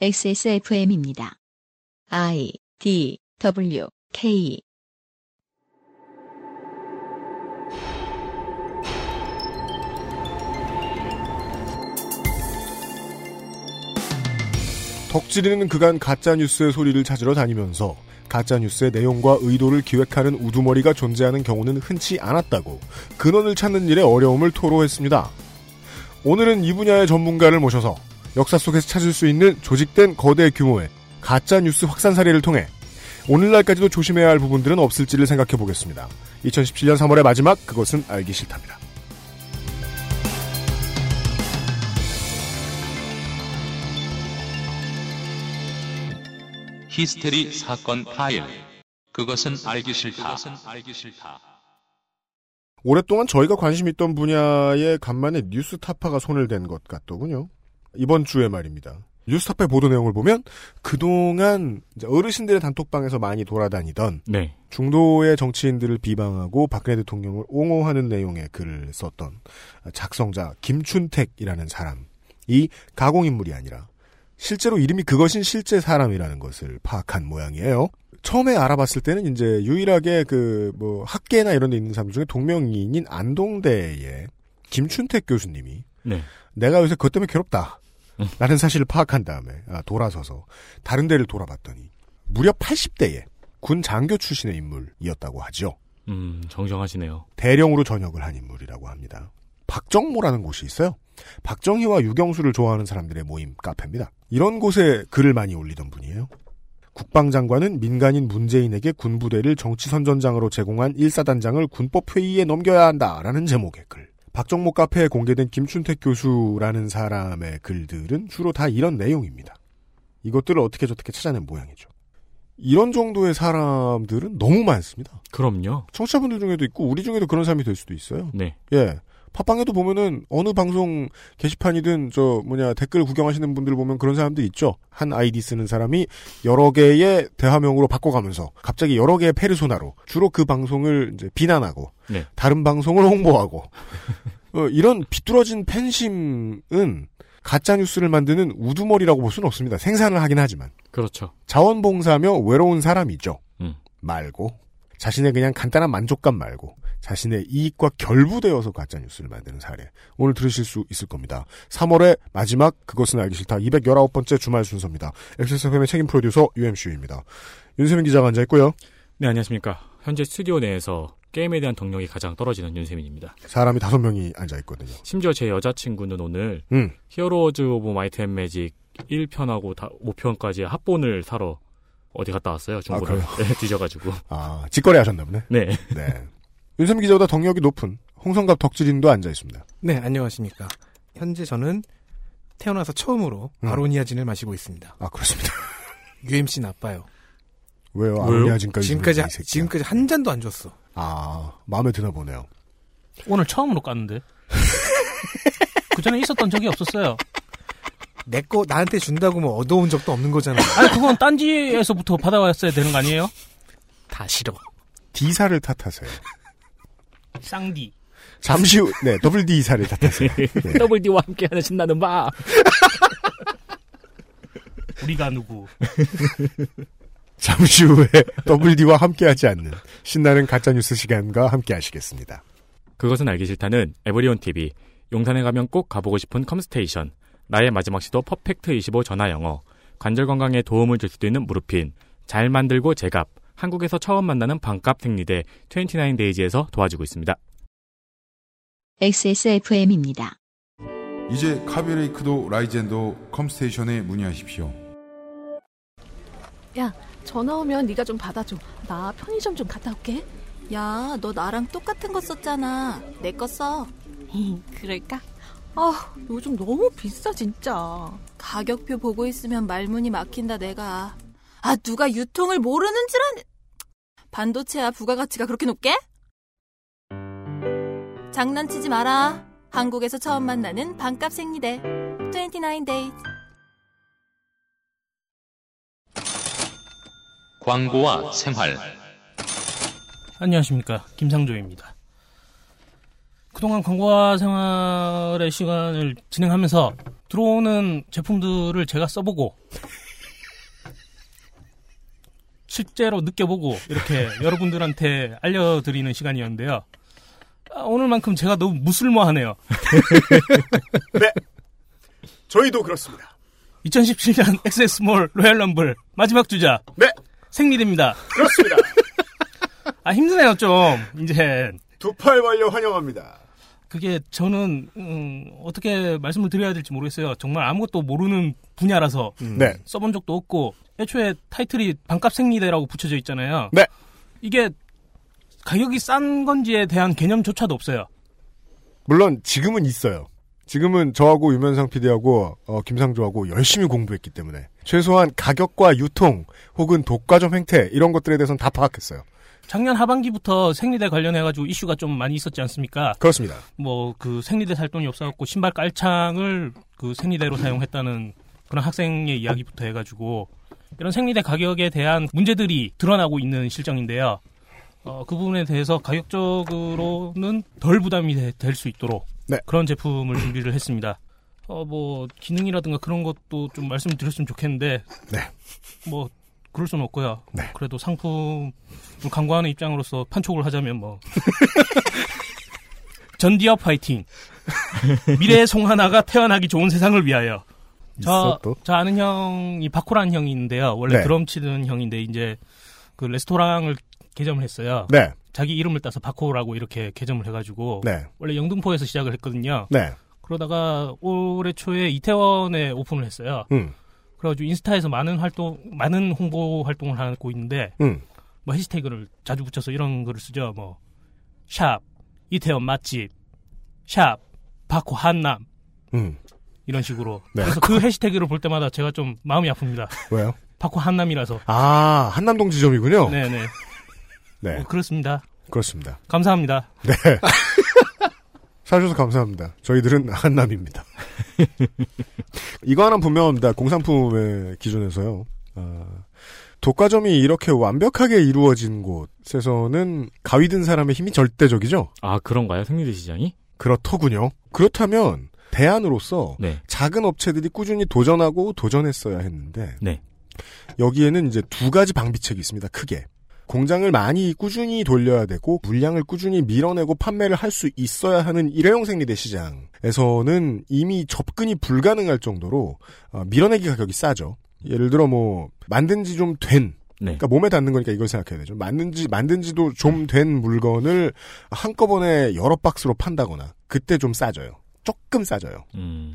XSFM입니다. I D W K 덕질이는 그간 가짜뉴스의 소리를 찾으러 다니면서 가짜뉴스의 내용과 의도를 기획하는 우두머리가 존재하는 경우는 흔치 않았다고 근원을 찾는 일에 어려움을 토로했습니다. 오늘은 이 분야의 전문가를 모셔서 역사 속에서 찾을 수 있는 조직된 거대 규모의 가짜 뉴스 확산 사례를 통해 오늘날까지도 조심해야 할 부분들은 없을지를 생각해 보겠습니다. 2017년 3월의 마지막 그것은 알기 싫답니다. 히스테리 사건 파일. 그것은 알기 싫다. 오랫동안 저희가 관심 있던 분야에 간만에 뉴스 타파가 손을 댄 것 같더군요. 이번 주에 말입니다. 뉴스타파의 보도 내용을 보면 그동안 어르신들의 단톡방에서 많이 돌아다니던 네. 중도의 정치인들을 비방하고 박근혜 대통령을 옹호하는 내용의 글을 썼던 작성자 김춘택이라는 사람이 가공인물이 아니라 실제로 이름이 그것인 실제 사람이라는 것을 파악한 모양이에요. 처음에 알아봤을 때는 이제 유일하게 그 뭐 학계나 이런 데 있는 사람 중에 동명이인인 안동대의 김춘택 교수님이 네. 내가 요새 그것 때문에 괴롭다. 라는 사실을 파악한 다음에 아, 돌아서서 다른 데를 돌아봤더니 무려 80대의 군 장교 출신의 인물이었다고 하죠. 음, 정정하시네요. 대령으로 전역을 한 인물이라고 합니다. 박정모라는 곳이 있어요. 박정희와 유경수를 좋아하는 사람들의 모임 카페입니다. 이런 곳에 글을 많이 올리던 분이에요. 국방장관은 민간인 문재인에게 군부대를 정치선전장으로 제공한 일사단장을 군법회의에 넘겨야 한다라는 제목의 글. 박정모 카페에 공개된 김춘택 교수라는 사람의 글들은 주로 다 이런 내용입니다. 이것들을 어떻게 저렇게 찾아낸 모양이죠. 이런 정도의 사람들은 너무 많습니다. 그럼요. 청취자분들 중에도 있고 우리 중에도 그런 사람이 될 수도 있어요. 네. 예. 팟빵에도 보면은 어느 방송 게시판이든 저 뭐냐 댓글 구경하시는 분들 보면 그런 사람들 있죠. 한 아이디 쓰는 사람이 여러 개의 대화명으로 바꿔가면서 갑자기 여러 개의 페르소나로 주로 그 방송을 이제 비난하고 네. 다른 방송을 홍보하고 어, 이런 비뚤어진 팬심은 가짜 뉴스를 만드는 우두머리라고 볼 수는 없습니다. 생산을 하긴 하지만 그렇죠. 자원봉사며 외로운 사람이죠. 음. 말고 자신의 그냥 간단한 만족감 말고 자신의 이익과 결부되어서 가짜뉴스를 만드는 사례. 오늘 들으실 수 있을 겁니다. 3월의 마지막 그것은 알기 싫다 219번째 주말 순서입니다. XSFM의 책임 프로듀서 UMCU입니다. 윤세민 기자가 앉아있고요. 네, 안녕하십니까. 현재 스튜디오 내에서 게임에 대한 동력이 가장 떨어지는 윤세민입니다. 사람이 다섯 명이 앉아있거든요. 심지어 제 여자친구는 오늘 음. Heroes of Might and Magic 1편하고 5편까지 합본을 사러 어디 갔다 왔어요. 중고를 아, 네, 뒤져가지고. 아, 직거래 하셨나 보네. 네. 네. 윤세민 기자보다 덕력이 높은 홍성갑 덕질인도 앉아 있습니다. 네, 안녕하십니까. 현재 저는 태어나서 처음으로 음. 아로니아진을 마시고 있습니다. 아, 그렇습니다. UMC 나빠요. 왜요? 아로니아진까지. 지금까지 이 새끼야. 지금까지 한 잔도 안 줬어. 아, 마음에 드나 보네요. 오늘 처음으로 깠는데. 그 전에 있었던 적이 없었어요. 내 거 나한테 준다고 뭐 얻어온 적도 없는 거잖아. 아니, 그건 딴지에서부터 받아왔어야 되는 거 아니에요? 다 싫어. D사를 탓하세요. 쌍디. 잠시 후, 네, 더블 D사를 탓하세요. 네. WD와 함께하는 신나는 바. 우리가 누구. 잠시 후에 더블 D와 함께하지 않는 신나는 가짜뉴스 시간과 함께 하시겠습니다. 그것은 알기 싫다는 에브리온 TV, 용산에 가면 꼭 가보고 싶은 컴스테이션, 나의 마지막 시도 퍼펙트 25 전화 영어, 관절 건강에 도움을 줄 수도 있는 무르핀, 잘 만들고 제갑, 한국에서 처음 만나는 반값 생리대 29데이지에서 도와주고 있습니다. XSFM입니다. 이제 카비레이크도 라이젠도 컴스테이션에 문의하십시오. 야, 전화 오면 네가 좀 받아줘. 나 편의점 좀 갔다 올게. 야, 너 나랑 똑같은 거 썼잖아. 내 거 써. 그럴까? 아, 요즘 너무 비싸 진짜. 가격표 보고 있으면 말문이 막힌다 내가. 아, 누가 유통을 모르는 줄 아는. 반도체야 부가가치가 그렇게 높게? 장난치지 마라. 한국에서 처음 만나는 반값 생리대. 29days. 광고와 생활. 안녕하십니까. 김상조입니다. 그동안 광고와 생활의 시간을 진행하면서 들어오는 제품들을 제가 써보고 실제로 느껴보고 이렇게 여러분들한테 알려드리는 시간이었는데요. 아, 오늘만큼 제가 너무 무쓸모하네요. 저희도 그렇습니다. 2017년 XSMall Royal Rumble 마지막 주자. 네. 생리대입니다. 그렇습니다. 아 힘드네요 좀 이제 두 팔 벌려 환영합니다. 그게 저는 음, 어떻게 말씀을 드려야 될지 모르겠어요. 정말 아무것도 모르는 분야라서 네. 써본 적도 없고 애초에 타이틀이 반값 생리대라고 붙여져 있잖아요. 네. 이게 가격이 싼 건지에 대한 개념조차도 없어요. 물론 지금은 있어요. 지금은 저하고 유면상 PD하고 어, 김상조하고 열심히 공부했기 때문에 최소한 가격과 유통 혹은 독과점 행태 이런 것들에 대해서는 다 파악했어요. 작년 하반기부터 생리대 관련해가지고 이슈가 좀 많이 있었지 않습니까? 그렇습니다. 뭐 그 생리대 살 돈이 없어갖고 신발 깔창을 그 생리대로 사용했다는 그런 학생의 이야기부터 해가지고 이런 생리대 가격에 대한 문제들이 드러나고 있는 실정인데요. 어, 그 부분에 대해서 가격적으로는 덜 부담이 될 수 있도록 네. 그런 제품을 준비를 했습니다. 어, 뭐 기능이라든가 그런 것도 좀 말씀을 드렸으면 좋겠는데 네. 뭐 그럴 수는 없고요. 네. 그래도 상품을 광고하는 입장으로서 판촉을 하자면 뭐 전디어 파이팅. 미래의 송하나가 태어나기 좋은 세상을 위하여. 있어 저, 또. 저 아는 형이 바코라는 형이 있는데요. 원래 네. 드럼 치는 형인데 이제 그 레스토랑을 개점을 했어요. 네. 자기 이름을 따서 바코라고 이렇게 개점을 해가지고 네. 원래 영등포에서 시작을 했거든요. 네. 그러다가 올해 초에 이태원에 오픈을 했어요. 음. 그래가지고 인스타에서 많은 활동, 많은 홍보 활동을 하고 있는데 음. 뭐 해시태그를 자주 붙여서 이런 글을 쓰죠. 뭐 샵 이태원 맛집 샵 바코 한남 음. 이런 식으로. 네. 그래서 그 해시태그를 볼 때마다 제가 좀 마음이 아픕니다. 왜요? 바코 한남이라서. 아, 한남동 지점이군요. 네네. 네. 뭐 그렇습니다. 그렇습니다. 감사합니다. 네. 사주셔서 감사합니다. 저희들은 한남입니다. 이거 하나 분명합니다. 공산품의 기준에서요. 아, 독과점이 이렇게 완벽하게 이루어진 곳에서는 가위 든 사람의 힘이 절대적이죠? 아 그런가요? 생리대 시장이? 그렇더군요. 그렇다면 대안으로서 네. 작은 업체들이 꾸준히 도전하고 도전했어야 했는데 네. 여기에는 이제 두 가지 방비책이 있습니다. 크게. 공장을 많이 꾸준히 돌려야 되고 물량을 꾸준히 밀어내고 판매를 할 수 있어야 하는 일회용 생리대 시장에서는 이미 접근이 불가능할 정도로 어, 밀어내기 가격이 싸죠. 예를 들어 뭐 만든 지 좀된 네. 그러니까 몸에 닿는 거니까 이걸 생각해야 되죠. 만든지 만든지도 좀 된 물건을 한꺼번에 여러 박스로 판다거나 그때 좀 싸져요. 조금 싸져요. 음.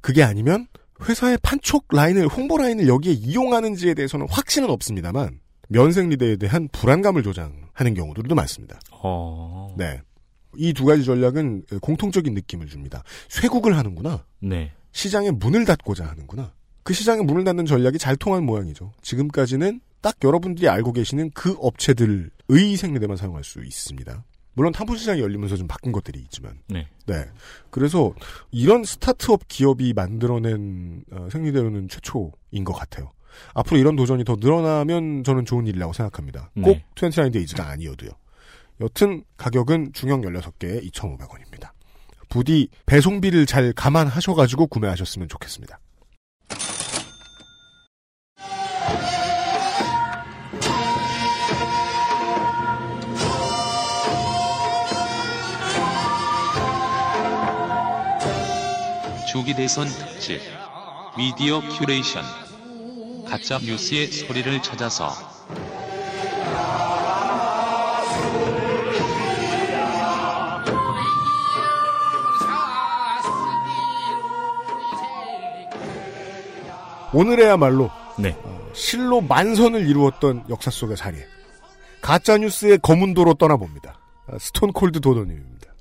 그게 아니면 회사의 판촉 라인을 홍보 라인을 여기에 이용하는지에 대해서는 확신은 없습니다만 면생리대에 대한 불안감을 조장하는 경우들도 많습니다. 어. 네. 이 두 가지 전략은 공통적인 느낌을 줍니다. 쇠국을 하는구나. 네. 시장에 문을 닫고자 하는구나. 그 시장에 문을 닫는 전략이 잘 통한 모양이죠. 지금까지는 딱 여러분들이 알고 계시는 그 업체들의 생리대만 사용할 수 있습니다. 물론 탐포 시장이 열리면서 좀 바뀐 것들이 있지만. 네. 네. 그래서 이런 스타트업 기업이 만들어낸 어, 생리대로는 최초인 것 같아요. 앞으로 이런 도전이 더 늘어나면 저는 좋은 일이라고 생각합니다. 꼭 네. 29데이즈가 아니어도요. 여튼 가격은 중형 16개에 2,500원입니다. 부디 배송비를 잘 감안하셔가지고 구매하셨으면 좋겠습니다. 조기 대선 특집 미디어 큐레이션 가짜 뉴스의 소리를 찾아서 오늘에야말로 네. 실로 만선을 이루었던 역사 속의 자리에 가짜 뉴스의 검은 도로 떠나봅니다. 아, Stone Cold 도도님입니다.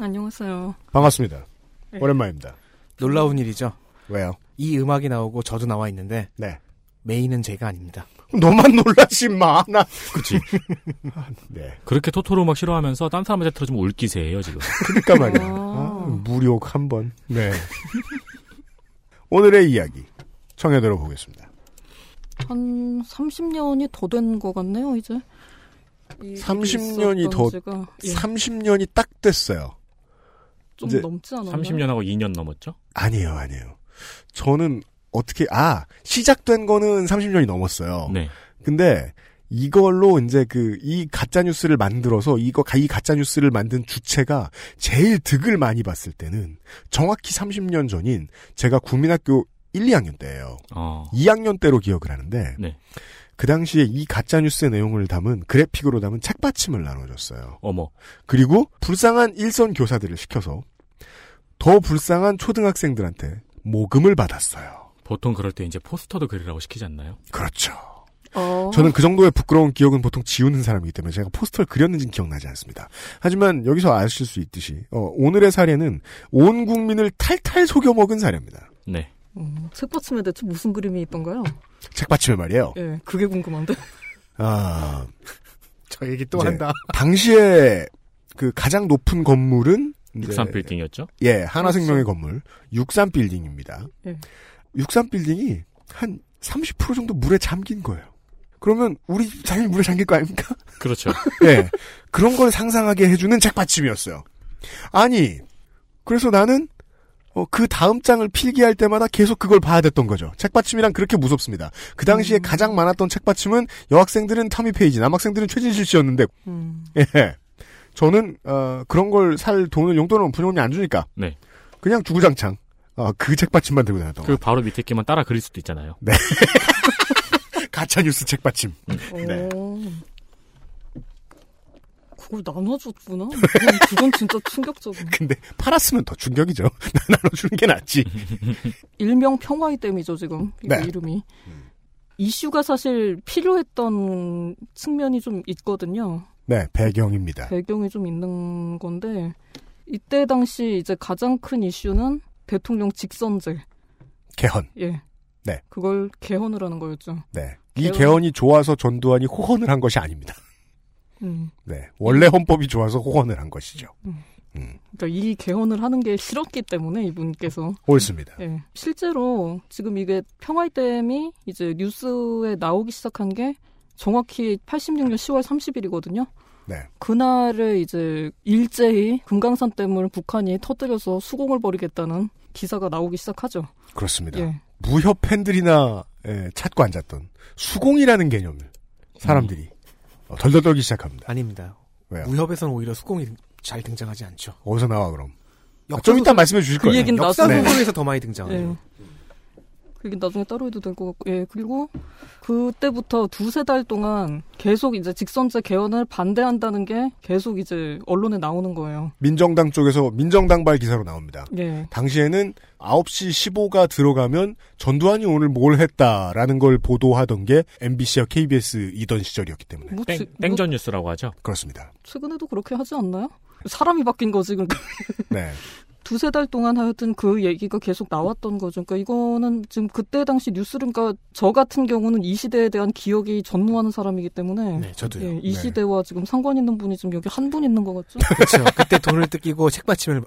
안녕하세요. 반갑습니다. 네. 오랜만입니다. 놀라운 일이죠. 왜요? 이 음악이 나오고 저도 나와 있는데 네. 메인은 제가 아닙니다. 너만 놀라지 마. 나. 그치. 네. 그렇게 토토로 막 싫어하면서 딴 사람한테 틀어주면 울기세예요 지금. 그러니까 말이야. 아. 아, 무욕 한 번. 네. 오늘의 이야기 청해 들어보겠습니다. 한 30년이 더 된 것 같네요, 이제. 이 30년이 있었던 더- 지가, 예, 30년이 딱 됐어요. 좀 이제 넘지 않았나요? 30년하고 2년 넘었죠? 아니에요, 아니에요. 저는 어떻게 아 시작된 거는 30년이 넘었어요. 네. 근데 이걸로 이제 그 이 가짜 뉴스를 만들어서 이거 가- 이 가짜 뉴스를 만든 주체가 제일 득을 많이 봤을 때는 정확히 30년 전인 제가 국민학교 1, 2학년 때예요. 어. 2학년 때로 기억을 하는데 네. 그 당시에 이 가짜 뉴스의 내용을 담은 그래픽으로 담은 책받침을 나눠줬어요. 어머. 그리고 불쌍한 일선 교사들을 시켜서 더 불쌍한 초등학생들한테 모금을 받았어요. 보통 그럴 때 이제 포스터도 그리라고 시키지 않나요? 그렇죠. 어. 저는 그 정도의 부끄러운 기억은 보통 지우는 사람이기 때문에 제가 포스터를 그렸는지는 기억나지 않습니다. 하지만 여기서 아실 수 있듯이 어, 오늘의 사례는 온 국민을 탈탈 속여 먹은 사례입니다. 네. 음, 책받침에 대체 무슨 그림이 있던가요? 책받침의 말이에요. 예, 그게 궁금한데. 아, 저 얘기 또 한다. 당시에 그 가장 높은 건물은 이제 63 빌딩이었죠? 예, 하나생명의 건물 63 빌딩입니다. 예. 63 빌딩이 한 30% 정도 물에 잠긴 거예요. 그러면 우리 집 당연히 물에 잠길 거 아닙니까? 그렇죠. 예. 그런 걸 상상하게 해주는 책받침이었어요. 아니, 그래서 나는, 어, 그 다음 장을 필기할 때마다 계속 그걸 봐야 됐던 거죠. 책받침이란 그렇게 무섭습니다. 그 당시에 가장 많았던 책받침은 여학생들은 터미 페이지, 남학생들은 최진실 씨였는데, 음. 예. 저는, 어, 그런 걸 살 돈을, 용돈을 부모님이 안 주니까. 네. 그냥 주구장창, 어, 그 책받침만 들고 다녔던 그 바로 밑에 끼만 따라 그릴 수도 있잖아요. 네. 가짜뉴스 책받침. 네. 어. 그걸 나눠줬구나. 그건, 그건 진짜 충격적이네. 근데 팔았으면 더 충격이죠. 나눠주는 게 낫지. 일명 평화의 댐이죠 지금 네. 이름이. 이슈가 사실 필요했던 측면이 좀 있거든요. 네, 배경입니다. 배경이 좀 있는 건데 이때 당시 이제 가장 큰 이슈는 대통령 직선제. 개헌. 예. 네. 그걸 개헌을 하는 거였죠. 네. 이 개헌. 개헌이 좋아서 전두환이 호언을 한 것이 아닙니다. 음. 네. 원래 헌법이 좋아서 호언을 한 것이죠. 그러니까 이 개헌을 하는 게 싫었기 때문에 이분께서 옳습니다. 예. 실제로 지금 이게 평화댐이 이제 뉴스에 나오기 시작한 게 정확히 86년 10월 30일이거든요. 네. 그날에 이제 일제히 금강산 댐을 북한이 터뜨려서 수공을 벌이겠다는 기사가 나오기 시작하죠. 그렇습니다. 예. 무협 팬들이나 예, 찾고 앉았던 수공이라는 개념을 사람들이 어, 덜덜 떨기 시작합니다. 아닙니다. 왜요? 무협에서는 오히려 수공이 잘 등장하지 않죠. 어디서 나와 그럼? 아, 좀 이따 말씀해 주실 그 거예요. 얘기는 역사 나중에 소설에서 더 많이 등장해요. 얘기는 나중에 따로 해도 될 것 같고, 예. 그리고 그때부터 두세 달 동안 계속 이제 직선제 개헌을 반대한다는 게 계속 이제 언론에 나오는 거예요. 민정당 쪽에서 민정당발 기사로 나옵니다. 예. 당시에는 9시 15가 들어가면 전두환이 오늘 뭘 했다라는 걸 보도하던 게 MBC와 KBS이던 시절이었기 때문에 뭐, 땡, 지- 뭐 땡전 뉴스라고 하죠. 그렇습니다. 최근에도 그렇게 하지 않나요? 사람이 바뀐 거지. 그러니까 네. 두세 달 동안 하여튼 그 얘기가 계속 나왔던 거죠. 그러니까 이거는 지금 그때 당시 뉴스를, 그러니까 저 같은 경우는 이 시대에 대한 기억이 전무하는 사람이기 때문에. 네, 저도요. 예, 이 네. 시대와 지금 상관 있는 분이 지금 여기 한 분 있는 것 같죠? 그렇죠. 그때 돈을 뜯기고 책받침을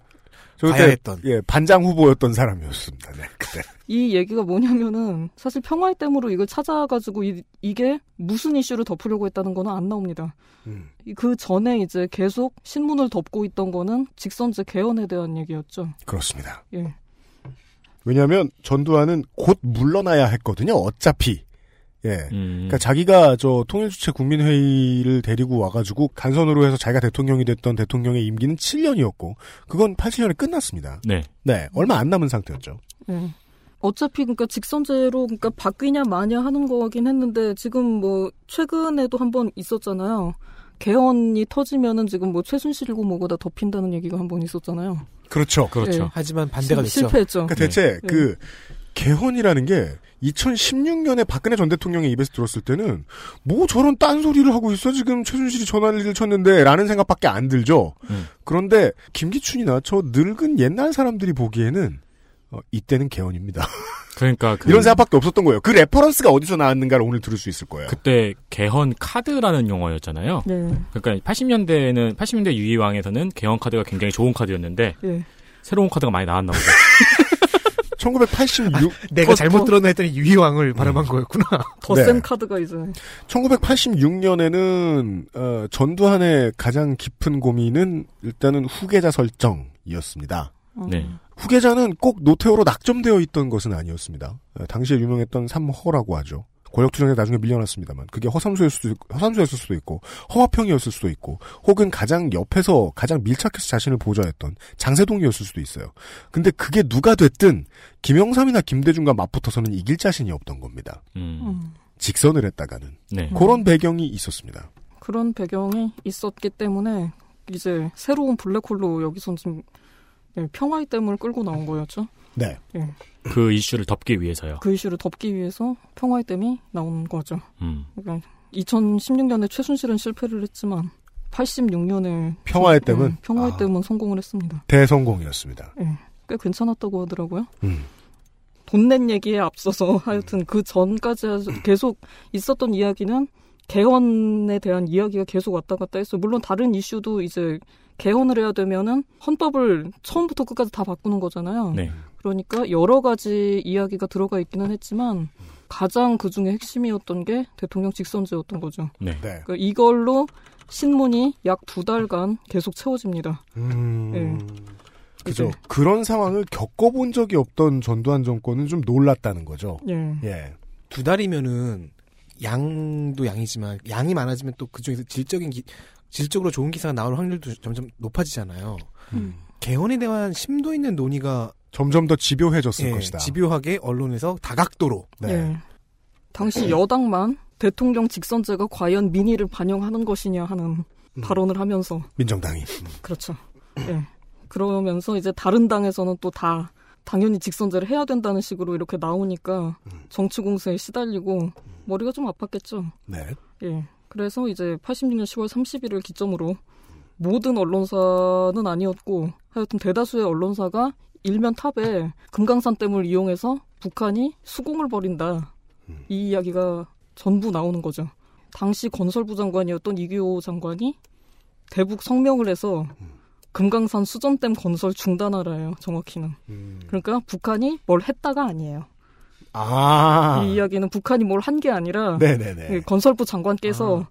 저 봐야 그때 했던. 예, 반장 후보였던 사람이었습니다. 네, 그때. 이 얘기가 뭐냐면은 사실 평화의 댐으로 이걸 찾아가지고 이, 이게 무슨 이슈를 덮으려고 했다는 거는 안 나옵니다. 음. 이- 그 전에 이제 계속 신문을 덮고 있던 거는 직선제 개헌에 대한 얘기였죠. 그렇습니다. 예. 왜냐하면 전두환은 곧 물러나야 했거든요. 어차피. 예. 음. 그러니까 자기가 저 통일주체 국민회의를 데리고 와가지고 간선으로 해서 자기가 대통령이 됐던 대통령의 임기는 7년이었고 그건 87년에 끝났습니다. 네. 네, 얼마 안 남은 상태였죠. 예. 어차피 그러니까 직선제로 그러니까 바뀌냐 마냐 하는 거긴 했는데 지금 뭐 최근에도 한 번 있었잖아요. 개헌이 터지면은 지금 뭐 최순실이고 뭐고 다 덮인다는 얘기가 한 번 있었잖아요. 그렇죠. 그렇죠. 예. 하지만 반대가 실- 됐죠. 실패했죠. 그러니까 대체 네. 그 개헌이라는 게 2016년에 박근혜 전 대통령의 입에서 들었을 때는 뭐 저런 딴소리를 하고 있어 지금 최순실이 전화를 쳤는데 라는 생각밖에 안 들죠. 음. 그런데 김기춘이나 저 늙은 옛날 사람들이 보기에는 어, 이때는 개헌입니다. 그러니까 그 이런 생각밖에 없었던 거예요. 그 reference가 어디서 나왔는가를 오늘 들을 수 있을 거예요. 그때 개헌 카드라는 용어였잖아요. 네. 그러니까 80년대에는 80년대 유희왕에서는 개헌 카드가 굉장히 좋은 카드였는데 예. 새로운 카드가 많이 나왔나 보죠. 1986 내가 더- 잘못 더- 들었나 했더니 유희왕을 발음한 거였구나. 더 네. 센 카드가 이제 1986년에는 어, 전두환의 가장 깊은 고민은 일단은 후계자 설정이었습니다. 어, 네. 후계자는 꼭 노태우로 낙점되어 있던 것은 아니었습니다. 어, 당시에 유명했던 삼허라고 하죠. 권력투쟁에 나중에 밀려났습니다만 그게 허삼수였을 수도 있고, 허삼수였을 수도 있고 허화평이었을 수도 있고 혹은 가장 옆에서 가장 밀착해서 자신을 보좌했던 장세동이었을 수도 있어요. 근데 그게 누가 됐든 김영삼이나 김대중과 맞붙어서는 이길 자신이 없던 겁니다. 음. 음. 직선을 했다가는 네. 그런 배경이 있었습니다. 그런 배경이 있었기 때문에 이제 새로운 블랙홀로 여기선 지금 네, 평화의 댐을 끌고 나온 거였죠. 네. 예. 그 이슈를 덮기 위해서요. 그 이슈를 덮기 위해서 평화의 댐이 나온 거죠. 음. 그러니까 2016년에 최순실은 실패를 했지만 86년에 평화의 댐은 평화의 아. 댐은 성공을 했습니다. 대성공이었습니다. 예. 꽤 괜찮았다고 하더라고요. 음. 돈낸 얘기에 앞서서 하여튼 그 전까지 계속 있었던 이야기는 개헌에 대한 이야기가 계속 왔다 갔다 했어요. 물론 다른 이슈도 이제 개헌을 해야 되면은 헌법을 처음부터 끝까지 다 바꾸는 거잖아요. 네. 그러니까 여러 가지 이야기가 들어가 있기는 했지만 가장 그 중에 핵심이었던 게 대통령 직선제였던 거죠. 네. 네. 그러니까 이걸로 신문이 약 두 달간 계속 채워집니다. 음. 예. 그죠. 이제- 그런 상황을 겪어본 적이 없던 전두환 정권은 좀 놀랐다는 거죠. 예. 예. 두 달이면은 양도 양이지만 양이 많아지면 또 그중에서 질적인 기- 질적으로 좋은 기사가 나올 확률도 점점 높아지잖아요. 음. 개헌에 대한 심도 있는 논의가 점점 더 집요해졌을 예, 것이다. 집요하게 언론에서 다각도로 네. 예. 당시 여당만 대통령 직선제가 과연 민의를 반영하는 것이냐 하는 음. 발언을 하면서 민정당이. 그렇죠. 예. 그러면서 이제 다른 당에서는 또 다 당연히 직선제를 해야 된다는 식으로 이렇게 나오니까 음. 정치 공세에 시달리고 머리가 좀 아팠겠죠. 네. 예. 그래서 이제 86년 10월 30일을 기점으로 모든 언론사는 아니었고 하여튼 대다수의 언론사가 일면 탑에 금강산 댐을 이용해서 북한이 수공을 벌인다. 음. 이 이야기가 전부 나오는 거죠. 당시 건설부 장관이었던 이규호 장관이 대북 성명을 해서 금강산 수전댐 건설 중단하라예요. 정확히는. 음. 그러니까 북한이 뭘 했다가 아니에요. 아. 이 이야기는 북한이 뭘 한 게 아니라 네네네. 그 건설부 장관께서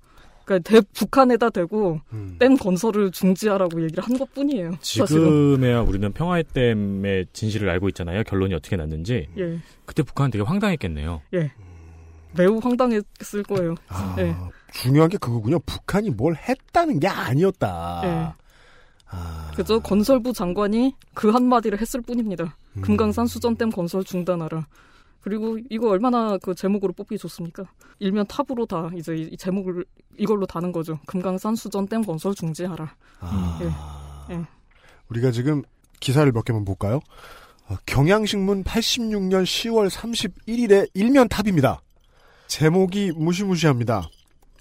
그러니까 대, 북한에다 대고 음. 댐 건설을 중지하라고 얘기를 한 것뿐이에요. 지금에야 우리는 평화의 댐의 진실을 알고 있잖아요. 결론이 어떻게 났는지. 예, 그때 북한은 되게 황당했겠네요. 매우 황당했을 거예요. 아, 예. 중요한 게 그거군요. 북한이 뭘 했다는 게 아니었다. 예. 아. 그저 건설부 장관이 그 한마디를 했을 뿐입니다. 음. 금강산 수전댐 건설 중단하라. 그리고 이거 얼마나 그 제목으로 뽑기 좋습니까? 일면 탑으로 다 이제 이 제목을 이걸로 다는 거죠. 금강산 수전 댐 건설 중지하라. 아. 예. 예. 우리가 지금 기사를 몇 개만 볼까요? 어, 경향신문 86년 10월 31일에 일면 탑입니다. 제목이 무시무시합니다.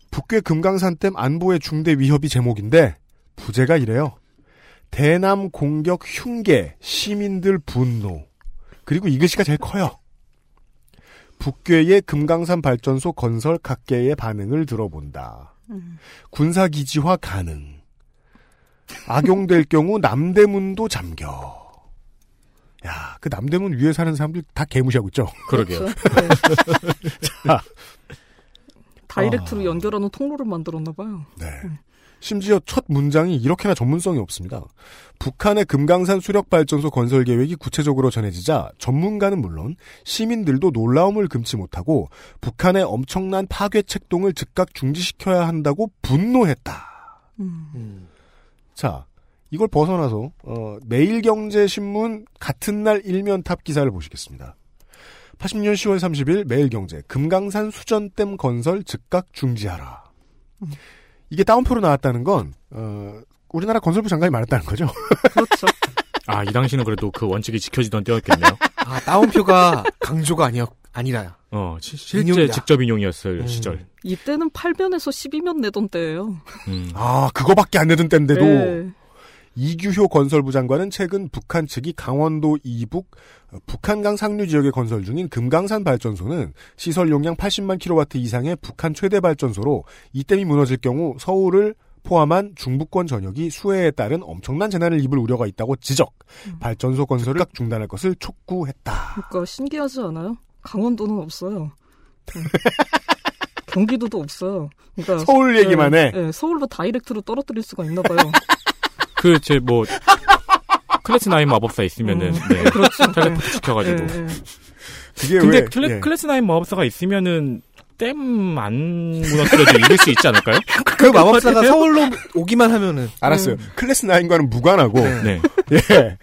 북괴 금강산댐 안보의 중대 위협이 제목인데 부제가 이래요. 대남 공격 흉계 시민들 분노 그리고 이 글씨가 제일 커요. 북괴의 금강산 발전소 건설 각계의 반응을 들어본다. 음. 군사기지화 가능. 악용될 경우 남대문도 잠겨. 야, 그 남대문 위에 사는 사람들 다 개무시하고 있죠. 그러게요. 그렇죠. 네. 자, direct로 아. 연결하는 통로를 만들었나 봐요. 네. 심지어 첫 문장이 이렇게나 전문성이 없습니다. 북한의 금강산 수력발전소 건설 계획이 구체적으로 전해지자 전문가는 물론 시민들도 놀라움을 금치 못하고 북한의 엄청난 파괴 책동을 즉각 중지시켜야 한다고 분노했다. 음. 음. 자, 이걸 벗어나서 어, 매일경제신문 같은 날 일면 top 기사를 보시겠습니다. 80년 10월 30일 매일경제 금강산 수전댐 건설 즉각 중지하라. 이게 따옴표로 나왔다는 건 어, 우리나라 건설부 장관이 말했다는 거죠. 그렇죠. 아, 이 당시는 그래도 그 원칙이 지켜지던 때였겠네요. 아 따옴표가 강조가 아니었 아니라 어, 시- 실제 인용이다. 직접 인용이었을 음. 시절. 이때는 8면에서 12면 내던 때예요. 음. 아, 그거밖에 안 내던 때인데도 네. 이규효 건설부 장관은 최근 북한 측이 강원도 이북 어, 북한강 상류 지역에 건설 중인 금강산 발전소는 시설 용량 80만 킬로와트 이상의 북한 최대 발전소로 이 댐이 무너질 경우 서울을 포함한 중부권 전역이 수해에 따른 엄청난 재난을 입을 우려가 있다고 지적. 발전소 건설을 즉각 중단할 것을 촉구했다. 그러니까 신기하지 않아요? 강원도는 없어요. 네. 경기도도 없어요. 그러니까 서울 얘기만 해. 네, 서울로 다이렉트로 떨어뜨릴 수가 있나 봐요. 그, 제, 뭐, class nine 마법사 있으면은, 음. 네. 그렇죠. 텔레포트 시켜가지고. 네, 네. 그게 근데 왜 클래, 예. class nine 마법사가 있으면은, 댐 안 무너뜨려도 이길 수 있지 않을까요? 그 마법사가 서울로 오기만 하면은 알았어요. 클래스 9과는 무관하고 네. 예.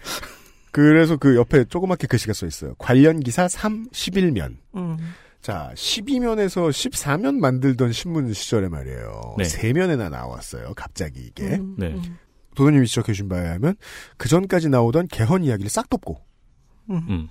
그래서 그 옆에 조그맣게 글씨가 써 있어요. 관련 기사 3, 11면. 음. 자, 12면에서 14면 만들던 신문 시절에 말이에요. 네. 세 3면에나 나왔어요. 갑자기 이게. 음, 네. 음. 도도님이 지적해 주신 바에 의하면 그 전까지 나오던 개헌 이야기를 싹 덮고 음.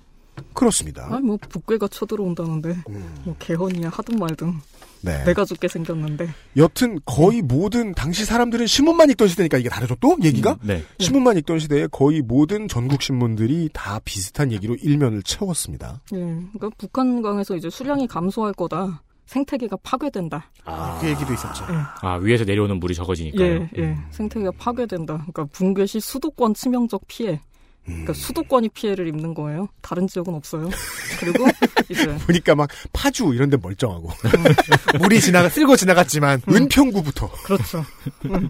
그렇습니다. 아니 뭐 북괴가 쳐들어온다는데 음. 뭐 개헌이야 하든 말든 네. 내가 죽게 생겼는데 여튼 거의 모든 당시 사람들은 신문만 읽던 시대니까 이게 다르죠 또 얘기가 네. 신문만 읽던 시대에 거의 모든 전국 신문들이 다 비슷한 얘기로 일면을 채웠습니다. 예 그러니까 북한강에서 이제 수량이 감소할 거다 생태계가 파괴된다 그 얘기도 있었죠. 아, 위에서 내려오는 물이 적어지니까요. 예, 예. 생태계가 파괴된다. 그러니까 붕괴 시 수도권 치명적 피해. 그러니까 수도권이 피해를 입는 거예요. 다른 지역은 없어요. 그리고 이제 보니까 막 파주 이런 데 멀쩡하고 물이 지나가 쓸고 지나갔지만 은평구부터 그렇죠. 음.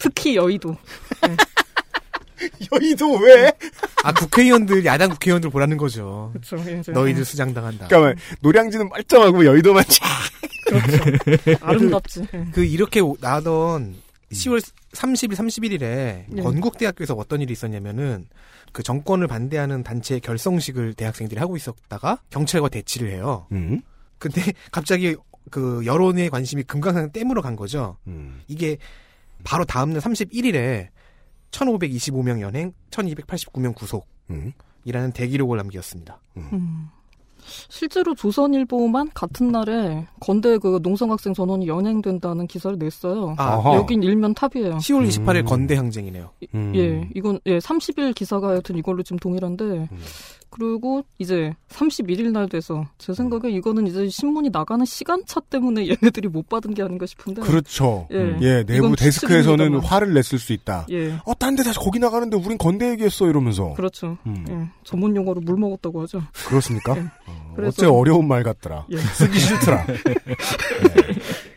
특히 여의도. 여의도 왜? 아 국회의원들 야당 국회의원들 보라는 거죠. 그렇죠. 이제 너희들 수장당한다. 그러니까 노량진은 멀쩡하고 여의도만 쫙 아름답지. 예. 그 이렇게 오- 나던 10월 30일, 31일에 네. 건국대학교에서 어떤 일이 있었냐면은 그 정권을 반대하는 단체의 결성식을 대학생들이 하고 있었다가 경찰과 대치를 해요. 음. 근데 갑자기 그 여론의 관심이 금강산 댐으로 간 거죠. 음. 이게 바로 다음날 31일에 1525명 연행, 1289명 구속이라는 음. 대기록을 남겼습니다. 음. 실제로 조선일보만 같은 날에 건대 그 농성학생 전원이 연행된다는 기사를 냈어요. 아, 어허. 여긴 일면 top이에요. 10월 28일 음. 건대 항쟁이네요. 음. 예, 이건 예 30일 기사가 하여튼 이걸로 지금 동일한데 음. 그리고 이제 31일 날 돼서 제 생각에 이거는 이제 신문이 나가는 시간차 때문에 얘네들이 못 받은 게 아닌가 싶은데 그렇죠. 예, 예, 내부 데스크에서는. 화를 냈을 수 있다. 예, 어, 딴 데다 거기 나가는데 우린 건대 얘기했어 이러면서. 그렇죠. 음. 예, 전문 용어로 물 먹었다고 하죠. 그렇습니까? 예. 어, 그래서- 어째 어려운 말 같더라. 예. 쓰기 싫더라.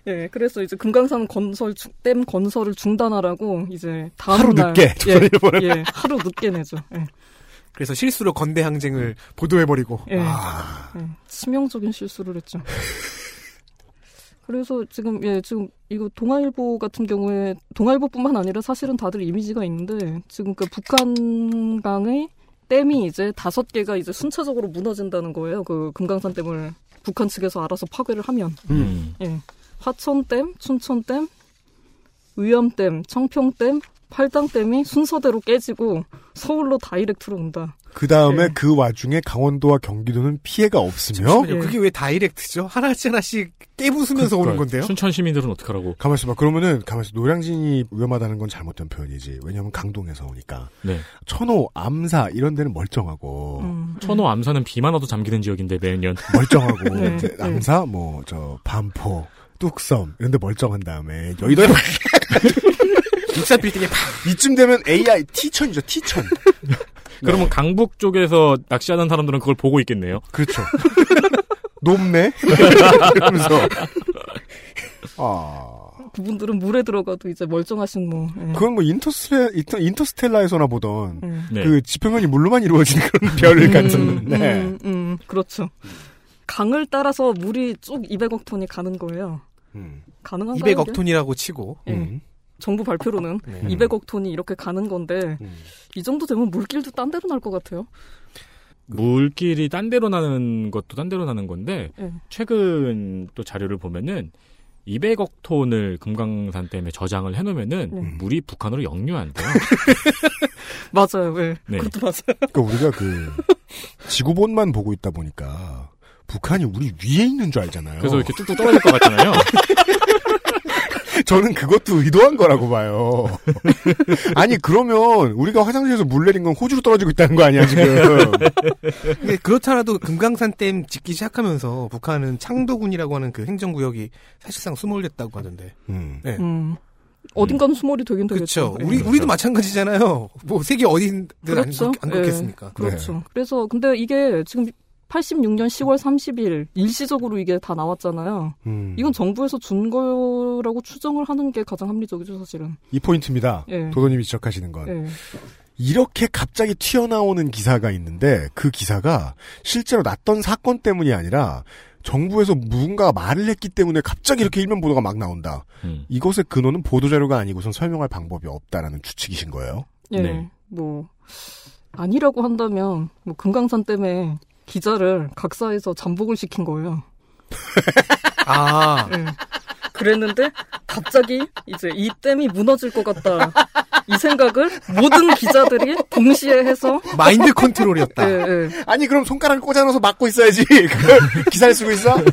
예, 그래서 이제 금강산 건설 중- 댐 건설을 중단하라고 이제 다음 하루 날 늦게 예. 예, 하루 늦게 내죠. 예, 그래서 실수로 건대 항쟁을 보도해버리고 예. 아, 예, 치명적인 실수를 했죠. 그래서 지금 예 지금 이거 동아일보 같은 경우에 동아일보뿐만 아니라 사실은 다들 이미지가 있는데 지금 그 북한강의 댐이 이제 다섯 개가 이제 순차적으로 무너진다는 거예요. 그 금강산 댐을 북한 측에서 알아서 파괴를 하면 음. 예 화천댐, 춘천댐, 의암댐, 청평댐, 팔당댐이 순서대로 깨지고 서울로 다이렉트로 온다. 그 다음에 네. 그 와중에 강원도와 경기도는 피해가 없으며 잠시만요. 예. 그게 왜 다이렉트죠? 하나씩 하나씩 깨부수면서 오는 건데요? 춘천 시민들은 어떡하라고. 가만있어 봐. 그러면은 가만있어. 노량진이 위험하다는 건 잘못된 표현이지. 왜냐하면 강동에서 오니까 네. 천호, 암사 이런 데는 멀쩡하고 음, 천호 암사는 비만 와도 잠기는 지역인데 매년. 멀쩡하고 네, 네. 암사 뭐 저 반포, 뚝섬 이런 데 멀쩡한 다음에 여의도에 익산 빌딩에 팍 이쯤 되면 AI T천이죠. T천. 그러면 강북 쪽에서 낚시하는 사람들은 그걸 보고 있겠네요. 그렇죠. 높네. 이러면서 아 그분들은 물에 들어가도 이제 멀쩡하신 뭐 예. 그건 뭐 인터스텔 인터, 인터스텔라에서나 보던 예. 네. 그 지평면이 물로만 이루어지는 그런 별 같은. 음, 네. 음, 음, 그렇죠. 강을 따라서 물이 쭉 200억 톤이 가는 거예요. 음. 가능한가요? 200억 이게? 톤이라고 치고 예. 음. 정부 발표로는 네. 200억 톤이 이렇게 가는 건데 음. 이 정도 되면 물길도 딴 데로 날 것 같아요. 물길이 딴 데로 나는 것도 딴 데로 나는 건데 예. 최근 또 자료를 보면은 200억 톤을 금강산 댐에 저장을 해놓으면은 네. 물이 북한으로 역류한대요. 맞아요. 예. 네. 그것도 맞아요. 그러니까 우리가 그 지구본만 보고 있다 보니까 북한이 우리 위에 있는 줄 알잖아요. 그래서 이렇게 뚝뚝 떨어질 것 같잖아요. 저는 그것도 의도한 거라고 봐요. 아니 그러면 우리가 화장실에서 물 내린 건 호주로 떨어지고 있다는 거 아니야 지금? 그렇잖아도 금강산 댐 짓기 시작하면서 북한은 창도군이라고 하는 그 행정구역이 사실상 수몰됐다고 하던데. 음. 네. 음. 어딘가는 수몰이 되긴 되겠죠. 그렇죠. 예. 우리 우리도 마찬가지잖아요. 뭐 세계 어딘들 그렇죠. 안, 안 예. 그렇겠습니까? 그렇죠. 그래서 근데 이게 지금 86년 10월 30일 일시적으로 이게 다 나왔잖아요. 음. 이건 정부에서 준 거라고 추정을 하는 게 가장 합리적이죠, 사실은. 이 포인트입니다. 예. 도도님이 지적하시는 건 예. 이렇게 갑자기 튀어나오는 기사가 있는데 그 기사가 실제로 났던 사건 때문이 아니라 정부에서 누군가 말을 했기 때문에 갑자기 이렇게 일면 보도가 막 나온다. 음. 이것의 근원은 보도자료가 아니고선 설명할 방법이 없다라는 추측이신 거예요. 예, 네. 뭐 아니라고 한다면 뭐 금강산 때문에 기자를 각사에서 잠복을 시킨 거예요. 아, 예. 그랬는데 갑자기 이제 이 댐이 무너질 것 같다. 이 생각을 모든 기자들이 동시에 해서 마인드 컨트롤이었다. 예, 예. 아니 그럼 손가락을 꽂아넣어서 막고 있어야지. 그걸 기사를 쓰고 있어?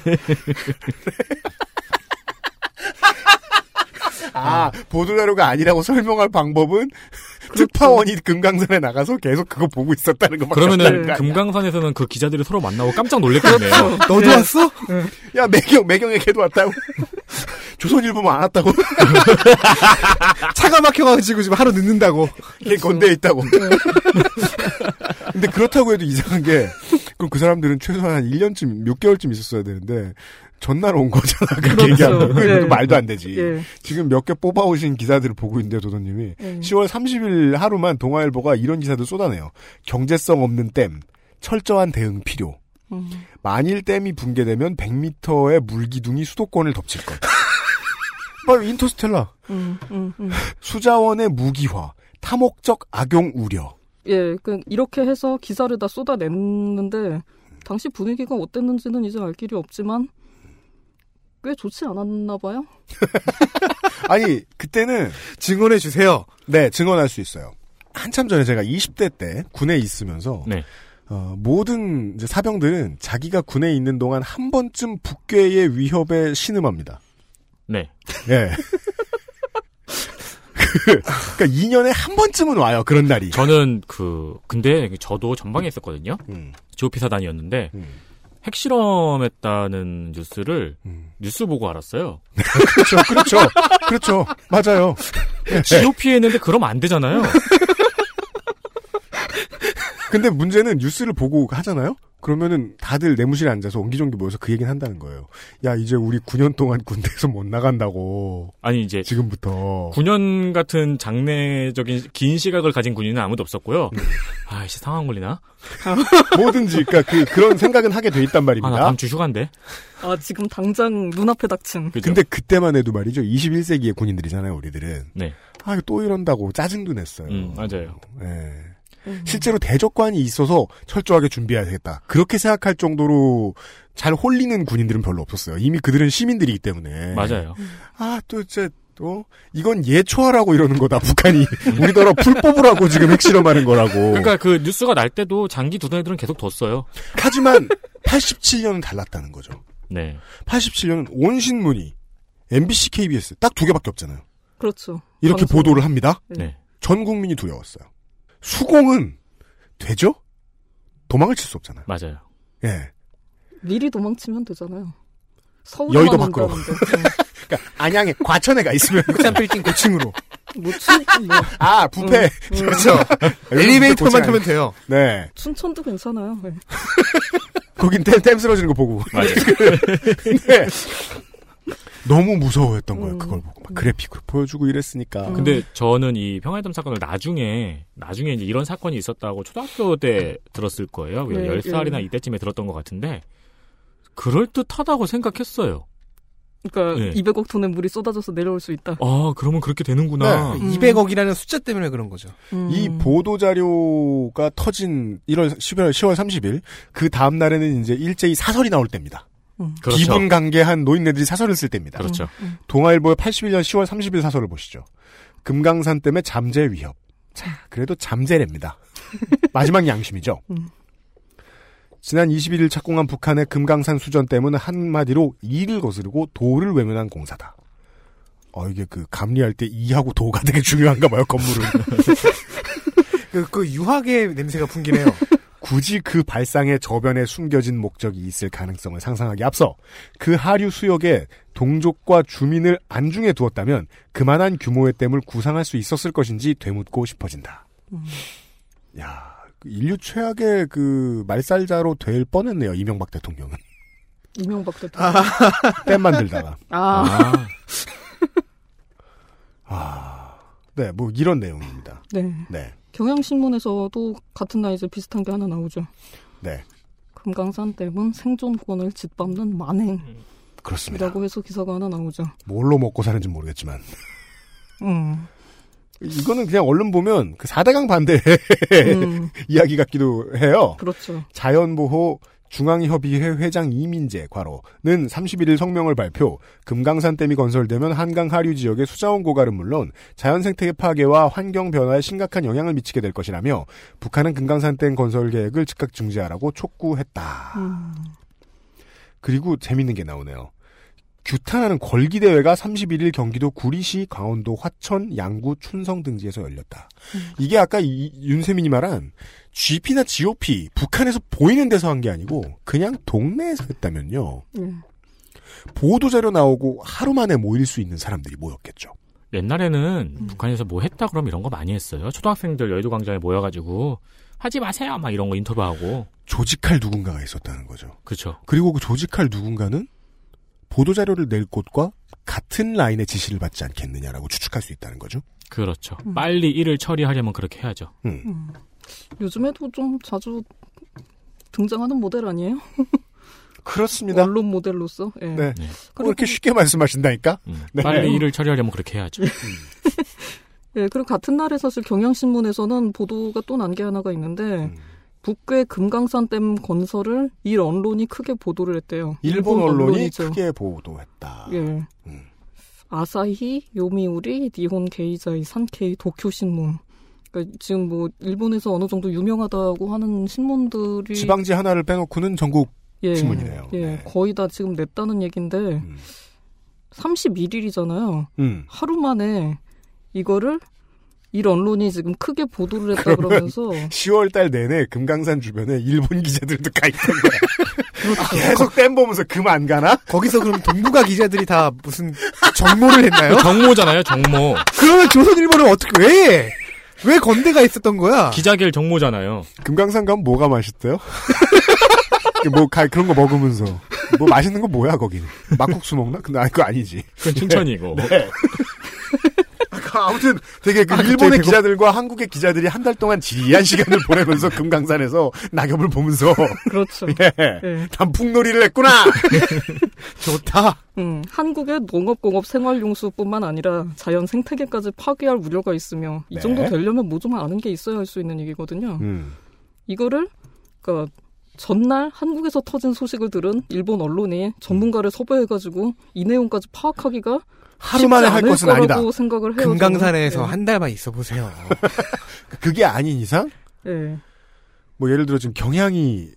아, 보도자료가 아니라고 설명할 방법은 특파원이 금강산에 나가서 계속 그거 보고 있었다는 그러면은 거 아니야? 금강산에서는 그 기자들이 서로 만나고 깜짝 놀랬겠네요. 너도 왔어? 야 매경 매경에 걔도 왔다고? 조선일보만 안 왔다고? 차가 막혀가지고 지금 하루 늦는다고. 걔 건대에 있다고. 근데 그렇다고 해도 이상한 게 그럼 그 사람들은 최소한 한 1년쯤 6개월쯤 있었어야 되는데 전날 온 거잖아 그렇게 그렇죠. 얘기하면 예. 그것도 말도 안 되지 예. 지금 몇 개 뽑아오신 기사들을 보고 있는데 도도님이 예. 10월 30일 하루만 동아일보가 이런 기사들 쏟아내요 경제성 없는 댐 철저한 대응 필요 음. 만일 댐이 붕괴되면 100m의 물기둥이 수도권을 덮칠 것. 뭐 인터스텔라. 음, 음, 음. 수자원의 무기화. 탐욕적 악용 우려. 예, 그 이렇게 해서 기사를 다 쏟아냈는데 당시 분위기가 어땠는지는 이제 알 길이 없지만 꽤 좋지 않았나 봐요. 아니 그때는 증언해 주세요. 네 증언할 수 있어요. 한참 전에 제가 20대 때 군에 있으면서 네. 어, 모든 이제 사병들은 자기가 군에 있는 동안 한 번쯤 북괴의 위협에 신음합니다. 네. 예. 그, 그러니까 2년에 한 번쯤은 와요 그런 날이. 저는 그 근데 저도 전방에 있었거든요. 음, GOP 사단이었는데 음, 핵실험했다는 뉴스를 음. 뉴스 보고 알았어요. 그렇죠, 그렇죠, 그렇죠, 맞아요. GOP 했는데 그러면 안 되잖아요. 근데 문제는 뉴스를 보고 하잖아요? 그러면은 다들 내무실에 앉아서 옹기종기 모여서 그 얘기는 한다는 거예요. 야, 이제 우리 9년 동안 군대에서 못 나간다고. 아니 이제 지금부터. 9년 같은 장래적인 긴 시각을 가진 군인은 아무도 없었고요. 음. 아이씨 상황 걸리나? 뭐든지, 그니까 그, 그런 생각은 하게 돼 있단 아, 나 말입니다. 다음 주 휴가인데. 아, 지금 당장 눈앞에 닥친. 그죠? 근데 그때만 해도 말이죠. 21세기의 군인들이잖아요, 우리들은. 네. 아, 또 이런다고 짜증도 냈어요. 음, 맞아요. 예. 음. 실제로 대적관이 있어서 철저하게 준비해야 되겠다. 그렇게 생각할 정도로 잘 홀리는 군인들은 별로 없었어요. 이미 그들은 시민들이기 때문에. 맞아요. 아, 또, 이제, 또, 이건 예초하라고 이러는 거다, 북한이. 우리나라 풀 뽑으라고 지금 핵실험하는 거라고. 그러니까 그 뉴스가 날 때도 장기 두던 애들은 계속 뒀어요. 하지만, 87년은 달랐다는 거죠. 네. 87년은 온 신문이, MBC, KBS, 딱 두 개밖에 없잖아요. 그렇죠. 이렇게 방송. 보도를 합니다. 네. 전 국민이 두려웠어요. 수공은, 되죠? 도망을 칠 수 없잖아요. 맞아요. 예. 미리 도망치면 되잖아요. 서울 여의도 밖으로. 그러니까, 안양에, 과천에 가 있으면. 산 빌딩 고층으로. 뭐, 춘, 뭐, 아, 부패. 음, 그렇죠. 엘리베이터만 타면 돼요. 네. 춘천도 괜찮아요. 네. 거긴 댐, 댐 쓰러지는 거 보고. 맞아요. 네. 너무 무서워했던 거예요. 음. 그걸 보고 막 그래픽으로 보여주고 이랬으니까. 음. 근데 저는 이 평화회담 사건을 나중에 나중에 이제 이런 사건이 있었다고 초등학교 때 들었을 거예요. 네, 10살이나 네. 이때쯤에 들었던 것 같은데 그럴 듯하다고 생각했어요. 그러니까 네. 200억 톤의 물이 쏟아져서 내려올 수 있다. 아, 그러면 그렇게 되는구나. 네. 음. 200억이라는 숫자 때문에 그런 거죠. 음. 이 보도 자료가 터진 1월 10월 10월 30일 그 다음 날에는 이제 일제히 사설이 나올 때입니다. 음. 그렇죠. 기분 관계한 노인네들이 사설을 쓸 때입니다. 그렇죠. 음. 동아일보의 81년 10월 30일 사설을 보시죠. 금강산 때문에 잠재 위협. 자, 그래도 잠재랍니다. 마지막 양심이죠. 음. 지난 21일 착공한 북한의 금강산 수전 댐은 한마디로 이를 거스르고 도를 외면한 공사다. 어, 이게 그 감리할 때 이하고 도가 되게 중요한가 봐요, 건물은. 그, 그 유학의 냄새가 풍기네요. 굳이 그 발상의 저변에 숨겨진 목적이 있을 가능성을 상상하기 앞서 그 하류 수역에 동족과 주민을 안중에 두었다면 그만한 규모의 댐을 구상할 수 있었을 것인지 되묻고 싶어진다. 음. 야, 그 인류 최악의 그 말살자로 될 뻔했네요, 이명박 대통령은. 이명박 대통령. 댐 만들다가. 아, 아, 아, 네, 뭐 이런 내용입니다. 네. 네, 경향신문에서도 같은 날 이제 비슷한 게 하나 나오죠. 네. 금강산 댐은 생존권을 짓밟는 만행이라고 그렇습니다. 해서 기사가 하나 나오죠. 뭘로 먹고 사는지 모르겠지만 음. 이거는 그냥 얼른 보면 그 4대강 반대 음, 이야기 같기도 해요. 그렇죠. 자연보호 중앙협의회 회장 이민재 과로는 31일 성명을 발표 금강산 댐이 건설되면 한강 하류 지역의 수자원 고갈은 물론 자연생태계 파괴와 환경 변화에 심각한 영향을 미치게 될 것이라며 북한은 금강산 댐 건설 계획을 즉각 중지하라고 촉구했다. 음. 그리고 재밌는 게 나오네요. 규탄하는 걸기 대회가 31일 경기도 구리시, 강원도 화천, 양구, 춘성 등지에서 열렸다. 이게 아까 이- 윤세민이 말한 GP나 GOP, 북한에서 보이는 데서 한 게 아니고 그냥 동네에서 했다면요. 예. 보도자료 나오고 하루 만에 모일 수 있는 사람들이 모였겠죠. 옛날에는 북한에서 뭐 했다 그럼 이런 거 많이 했어요. 초등학생들 여의도 광장에 모여가지고 하지 마세요 막 이런 거 인터뷰하고 조직할 누군가가 있었다는 거죠. 그렇죠. 그리고 그 조직할 누군가는 보도자료를 낼 곳과 같은 라인의 지시를 받지 않겠느냐라고 추측할 수 있다는 거죠. 그렇죠. 음. 빨리 일을 처리하려면 그렇게 해야죠. 음. 음. 요즘에도 좀 자주 등장하는 모델 아니에요? 그렇습니다. 언론 모델로서. 예. 네. 네. 뭐 이렇게 쉽게 말씀하신다니까? 음. 네. 빨리 일을 처리하려면 그렇게 해야죠. 예, 그리고 같은 날에 사실 경향신문에서는 보도가 또 난 게 하나가 있는데 음. 북괴 금강산 댐 건설을 일 언론이 크게 보도를 했대요. 일본 언론이 언론이죠. 크게 보도했다. 예. 음. 아사히, 요미우리, 니혼 게이자이, 산케이, 도쿄 신문. 그러니까 지금 뭐 일본에서 어느 정도 유명하다고 하는 신문들이 지방지 하나를 빼놓고는 전국 예, 신문이네요. 예, 네. 거의 다 지금 냈다는 얘긴데 음. 31일이잖아요. 음. 하루 만에 이거를 일 언론이 지금 크게 보도를 했다 그러면서 10월 달 내내 금강산 주변에 일본 기자들도 가 있던 거야. 그렇죠. 계속 댐 보면서 금 안 가나? 거기서 그럼 동북아 기자들이 다 무슨 정모를 했나요? 정모잖아요, 정모. 그러면 조선일보는 어떻게 왜? 왜 건대가 있었던 거야? 기자길 정모잖아요. 금강산 가면 뭐가 맛있대요? 뭐 가- 그런 거 먹으면서 뭐 맛있는 거 뭐야 거기는 막국수 먹나? 근데 아 그거 아니지. 그건 칭찬이고. 네. 아무튼 되게 그 아, 일본의 기자들과 한국의 기자들이 한 달 동안 지리한 시간을 보내면서 금강산에서 낙엽을 보면서 그렇죠. 예, 예. 단풍놀이를 했구나. 좋다. 음, 한국의 농업공업 생활용수뿐만 아니라 자연 생태계까지 파괴할 우려가 있으며 이 정도 네. 되려면 뭐 좀 아는 게 있어야 할 수 있는 얘기거든요. 음. 이거를 그러니까 전날 한국에서 터진 소식을 들은 일본 언론이 전문가를 섭외해가지고 이 내용까지 파악하기가 하루 만에 할 것은 아니다. 생각을 해요. 금강산에서 저는. 한 달만 있어 보세요. 그게 아닌 이상 예. 예. 뭐 예를 들어 지금 경향이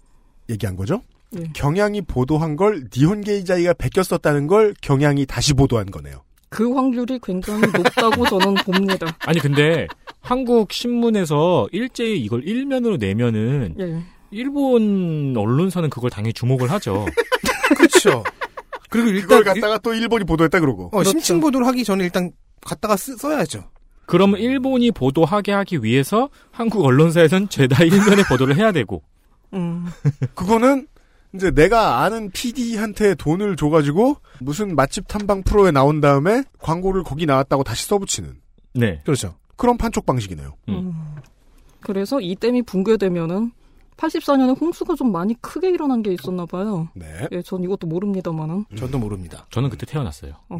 얘기한 거죠. 예. 경향이 보도한 걸 니혼 게이자이가 베꼈었다는 걸 경향이 다시 보도한 거네요. 그 확률이 굉장히 높다고 저는 봅니다. 아니 근데 한국 신문에서 일제히 이걸 일면으로 내면은 예. 일본 언론사는 그걸 당연히 주목을 하죠. 그렇죠. 그리고 그걸 일단 갖다가 또 일본이 보도했다 그러고. 어, 심층 보도를 하기 전에 일단 갖다가 쓰, 써야죠. 그러면 일본이 보도하게 하기 위해서 한국 언론사에선 죄다 일면에 보도를 해야 되고. 음. 그거는 이제 내가 아는 PD한테 돈을 줘가지고 무슨 맛집 탐방 프로에 나온 다음에 광고를 거기 나왔다고 다시 써붙이는 네. 그렇죠. 그런 판촉 방식이네요. 음. 음. 그래서 이 댐이 붕괴되면은 84년에 홍수가 좀 많이 크게 일어난 게 있었나 봐요. 네. 예, 전 이것도 모릅니다만은. 저도 모릅니다. 저는 그때 태어났어요. 어.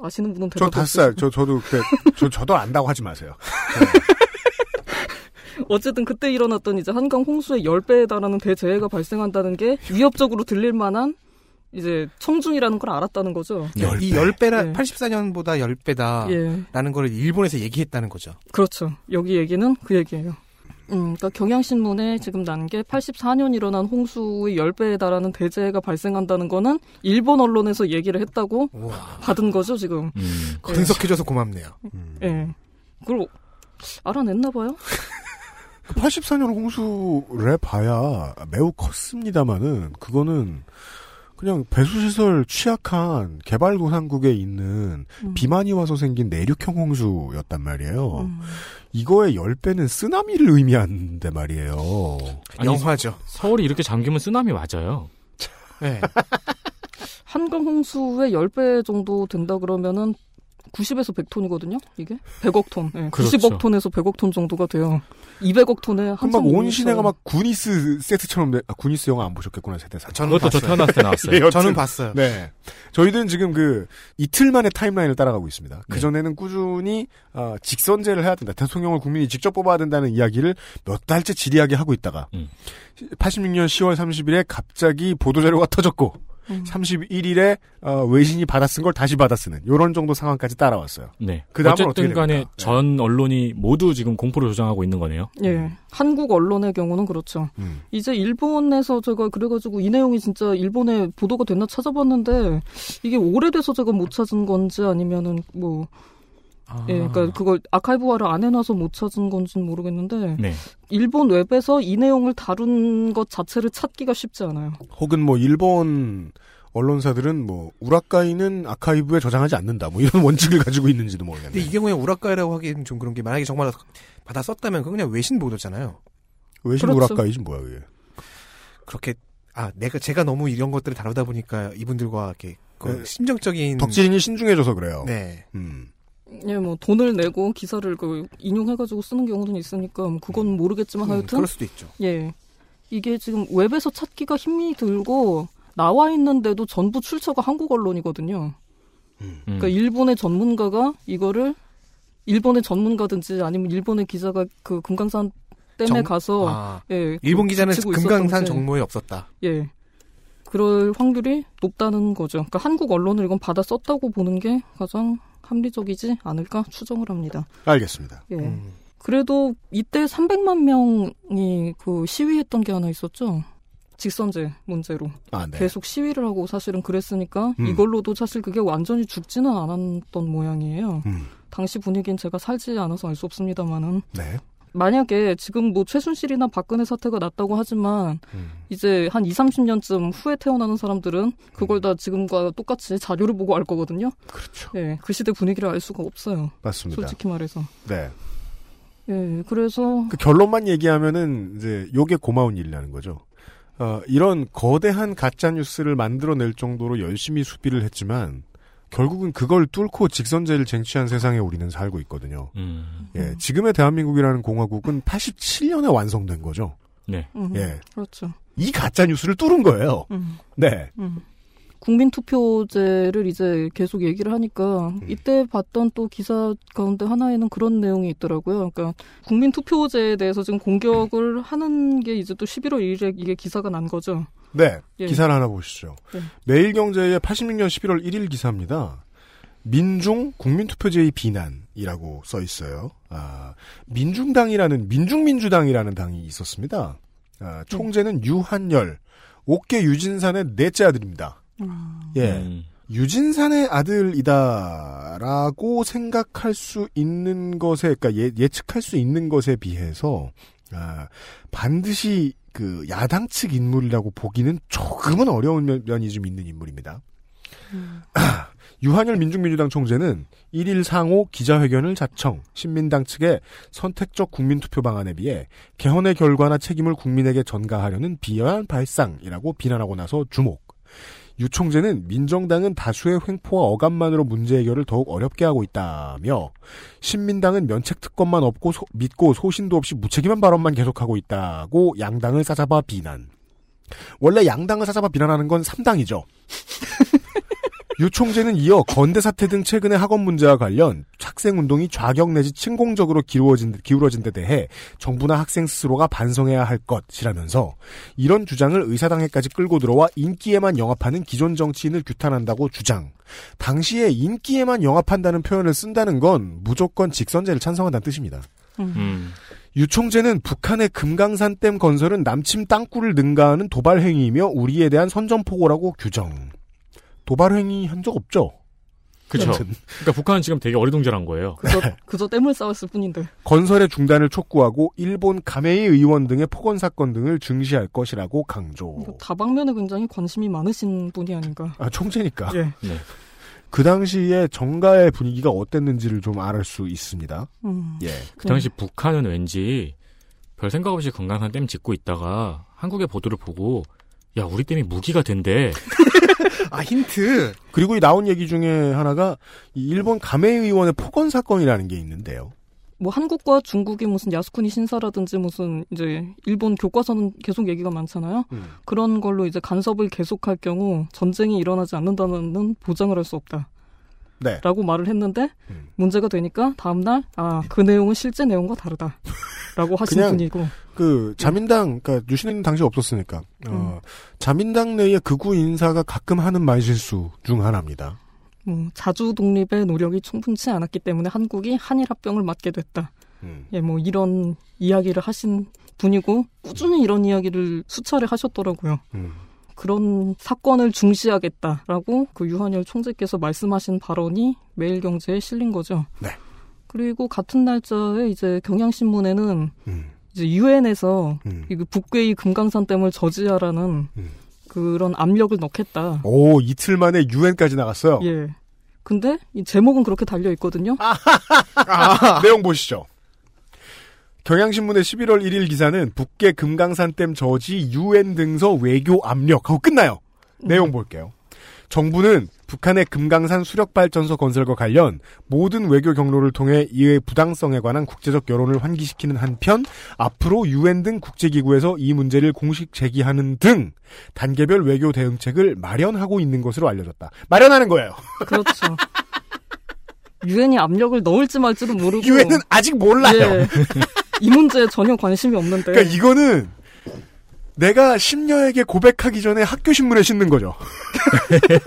아시는 분은 저 대답 다섯 살, 저, 저도 그때, 저, 저도 안다고 하지 마세요. 어쨌든 그때 일어났던 이제 한강 홍수의 10배에 달하는 대재해가 발생한다는 게 위협적으로 들릴 만한 이제 청중이라는 걸 알았다는 거죠. 열이 배. 10배라, 네. 84년보다 10배다. 예. 라는 걸 일본에서 얘기했다는 거죠. 그렇죠. 여기 얘기는 그 얘기예요. 음, 그러니까 경향신문에 지금 난 게 84년 일어난 홍수의 10배에 달하는 대재해가 발생한다는 거는 일본 언론에서 얘기를 했다고 우와. 받은 거죠, 지금. 음. 분석해줘서 고맙네요. 음. 예. 그걸 알아냈나 봐요? 84년 홍수래 봐야 매우 컸습니다만은 그거는 그냥 배수시설 취약한 개발도상국에 있는 음. 비만이 와서 생긴 내륙형 홍수였단 말이에요. 음. 이거의 10배는 쓰나미를 의미한데 말이에요. 아니, 영화죠. 서울이 이렇게 잠기면 쓰나미 맞아요. 네. 한강 홍수의 10배 정도 된다 그러면은 90에서 100톤이거든요. 이게 100억 톤. 네, 그렇죠. 90억 톤에서 100억 톤 정도가 돼요. 200억 톤에 한참 막온 시내가 막 구니스 세트처럼 돼- 아, 구니스 영화 안 보셨겠구나 세대사. 저는 그것도 저 봤어요. 태어났을 때 나왔어요. 네. 저는 봤어요. 네. 저희들은 지금 그 이틀 만에 타임라인을 따라가고 있습니다. 네. 그전에는 꾸준히 어, 직선제를 해야 된다. 대통령을 국민이 직접 뽑아야 된다는 이야기를 몇 달째 지리하게 하고 있다가 음. 86년 10월 30일에 갑자기 보도자료가 터졌고 음. 31일에 어, 외신이 받아 쓴 걸 다시 받아 쓰는 이런 정도 상황까지 따라왔어요. 네. 그 다음은 어떻게 어쨌든 간에 됩니까? 전 언론이 모두 지금 공포를 조장하고 있는 거네요. 예. 한국 언론의 경우는 그렇죠. 음. 이제 일본에서 제가 그래가지고 이 내용이 진짜 일본에 보도가 됐나 찾아봤는데 이게 오래돼서 제가 못 찾은 건지 아니면은 뭐 아. 예, 그러니까 그걸 아카이브화를 안 해놔서 못 찾은 건지는 모르겠는데 네. 일본 웹에서 이 내용을 다룬 것 자체를 찾기가 쉽지 않아요. 혹은 뭐 일본 언론사들은 뭐 우라카이는 아카이브에 저장하지 않는다. 뭐 이런 원칙을 가지고 있는지도 근데 모르겠네요. 이 경우에 우라카이라고 하기엔 좀 그런 게 만약에 정말 받아 썼다면 그건 그냥 외신 보도잖아요. 외신 그렇죠. 우라카이지 뭐야 그게. 그렇게 아 내가 제가 너무 이런 것들을 다루다 보니까 이분들과 이렇게 그 네. 심정적인 덕질인이 신중해져서 그래요. 네. 음. 예, 뭐 돈을 내고 기사를 그 인용해가지고 쓰는 경우는 있으니까 뭐 그건 모르겠지만 음, 하여튼 그럴 수도 있죠. 예. 이게 지금 웹에서 찾기가 힘이 들고 나와 있는데도 전부 출처가 한국 언론이거든요. 음. 그러니까 일본의 전문가가 이거를 일본의 전문가든지 아니면 일본의 기자가 그 금강산 댐에 정- 가서 아, 예, 일본 그 기자는 금강산 있었던지, 정모에 없었다. 예. 그럴 확률이 높다는 거죠. 그러니까 한국 언론을 이건 받아 썼다고 보는 게 가장 합리적이지 않을까 추정을 합니다. 알겠습니다. 예. 음. 그래도 이때 300만 명이 그 시위했던 게 하나 있었죠. 직선제 문제로 아, 네. 계속 시위를 하고 사실은 그랬으니까 음. 이걸로도 사실 그게 완전히 죽지는 않았던 모양이에요. 음. 당시 분위기는 제가 살지 않아서 알 수 없습니다만은 네. 만약에 지금 뭐 최순실이나 박근혜 사태가 났다고 하지만 음. 이제 한 2, 30년쯤 후에 태어나는 사람들은 그걸 다 지금과 똑같이 자료를 보고 알 거거든요. 그렇죠. 예, 그 시대 분위기를 알 수가 없어요. 맞습니다. 솔직히 말해서. 네. 예, 그래서 그 결론만 얘기하면은 이제 요게 고마운 일이라는 거죠. 어, 이런 거대한 가짜 뉴스를 만들어낼 정도로 열심히 수비를 했지만 결국은 그걸 뚫고 직선제를 쟁취한 세상에 우리는 살고 있거든요. 음. 예, 지금의 대한민국이라는 공화국은 87년에 완성된 거죠. 네. 음, 예. 그렇죠. 이 가짜 뉴스를 뚫은 거예요. 음. 네. 음. 국민 투표제를 이제 계속 얘기를 하니까 음. 이때 봤던 또 기사 가운데 하나에는 그런 내용이 있더라고요. 그러니까 국민 투표제에 대해서 지금 공격을 하는 게 이제 또 11월 1일에 이게 기사가 난 거죠. 네. 예. 기사를 하나 보시죠. 네. 매일경제의 86년 11월 1일 기사입니다. 민중 국민투표제의 비난이라고 써 있어요. 아, 민중당이라는 민중민주당이라는 당이 있었습니다. 아, 총재는 유한열, 옥계 유진산의 넷째 아들입니다. 예, 음. 유진산의 아들이다라고 생각할 수 있는 것에, 그러니까 예, 예측할 수 있는 것에 비해서 아, 반드시 그 야당 측 인물이라고 보기는 조금은 어려운 면, 면이 좀 있는 인물입니다. 유한열 민중민주당 총재는 1일 상호 기자회견을 자청 신민당 측의 선택적 국민투표 방안에 비해 개헌의 결과나 책임을 국민에게 전가하려는 비열한 발상이라고 비난하고 나서 주목. 유 총재는 민정당은 다수의 횡포와 어감만으로 문제 해결을 더욱 어렵게 하고 있다며 신민당은 면책 특권만 없고 소- 믿고 소신도 없이 무책임한 발언만 계속하고 있다고 양당을 싸잡아 비난. 원래 양당을 싸잡아 비난하는 건 3당이죠. 유 총재는 이어 건대 사태 등 최근의 학원 문제와 관련 학생 운동이 좌격 내지 침공적으로 기울어진, 기울어진 데 대해 정부나 학생 스스로가 반성해야 할 것이라면서 이런 주장을 의사당에까지 끌고 들어와 인기에만 영합하는 기존 정치인을 규탄한다고 주장. 당시에 인기에만 영합한다는 표현을 쓴다는 건 무조건 직선제를 찬성한다는 뜻입니다. 음. 유 총재는 북한의 금강산 댐 건설은 남침 땅굴을 능가하는 도발 행위이며 우리에 대한 선전포고라고 규정. 도발 행위 한 적 없죠. 그쵸. 여튼 그러니까 북한은 지금 되게 어리둥절한 거예요. 그저 그저 땜을 쌓았을 뿐인데. 건설의 중단을 촉구하고 일본 가메이 의원 등의 폭언 사건 등을 증시할 것이라고 강조. 다방면에 굉장히 관심이 많으신 분이 아닌가. 아 총재니까. 예. 네. 그 당시에 정가의 분위기가 어땠는지를 좀 알을 수 있습니다. 음. 예. 그 당시 북한은 왠지 별 생각 없이 건강한 댐 짓고 있다가 한국의 보도를 보고 야 우리 댐이 무기가 된대 아 힌트. 그리고 이 나온 얘기 중에 하나가 이 일본 가메 의원의 폭언 사건이라는 게 있는데요. 뭐 한국과 중국이 무슨 야스쿠니 신사라든지 무슨 이제 일본 교과서는 계속 얘기가 많잖아요. 음. 그런 걸로 이제 간섭을 계속할 경우 전쟁이 일어나지 않는다는 보장을 할 수 없다. 네. 라고 말을 했는데 음. 문제가 되니까 다음날 아 그 내용은 실제 내용과 다르다. 라고 하신 분이고 그 자민당 그러니까 유신은 당시 없었으니까 어, 자민당 내의 극우 인사가 가끔 하는 말실수 중 하나입니다. 뭐 자주 독립의 노력이 충분치 않았기 때문에 한국이 한일 합병을 맞게 됐다. 음. 예, 뭐 이런 이야기를 하신 분이고 꾸준히 이런 이야기를 수차례 하셨더라고요. 음. 그런 사건을 중시하겠다라고 그 유한열 총재께서 말씀하신 발언이 매일경제에 실린 거죠. 네. 그리고 같은 날짜에 이제 경향신문에는 음. 이제 유엔에서 음. 이 북괴의 금강산 댐을 저지하라는 음. 그런 압력을 넣겠다. 오 이틀 만에 유엔까지 나갔어요. 예. 근데 이 제목은 그렇게 달려 있거든요. 아, 내용 보시죠. 경향신문의 11월 1일 기사는 북계 금강산댐 저지 유엔 등서 외교 압력 하고 끝나요. 내용 볼게요. 정부는 북한의 금강산 수력발전소 건설과 관련 모든 외교 경로를 통해 이의 부당성에 관한 국제적 여론을 환기시키는 한편 앞으로 유엔 등 국제기구에서 이 문제를 공식 제기하는 등 단계별 외교 대응책을 마련하고 있는 것으로 알려졌다. 마련하는 거예요. 그렇죠. 유엔이 압력을 넣을지 말지도 모르고 유엔은 아직 몰라요. 예. 이 문제에 전혀 관심이 없는데 그러니까 이거는 내가 심녀에게 고백하기 전에 학교 신문에 싣는 거죠.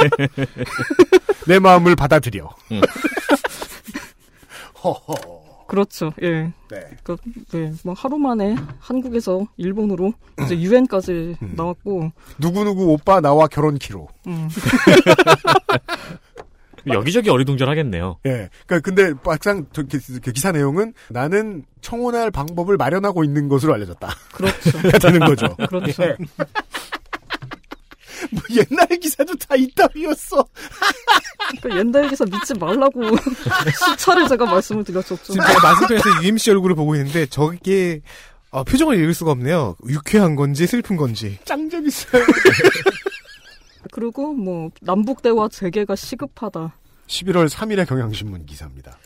내 마음을 받아들여. 허허. 그렇죠. 예. 네. 그, 네. 뭐 하루 만에 한국에서 일본으로 이제 유엔까지 음. 나왔고 누구 누구 오빠 나와 결혼 키로. 음. 여기저기 어리둥절하겠네요. 예. 그러니까 근데 막상 저 기- 그 기사 내용은 나는 청혼할 방법을 마련하고 있는 것으로 알려졌다. 그렇죠. 되는 거죠. 그렇죠. 예. 뭐 옛날 기사도 다 이따위였어. 그러니까 옛날 기사 믿지 말라고 수차례 제가 말씀을 드렸었죠. 지금 제가 말씀통해서 UMC 얼굴을 보고 있는데 저게 어, 표정을 읽을 수가 없네요. 유쾌한 건지 슬픈 건지. 짱 재밌어요. 그리고 뭐 남북 대화 재개가 시급하다. 11월 3일의 경향신문 기사입니다.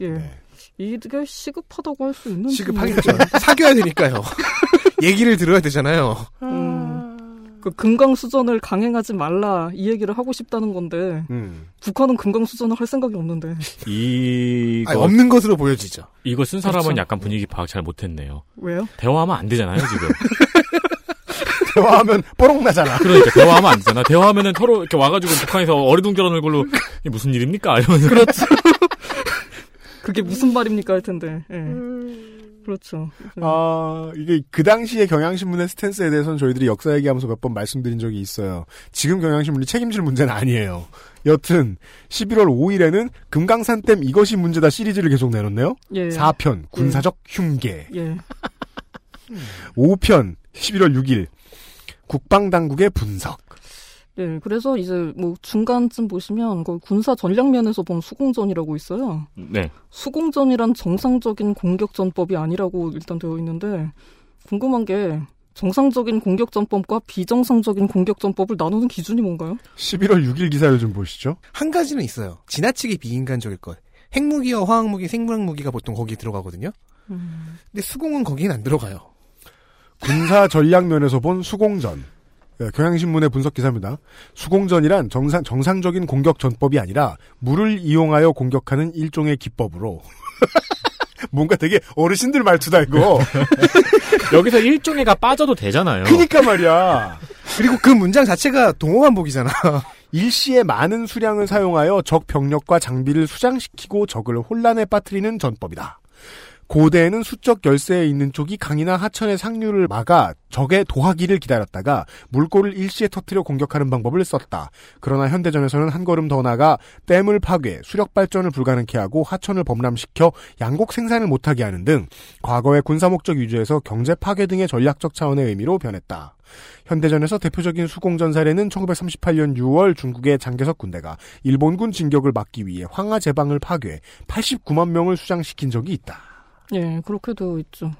예. 네. 이게 시급하다고 할 수 있는지 시급하겠죠. 사귀어야 되니까요. 얘기를 들어야 되잖아요. 음, 그 금강 수전을 강행하지 말라 이 얘기를 하고 싶다는 건데 음. 북한은 금강 수전을 할 생각이 없는데 이거 아니, 없는 것으로 보여지죠. 이거 쓴 사람은 그렇죠. 약간 분위기 파악 잘 못했네요. 왜요? 대화하면 안 되잖아요 지금. 대화하면 뽀록 나잖아. 그러니까 대화하면 안 되잖아. 대화하면은 서로 이렇게 와가지고 북한에서 어리둥절한 얼굴로 이게 무슨 일입니까? 이러면서 그렇죠. 그게 무슨 말입니까 할 텐데. 예. 그렇죠. 아, 이게 그 당시의 경향신문의 스탠스에 대해서는 저희들이 역사 얘기하면서 몇 번 말씀드린 적이 있어요. 지금 경향신문이 책임질 문제는 아니에요. 여튼 11월 5일에는 금강산댐 이것이 문제다 시리즈를 계속 내놓네요. 예. 4편 군사적 흉계. 예. 5편 11월 6일 국방당국의 분석. 예. 그래서 이제 뭐 중간쯤 보시면 그 군사 전략 면에서 본 수공전이라고 있어요. 네. 수공전이란 정상적인 공격 전법이 아니라고 일단 되어 있는데 궁금한 게 정상적인 공격 전법과 비정상적인 공격 전법을 나누는 기준이 뭔가요? 11월 6일 기사를 좀 보시죠. 한 가지는 있어요. 지나치게 비인간적일 것. 핵무기와 화학무기, 생물학무기가 보통 거기에 들어가거든요. 근데 수공은 거기엔 안 들어가요. 군사 전략 면에서 본 수공전. 예, 경향신문의 분석 기사입니다. 수공전이란 정상, 정상적인 공격 전법이 아니라 물을 이용하여 공격하는 일종의 기법으로. 뭔가 되게 어르신들 말투다, 이거. 여기서 일종의가 빠져도 되잖아요. 그니까 말이야. 그리고 그 문장 자체가 동호반복이잖아. 일시에 많은 수량을 사용하여 적 병력과 장비를 수장시키고 적을 혼란에 빠뜨리는 전법이다. 고대에는 수적 열세에 있는 쪽이 강이나 하천의 상류를 막아 적의 도하기를 기다렸다가 물꼬를 일시에 터뜨려 공격하는 방법을 썼다. 그러나 현대전에서는 한 걸음 더 나가 댐을 파괴, 수력 발전을 불가능케 하고 하천을 범람시켜 양곡 생산을 못하게 하는 등 과거의 군사 목적 위주에서 경제 파괴 등의 전략적 차원의 의미로 변했다. 현대전에서 대표적인 수공전 사례는 1938년 6월 중국의 장개석 군대가 일본군 진격을 막기 위해 황하 제방을 파괴 89만 명을 수장시킨 적이 있다. 예, 그렇게 되어 있죠.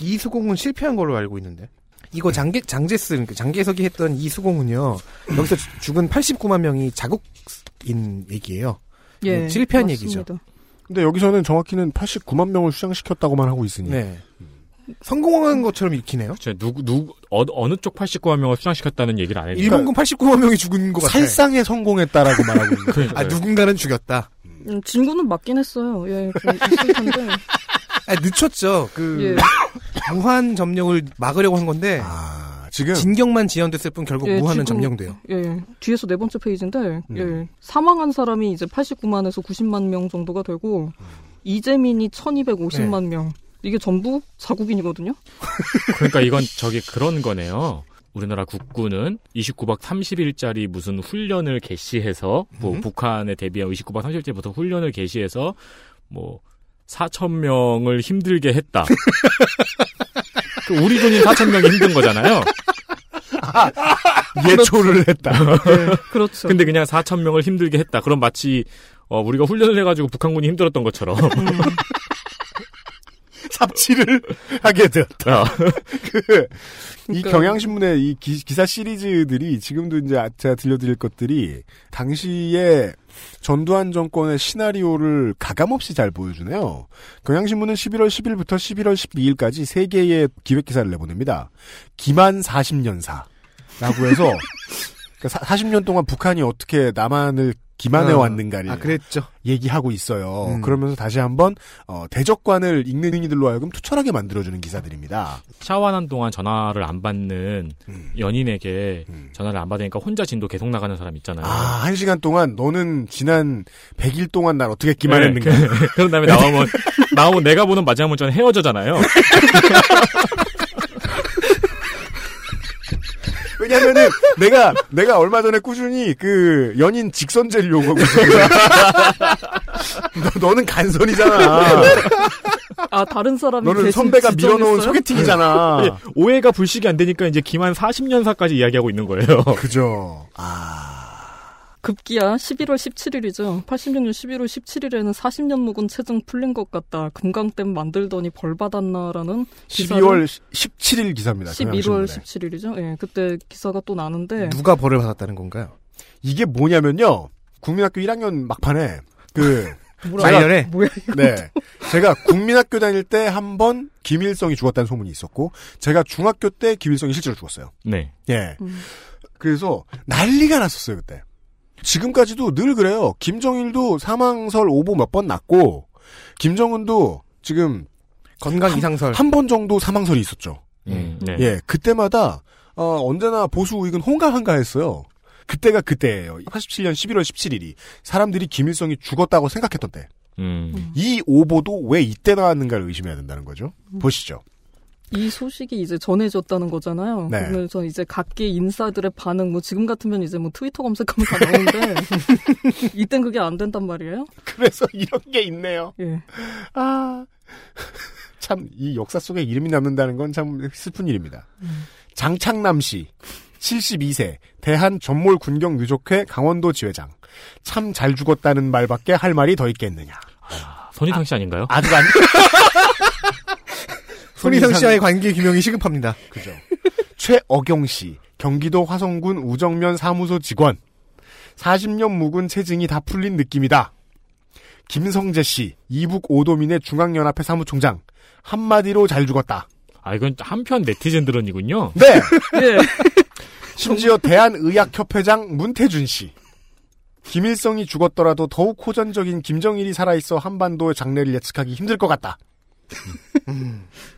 이 수공은 실패한 걸로 알고 있는데. 이거 장계, 장제스, 그러니까 장계석이 했던 이 수공은요, 여기서 주- 죽은 89만 명이 자국인 얘기예요. 예, 네, 실패한 맞습니다. 얘기죠. 근데 여기서는 정확히는 89만 명을 수장시켰다고만 하고 있으니. 네. 성공한 것처럼 읽히네요. 저 누구 누구 어, 어느 쪽 89만 명을 수장시켰다는 얘기를 안 해요. 일본군 89만 명이 죽은 것 같아요. 살상에 성공했다라고 말하고 있는. 그러니까요. 아, 누군가는 죽였다. 음, 진구는 맞긴 했어요. 예, 그 있을 텐데. 아, 늦췄죠. 그, 예. 무한 점령을 막으려고 한 건데, 아, 지금 진경만 지연됐을 뿐 결국 예, 무한은 지금- 점령돼요. 예, 뒤에서 네 번째 페이지인데, 음. 예, 사망한 사람이 이제 89만에서 90만 명 정도가 되고, 이재민이 1250만 네. 명. 이게 전부 자국인이거든요? 그러니까 이건 저기 그런 거네요. 우리나라 국군은 29박 30일짜리 무슨 훈련을 개시해서 뭐 음. 북한에 대비한 29박 30일째부터 훈련을 개시해서 뭐 4천 명을 힘들게 했다. 그 우리 군인 4천 명이 힘든 거잖아요. 예초를 했다. 예, 그렇죠. 근데 그냥 4천 명을 힘들게 했다. 그럼 마치 어, 우리가 훈련을 해가지고 북한군이 힘들었던 것처럼. 삽질을 하게 되었다. 어, 그, 이 그러니까- 경향신문의 이 기, 사 시리즈들이 지금도 이제 아- 제가 들려드릴 것들이 당시에 전두환 정권의 시나리오를 가감없이 잘 보여주네요. 경향신문은 11월 10일부터 11월 12일까지 세 개의 기획기사를 내보냅니다. 기만 40년사라고 해서 그러니까 40년 동안 북한이 어떻게 남한을 기만해 어. 왔는가를 아, 그랬죠. 얘기하고 있어요. 음. 그러면서 다시 한번 어, 대적관을 읽는 이들로 하여금 투철하게 만들어주는 기사들입니다. 샤워하는 동안 전화를 안 받는 음. 연인에게 음. 전화를 안 받으니까 혼자 진도 계속 나가는 사람 있잖아요. 아, 한 시간 동안 너는 지난 100일 동안 날 어떻게 기만했는가. 네, 그- 그런 다음에 나오면 나오면 내가 보는 마지막 문자는 헤어져잖아요. 왜냐면은 내가 내가 얼마 전에 꾸준히 그 연인 직선제를 요구하고 있었거든. 너, 너는 간선이잖아. 아, 다른 사람이 너는 대신 선배가 밀어놓은? 소개팅이잖아. 예, 오해가 불식이 안 되니까 이제 기만 40년사까지 이야기하고 있는 거예요. 그죠. 아. 급기야 11월 17일이죠. 86년 11월 17일에는 40년 묵은 체증 풀린 것 같다. 금강댐 만들더니 벌 받았나라는 기사를 12월 17일 기사입니다. 11월 경향신문에. 17일이죠. 예, 그때 기사가 또 나는데 누가 벌을 받았다는 건가요? 이게 뭐냐면요. 국민학교 1학년 막판에 그 뭐라 말년에? 뭐야? 네. 제가 국민학교 다닐 때 한 번 김일성이 죽었다는 소문이 있었고, 제가 중학교 때 김일성이 실제로 죽었어요. 네. 예. 음. 그래서 난리가 났었어요, 그때. 지금까지도 늘 그래요. 김정일도 사망설 오보 몇 번 났고, 김정은도 지금 건강 이상설. 한 번 정도 사망설이 있었죠. 음, 네. 예, 그때마다 어, 언제나 보수 우익은 홍가한가했어요. 그때가 그때예요. 87년 11월 17일이 사람들이 김일성이 죽었다고 생각했던 때. 음. 이 오보도 왜 이때 나왔는가를 의심해야 된다는 거죠. 보시죠. 이 소식이 이제 전해졌다는 거잖아요. 네. 그래서 이제 각계 인사들의 반응, 뭐 지금 같으면 이제 뭐 트위터 검색하면 다 나오는데 이땐 그게 안 된단 말이에요. 그래서 이런 게 있네요. 예. 아, 참, 이 역사 속에 이름이 남는다는 건 참 슬픈 일입니다. 장창남 씨, 72세, 대한 전몰 군경 유족회 강원도 지회장. 참 잘 죽었다는 말밖에 할 말이 더 있겠느냐. 손희상 씨 아닌가요? 아직 안, 손희상 씨와의 관계 규명이 시급합니다. 그죠. 최어경 씨, 경기도 화성군 우정면 사무소 직원. 40년 묵은 체증이 다 풀린 느낌이다. 김성재 씨, 이북 오도민의 중앙연합회 사무총장. 한마디로 잘 죽었다. 아 이건 한편 네티즌들은이군요. 네! 예. 심지어 대한의학협회장 문태준 씨. 김일성이 죽었더라도 더욱 호전적인 김정일이 살아있어 한반도의 장래를 예측하기 힘들 것 같다.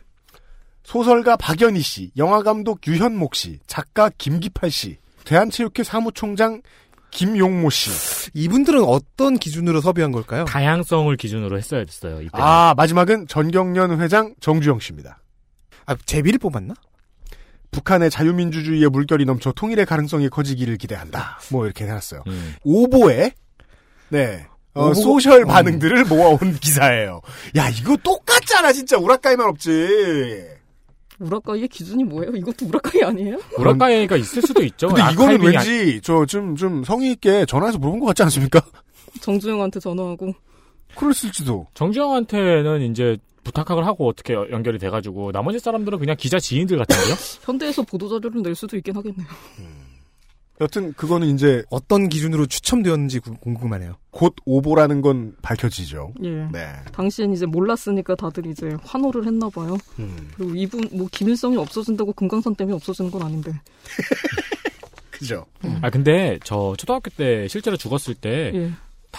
소설가 박연희 씨, 영화감독 유현목 씨, 작가 김기팔 씨, 대한체육회 사무총장 김용모 씨. 이분들은 어떤 기준으로 섭외한 걸까요? 다양성을 기준으로 했어야 됐어요. 이때. 아, 마지막은 전경련 회장 정주영 씨입니다. 아, 제비를 뽑았나? 북한의 자유민주주의의 물결이 넘쳐 통일의 가능성이 커지기를 기대한다. 뭐 이렇게 해놨어요. 음. 오보에 네 어, 오보- 소셜 어. 반응들을 모아온 기사예요. 야 이거 똑같잖아 진짜 우라카이만 없지. 우라카이의 기준이 뭐예요? 이것도 우라카이 아니에요? 우라카이가 있을 수도 있죠. 근데 이거는 아- 왠지 저좀좀 성의 있게 전화해서 물어본 것 같지 않습니까? 정주영한테 전화하고 그랬을지도. 정주영한테는 이제 부탁을 하고 어떻게 여- 연결이 돼가지고 나머지 사람들은 그냥 기자 지인들 같은데요? 현대에서 보도자료를 낼 수도 있긴 하겠네요. 여튼 그거는 이제 어떤 기준으로 추첨되었는지 구- 궁금하네요. 곧 오보라는 건 밝혀지죠. 예. 네. 당시엔 이제 몰랐으니까 다들 이제 환호를 했나 봐요. 음, 그리고 이분 뭐 김일성이 없어진다고 금강산 때문에 없어지는 건 아닌데. 그죠. 아 근데 저 초등학교 때 실제로 죽었을 때다 예.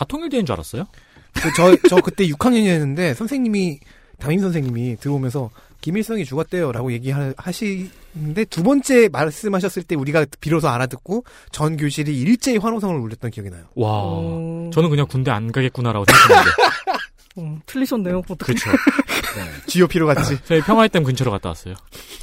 통일된 줄 알았어요? 그 저, 저 그때 6학년이었는데 선생님이, 담임 선생님이 들어오면서 김일성이 죽었대요라고 얘기하시는데 두 번째 말씀하셨을 때 우리가 비로소 알아듣고 전 교실이 일제히 환호성을 울렸던 기억이 나요. 와, 어, 저는 그냥 군대 안 가겠구나라고 생각했는데. 어, 틀리셨네요. 어떻게? 그렇죠. GOP로 갔지. 저희 평화의댐 근처로 갔다 왔어요.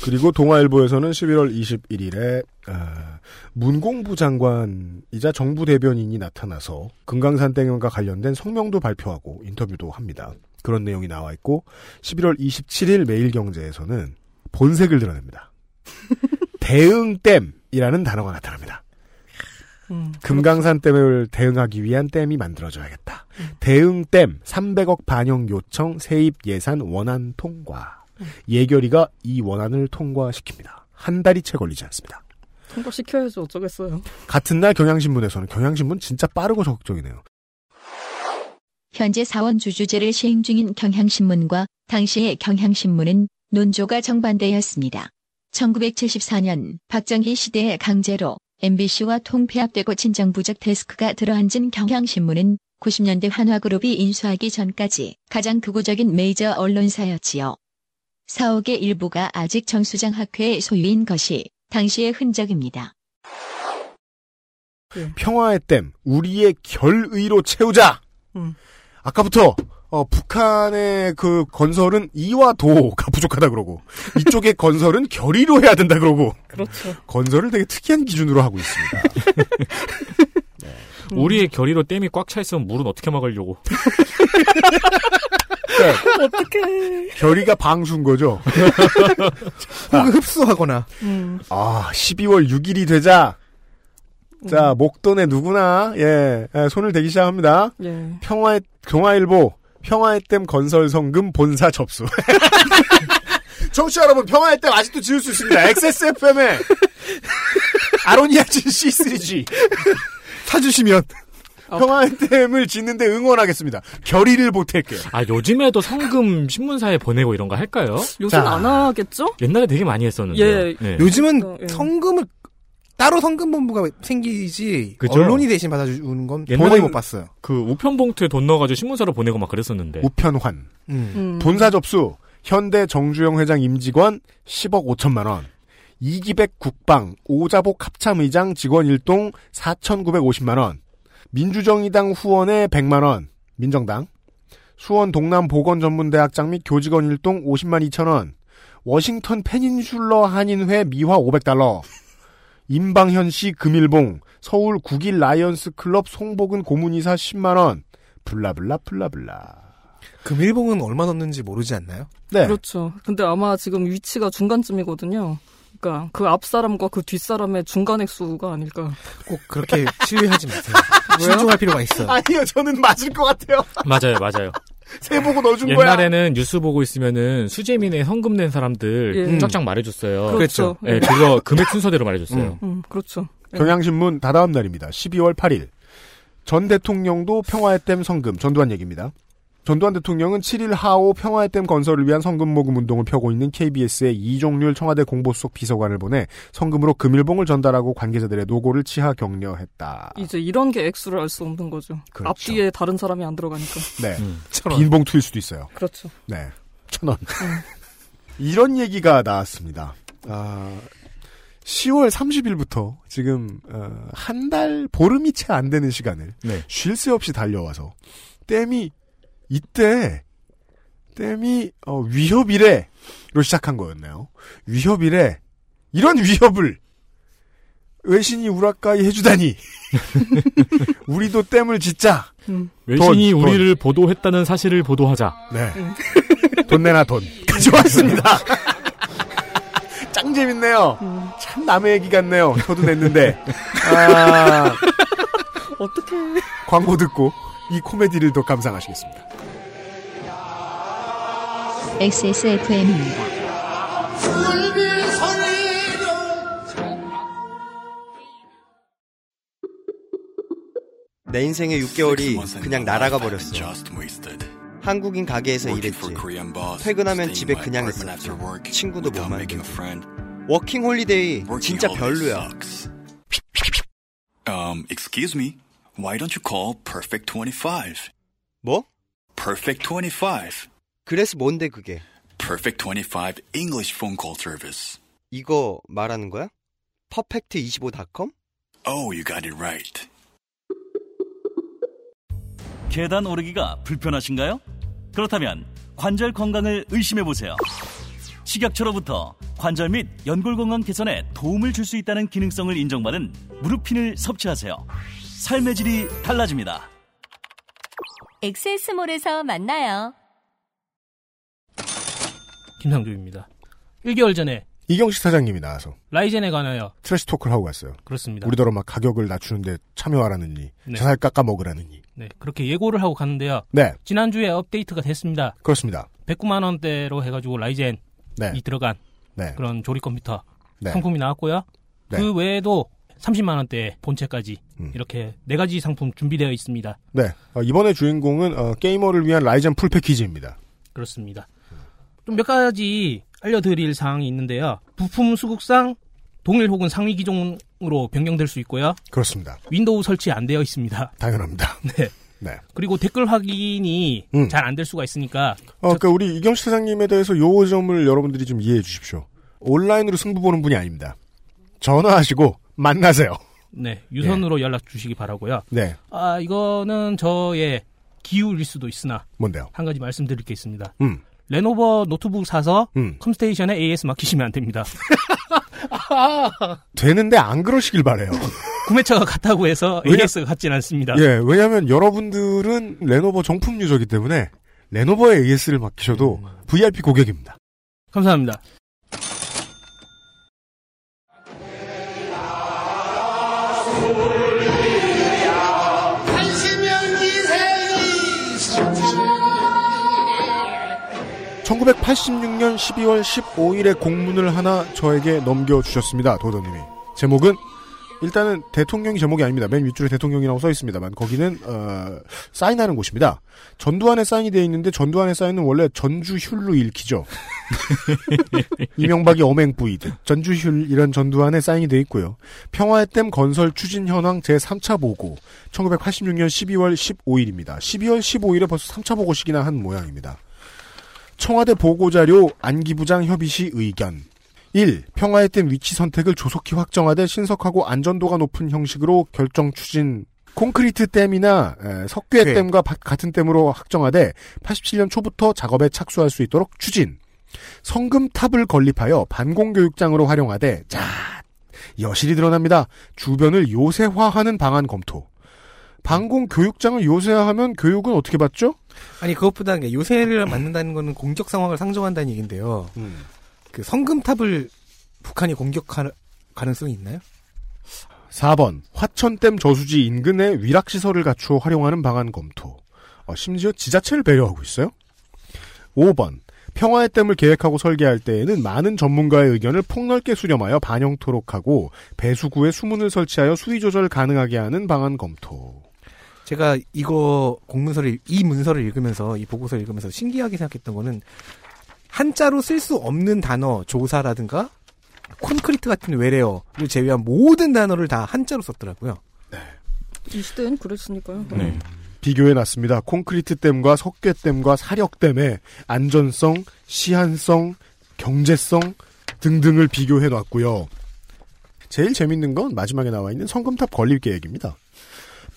그리고 동아일보에서는 11월 21일에 아, 문공부 장관이자 정부 대변인이 나타나서 금강산 땡연과 관련된 성명도 발표하고 인터뷰도 합니다. 그런 내용이 나와 있고 11월 27일 매일경제에서는 본색을 드러냅니다. 대응댐이라는 단어가 나타납니다. 음, 금강산 댐을 대응하기 위한 댐이 만들어져야겠다. 대응댐 300억 반영 요청 세입 예산 원안 통과. 예결위가 이 원안을 통과시킵니다. 한 달이 채 걸리지 않습니다. 통과시켜야지 어쩌겠어요. 같은 날 경향신문에서는 경향신문 진짜 빠르고 적극적이네요. 현재 사원 주 주제를 시행 중인 경향신문과 당시의 경향신문은 논조가 정반대였습니다. 1974년 박정희 시대에 강제로 MBC와 통폐합되고 친정부적 데스크가 들어앉은 경향신문은 90년대 한화그룹이 인수하기 전까지 가장 극우적인 메이저 언론사였지요. 사옥의 일부가 아직 정수장 학회의 소유인 것이 당시의 흔적입니다. 평화의 댐 우리의 결의로 채우자. 음. 아까부터 어, 북한의 그 건설은 이와 도가 부족하다 그러고 이쪽의 건설은 결의로 해야 된다 그러고 그렇죠. 건설을 되게 특이한 기준으로 하고 있습니다. 음. 우리의 결의로 댐이 꽉 차 있으면 물은 어떻게 막으려고? 어떻게? 결의가 방수인 거죠. 혹은 흡수하거나. 음, 아, 12월 6일이 되자. 자, 목돈에 누구나, 예, 예, 손을 대기 시작합니다. 예. 평화의, 동아일보, 평화의 댐 건설 성금 본사 접수. 청취자 여러분, 평화의 댐 아직도 지을 수 있습니다. XSFM에 아로니아진 C3G. 사주시면. 평화의 댐을 짓는데 응원하겠습니다. 결의를 보탤게요. 아 요즘에도 성금 신문사에 보내고 이런 거 할까요? 요즘 자. 안 하겠죠? 옛날에 되게 많이 했었는데. 예. 네. 요즘은 어, 예. 성금을 따로 성금본부가 생기지 그죠? 언론이 대신 받아주는 건 거의 못 봤어요. 그 우편 봉투에 돈 넣어가지고 신문사로 보내고 막 그랬었는데. 우편환. 음. 음. 본사 접수 현대 정주영 회장 임직원 10억 5천만 원. 이기백 국방 오자복 합참의장 직원 일동 4,950만 원. 민주정의당 후원회 100만 원. 민정당. 수원 동남 보건 전문대학장 및 교직원 일동 50만 2천 원. 워싱턴 페닌슐러 한인회 미화 500달러. 임방현 씨 금일봉 서울 국일 라이언스 클럽 송복은 고문이사 10만 원. blah blah blah blah. 금일봉은 얼마 넣는지 모르지 않나요? 네. 그렇죠. 근데 아마 지금 위치가 중간쯤이거든요. 그러니까 그 앞 사람과 그 뒷 사람의 중간 액수가 아닐까. 꼭 그렇게 신뢰하지 마세요. 신중할 필요가 있어요. 아니요, 저는 맞을 것 같아요. 맞아요, 맞아요. 세 보고 넣어준 거야. 옛날에는 뉴스 보고 있으면은 수재민의 성금 낸 사람들 예. 쫙쫙 말해줬어요. 그렇죠. 예, 그거 금액 순서대로 말해줬어요. 음, 그렇죠. 경향신문 다다음 날입니다. 12월 8일. 전 대통령도 평화의 댐 성금, 전두환 얘기입니다. 전두환 대통령은 7일 하오 평화의 댐 건설을 위한 성금 모금 운동을 펴고 있는 KBS의 이종률 청와대 공보수석 비서관을 보내 성금으로 금일봉을 전달하고 관계자들의 노고를 치하 격려했다. 이제 이런 게 액수를 알 수 없는 거죠. 그렇죠. 앞뒤에 다른 사람이 안 들어가니까. 네. 음. 빈 봉투일 수도 있어요. 그렇죠. 네. 천 원. 이런 얘기가 나왔습니다. 아, 10월 30일부터 지금 어, 한달 보름이 채 안 되는 시간을 네. 쉴새 없이 달려와서 댐이 이때 댐이 어, 위협이래로 시작한 거였나요? 위협이래. 이런 위협을 외신이 우라카이 해주다니. 우리도 댐을 짓자. 음. 외신이 돈, 우리를 보도했다는 사실을 보도하자. 네. 돈 내나 돈. 가져왔습니다. 짱 재밌네요. 음. 참 남의 얘기 같네요. 저도 냈는데. 아, 어떻게? 광고 듣고 이 코미디를 더 감상하시겠습니다. XSFM입니다. 내 인생의 6개월이 그냥 날아가 버렸어. 한국인 가게에서 일했지. 퇴근하면 집에 그냥 있었지. 친구도 못 만들고. working holiday 진짜 별로야. Um, excuse me. Why don't you call Perfect 25? 뭐? Perfect 25. 그래서 뭔데 그게? Perfect 25 English phone call service. 이거 말하는 거야? 퍼펙트25.com? Oh, you got it right. 계단 오르기가 불편하신가요? 그렇다면 관절 건강을 의심해 보세요. 식약처로부터 관절 및 연골 건강 개선에 도움을 줄 수 있다는 기능성을 인정받은 무릎핀을 섭취하세요. 삶의 질이 달라집니다. 엑세스몰에서 만나요. 김상조입니다. 1개월 전에 이경식 사장님이 나와서 라이젠에 관하여 trash talk를 하고 갔어요. 그렇습니다. 우리더러 막 가격을 낮추는데 참여하라느니 네. 자살 깎아 먹으라느니. 네, 그렇게 예고를 하고 갔는데요. 네, 지난주에 업데이트가 됐습니다. 그렇습니다. 109만 원대로 해가지고 라이젠이 네, 들어간 네, 그런 조립 컴퓨터 네. 상품이 나왔고요. 네. 그 외에도 30만 원대 본체까지 음. 이렇게 네 가지 상품 준비되어 있습니다. 네. 어, 이번에 주인공은 어, 게이머를 위한 라이젠 full package입니다. 그렇습니다. 좀 몇 가지 알려드릴 사항이 있는데요. 부품 수급상 동일 혹은 상위 기종으로 변경될 수 있고요. 그렇습니다. 윈도우 설치 안 되어 있습니다. 당연합니다. 네. 네. 그리고 댓글 확인이 음. 잘안 될 수가 있으니까 어, 그러니까 우리 이경식 사장님에 대해서 요 점을 여러분들이 좀 이해해 주십시오. 온라인으로 승부 보는 분이 아닙니다. 전화하시고 만나세요. 네 유선으로 연락 주시기 바라고요. 네. 아 이거는 저의 기울일 수도 있으나 뭔데요? 한 가지 말씀드릴 게 있습니다. 음. 레노버 노트북 사서 음. 컴스테이션에 AS 맡기시면 안 됩니다. 되는데 안 그러시길 바래요. 구매처가 같다고 해서 왜냐- AS가 같진 않습니다. 예, 왜냐하면 여러분들은 레노버 정품 user이기 때문에 레노버에 AS를 맡기셔도 VIP 고객입니다. 감사합니다. 1986년 12월 15일에 공문을 하나 저에게 넘겨주셨습니다. 도도님이. 제목은 일단은 대통령이 제목이 아닙니다. 맨 윗줄에 대통령이라고 써 있습니다만 거기는 어, 사인하는 곳입니다. 전두환에 사인이 되어 있는데 전두환의 사인은 원래 전주휴로 읽히죠. 이명박이 어맹부이듯 전주휴 이런 전두환에 사인이 되어 있고요. 평화의 댐 건설 추진 현황 제 3차 보고 1986년 12월 15일입니다. 12월 15일에 벌써 3차 보고식이나 한 모양입니다. 청와대 보고자료 안기부장 협의시 의견. 1. 평화의 댐 위치 선택을 조속히 확정하되 신속하고 안전도가 높은 형식으로 결정 추진. 콘크리트 댐이나 에, 석괴 네. 댐과 바- 같은 댐으로 확정하되 87년 초부터 작업에 착수할 수 있도록 추진. 성금탑을 건립하여 반공교육장으로 활용하되 자 여실히 드러납니다. 주변을 요새화하는 방안 검토. 반공교육장을 요새화하면 교육은 어떻게 받죠? 아니 그것보다 요새를 만든다는 거는 공격 상황을 상정한다는 얘기인데요. 그 성금탑을 북한이 공격할 가능성이 있나요? 4번 화천댐 저수지 인근에 위락 시설을 갖추어 활용하는 방안 검토. 어, 심지어 지자체를 배려하고 있어요. 5번 평화의 댐을 계획하고 설계할 때에는 많은 전문가의 의견을 폭넓게 수렴하여 반영토록 하고 배수구에 수문을 설치하여 수위 조절 가능하게 하는 방안 검토. 제가 이거 공문서를 이 문서를 읽으면서 이 보고서를 읽으면서 신기하게 생각했던 거는 한자로 쓸 수 없는 단어 조사라든가 콘크리트 같은 외래어를 제외한 모든 단어를 다 한자로 썼더라고요. 이 시대엔 그랬으니까요. 네. 비교해 놨습니다. 콘크리트 댐과 석괴 댐과 사력 댐의 안전성, 시한성, 경제성 등등을 비교해 놨고요. 제일 재밌는 건 마지막에 나와 있는 성금탑 건립 계획입니다.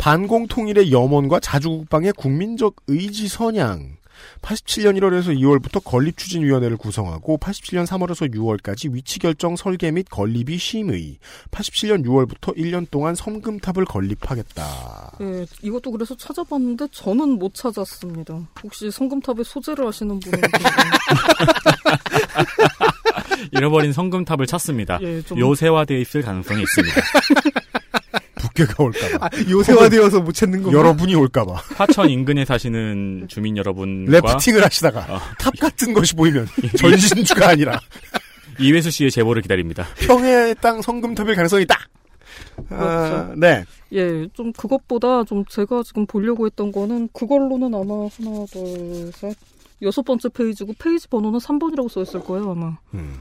반공 통일의 염원과 자주국방의 국민적 의지 선양. 87년 1월에서 2월부터 건립추진위원회를 구성하고 87년 3월에서 6월까지 위치 결정 설계 및 건립이 심의. 87년 6월부터 1년 동안 성금탑을 건립하겠다. 예, 이것도 그래서 찾아봤는데 저는 못 찾았습니다. 혹시 성금탑에 소재를 하시는 분은 잃어버린 성금탑을 찾습니다. 예, 좀- 요새화되어 있을 가능성이 있습니다. 북괴가 올까봐. 아, 요새화되어서 못 찾는 거. 여러분이 올까봐. 화천 인근에 사시는 주민 여러분과 래프팅을 하시다가 어. 탑 같은 것이 보이면 전신주가 아니라 이회수 씨의 제보를 기다립니다. 평화의 댐 성금탑일 가능성이 있다. 아, 그렇죠. 네. 예, 좀 그것보다 좀 제가 지금 보려고 했던 거는 그걸로는 아마 하나, 둘, 셋. 여섯 번째 페이지고 페이지 번호는 3번이라고 써있을 거예요, 아마. 음.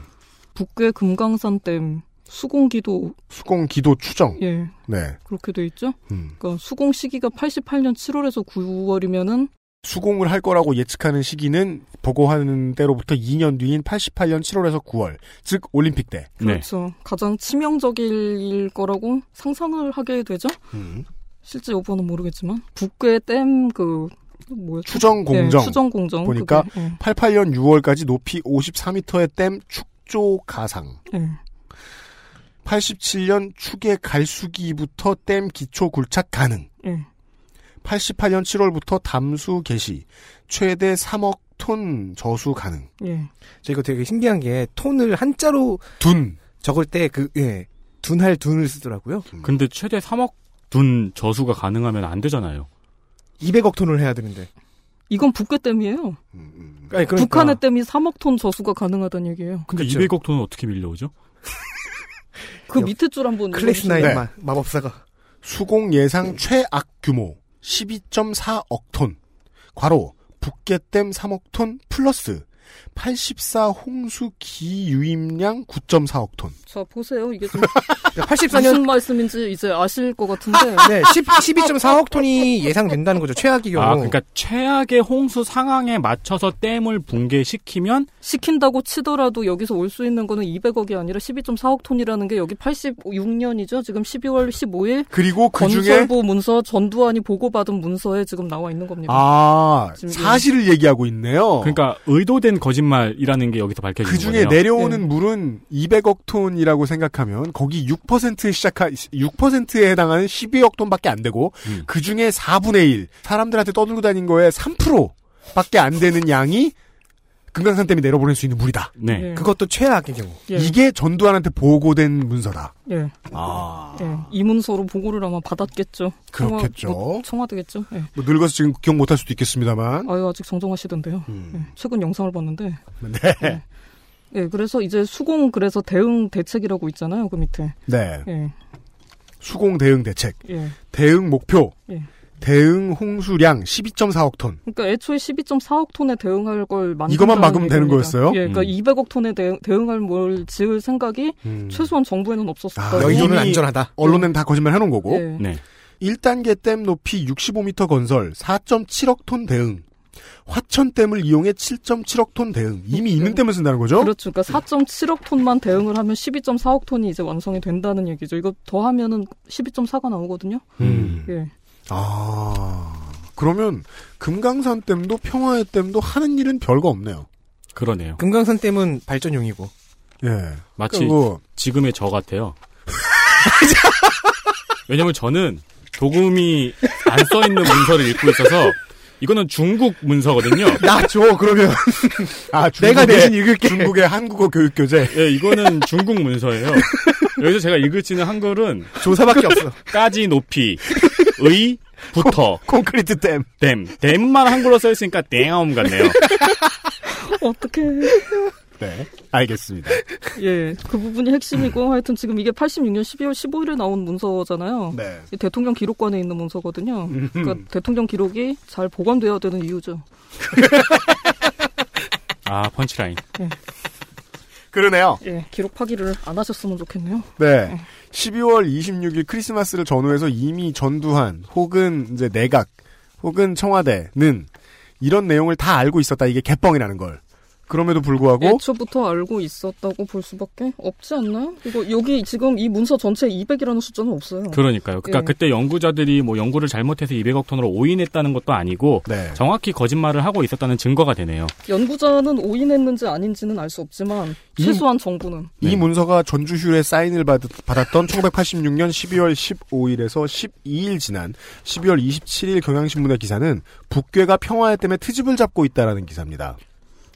북괴 금강산댐 수공기도 수공 기도 추정. 예, 네. 그렇게 돼 있죠. 음. 그러니까 수공 시기가 88년 7월에서 9월이면은 수공을 할 거라고 예측하는 시기는 보고하는 때로부터 2년 뒤인 88년 7월에서 9월, 즉 올림픽 때. 그렇죠. 가장 치명적일 거라고 상상을 하게 되죠. 음. 실제 여부는 모르겠지만 북괴 댐그 뭐였죠? 추정 공정. 예, 추정 공정. 보니까 그게, 예. 88년 6월까지 높이 54m의 댐 축조 가상. 예. 87년 축의 갈수기부터 댐 기초 굴착 가능. 예. 88년 7월부터 담수 개시. 최대 3억 톤 저수 가능. 예. 저 이거 되게 신기한 게 톤을 한자로 둔 적을 때 그 예. 둔할 둔을 쓰더라고요. 근데 최대 3억 둔 저수가 가능하면 안 되잖아요. 200억 톤을 해야 되는데. 이건 북괴 댐이에요. 음, 아니, 그러니까. 북한의 댐이 3억 톤 저수가 가능하다는 얘기예요. 근데 그쵸. 200억 톤은 어떻게 밀려오죠? 그 밑에 줄 한번 클래스 읽어주세요. 나인 네. 마, 마법사가. 수공 예상 최악 규모 12.4억 톤. 괄호 북계댐 3억 톤 플러스 84 홍수 기유입량 9.4억 톤. 자 보세요. 이게 좀 84년 무슨 말씀인지 이제 아실 것 같은데 네, 10, 12.4억 톤이 예상된다는 거죠. 최악의 경우. 아, 그러니까 최악의 홍수 상황에 맞춰서 댐을 붕괴시키면 시킨다고 치더라도 여기서 올 수 있는 거는 200억이 아니라 12.4억 톤이라는 게 여기 86년이죠. 지금 12월 15일 그리고 그 중에 건설부 문서 전두환이 보고받은 문서에 지금 나와 있는 겁니다. 아 지금 사실을 얘기하고 있네요. 그러니까 의도된 거짓말이라는 게 여기서 밝혀지는 그 중에 거네요. 내려오는 물은 200억 톤이라고 생각하면 거기 6% 시작한 6%에 해당하는 12억 톤밖에 안 되고 음. 그 중에 4분의 1 사람들한테 떠들고 다닌 거에 3%밖에 안 되는 양이 금강산 댐이 내려보낼 수 있는 물이다. 네. 예. 그것도 최악의 경우. 예. 이게 전두환한테 보고된 문서다. 예. 아 예. 이 문서로 보고를 아마 받았겠죠. 그렇겠죠. 청와, 뭐, 청와대겠죠. 예. 뭐 늙어서 지금 기억 못할 수도 있겠습니다만. 아유 아직 정정하시던데요. 음. 예. 최근 영상을 봤는데. 네. 예. 그래서 이제 수공 그래서 대응 대책이라고 있잖아요. 그 밑에. 네. 예. 수공 대응 대책. 예. 대응 목표. 예. 대응 홍수량 12.4억 톤. 그러니까 애초에 12.4억 톤에 대응할 걸 이것만 막으면 되는. 거였어요? 예, 그러니까 음. 200억 톤에 대응, 대응할 뭘 지을 생각이 음. 최소한 정부에는 없었을 아, 거예요. 여의도는 이미 안전하다. 언론엔 다 거짓말 해놓은 거고. 예. 네. 1단계 댐 높이 65m 건설 4.7억 톤 대응. 화천댐을 이용해 7.7억 톤 대응. 이미 있는 댐을 쓴다는 거죠? 그렇죠. 그러니까 4.7억 톤만 대응을 하면 12.4억 톤이 이제 완성이 된다는 얘기죠. 이거 더 하면은 12.4가 나오거든요. 음. 예. 아. 그러면 금강산 댐도 평화의 댐도 하는 일은 별거 없네요. 그러네요. 금강산 댐은 발전용이고. 예. 마치 그리고 지금의 저 같아요. 왜냐면 저는 도금이 안 써 있는 문서를 읽고 있어서 이거는 중국 문서거든요. 나 줘, 그러면. 아, 내가 중국의- 대신 읽을게. 중국의 한국어 교육 교재. 예, 이거는 중국 문서예요. 여기서 제가 읽을 수 있는 한글은 조사밖에 없어. 까지 높이 의 부터 콘크리트 댐. 댐 댐만 한글로 써 있으니까 댐 같네요. 어떻게 네. 알겠습니다. 예. 그 부분이 핵심이고 하여튼 지금 이게 86년 12월 15일에 나온 문서잖아요. 네. 이 대통령 기록관에 있는 문서거든요. 그러니까 대통령 기록이 잘 보관돼야 되는 이유죠. 아 펀치라인. 그러네요. 예. 기록 파기를 안 하셨으면 좋겠네요. 네. 12월 26일 크리스마스를 전후해서 이미 전두환 혹은 이제 내각 혹은 청와대는 이런 내용을 다 알고 있었다. 이게 개뻥이라는 걸. 그럼에도 불구하고 애초부터 알고 있었다고 볼 수밖에 없지 않나요? 이거 여기 지금 이 문서 전체 200이라는 숫자는 없어요. 그러니까요. 그러니까 예. 그때 연구자들이 뭐 연구를 잘못해서 200억 톤으로 오인했다는 것도 아니고 네. 정확히 거짓말을 하고 있었다는 증거가 되네요. 연구자는 오인했는지 아닌지는 알 수 없지만 이- 최소한 정부는 이 네. 문서가 전주휴의 사인을 받, 받았던 1986년 12월 15일에서 12일 지난 12월 27일 경향신문의 기사는 북괴가 평화의 때문에 트집을 잡고 있다라는 기사입니다.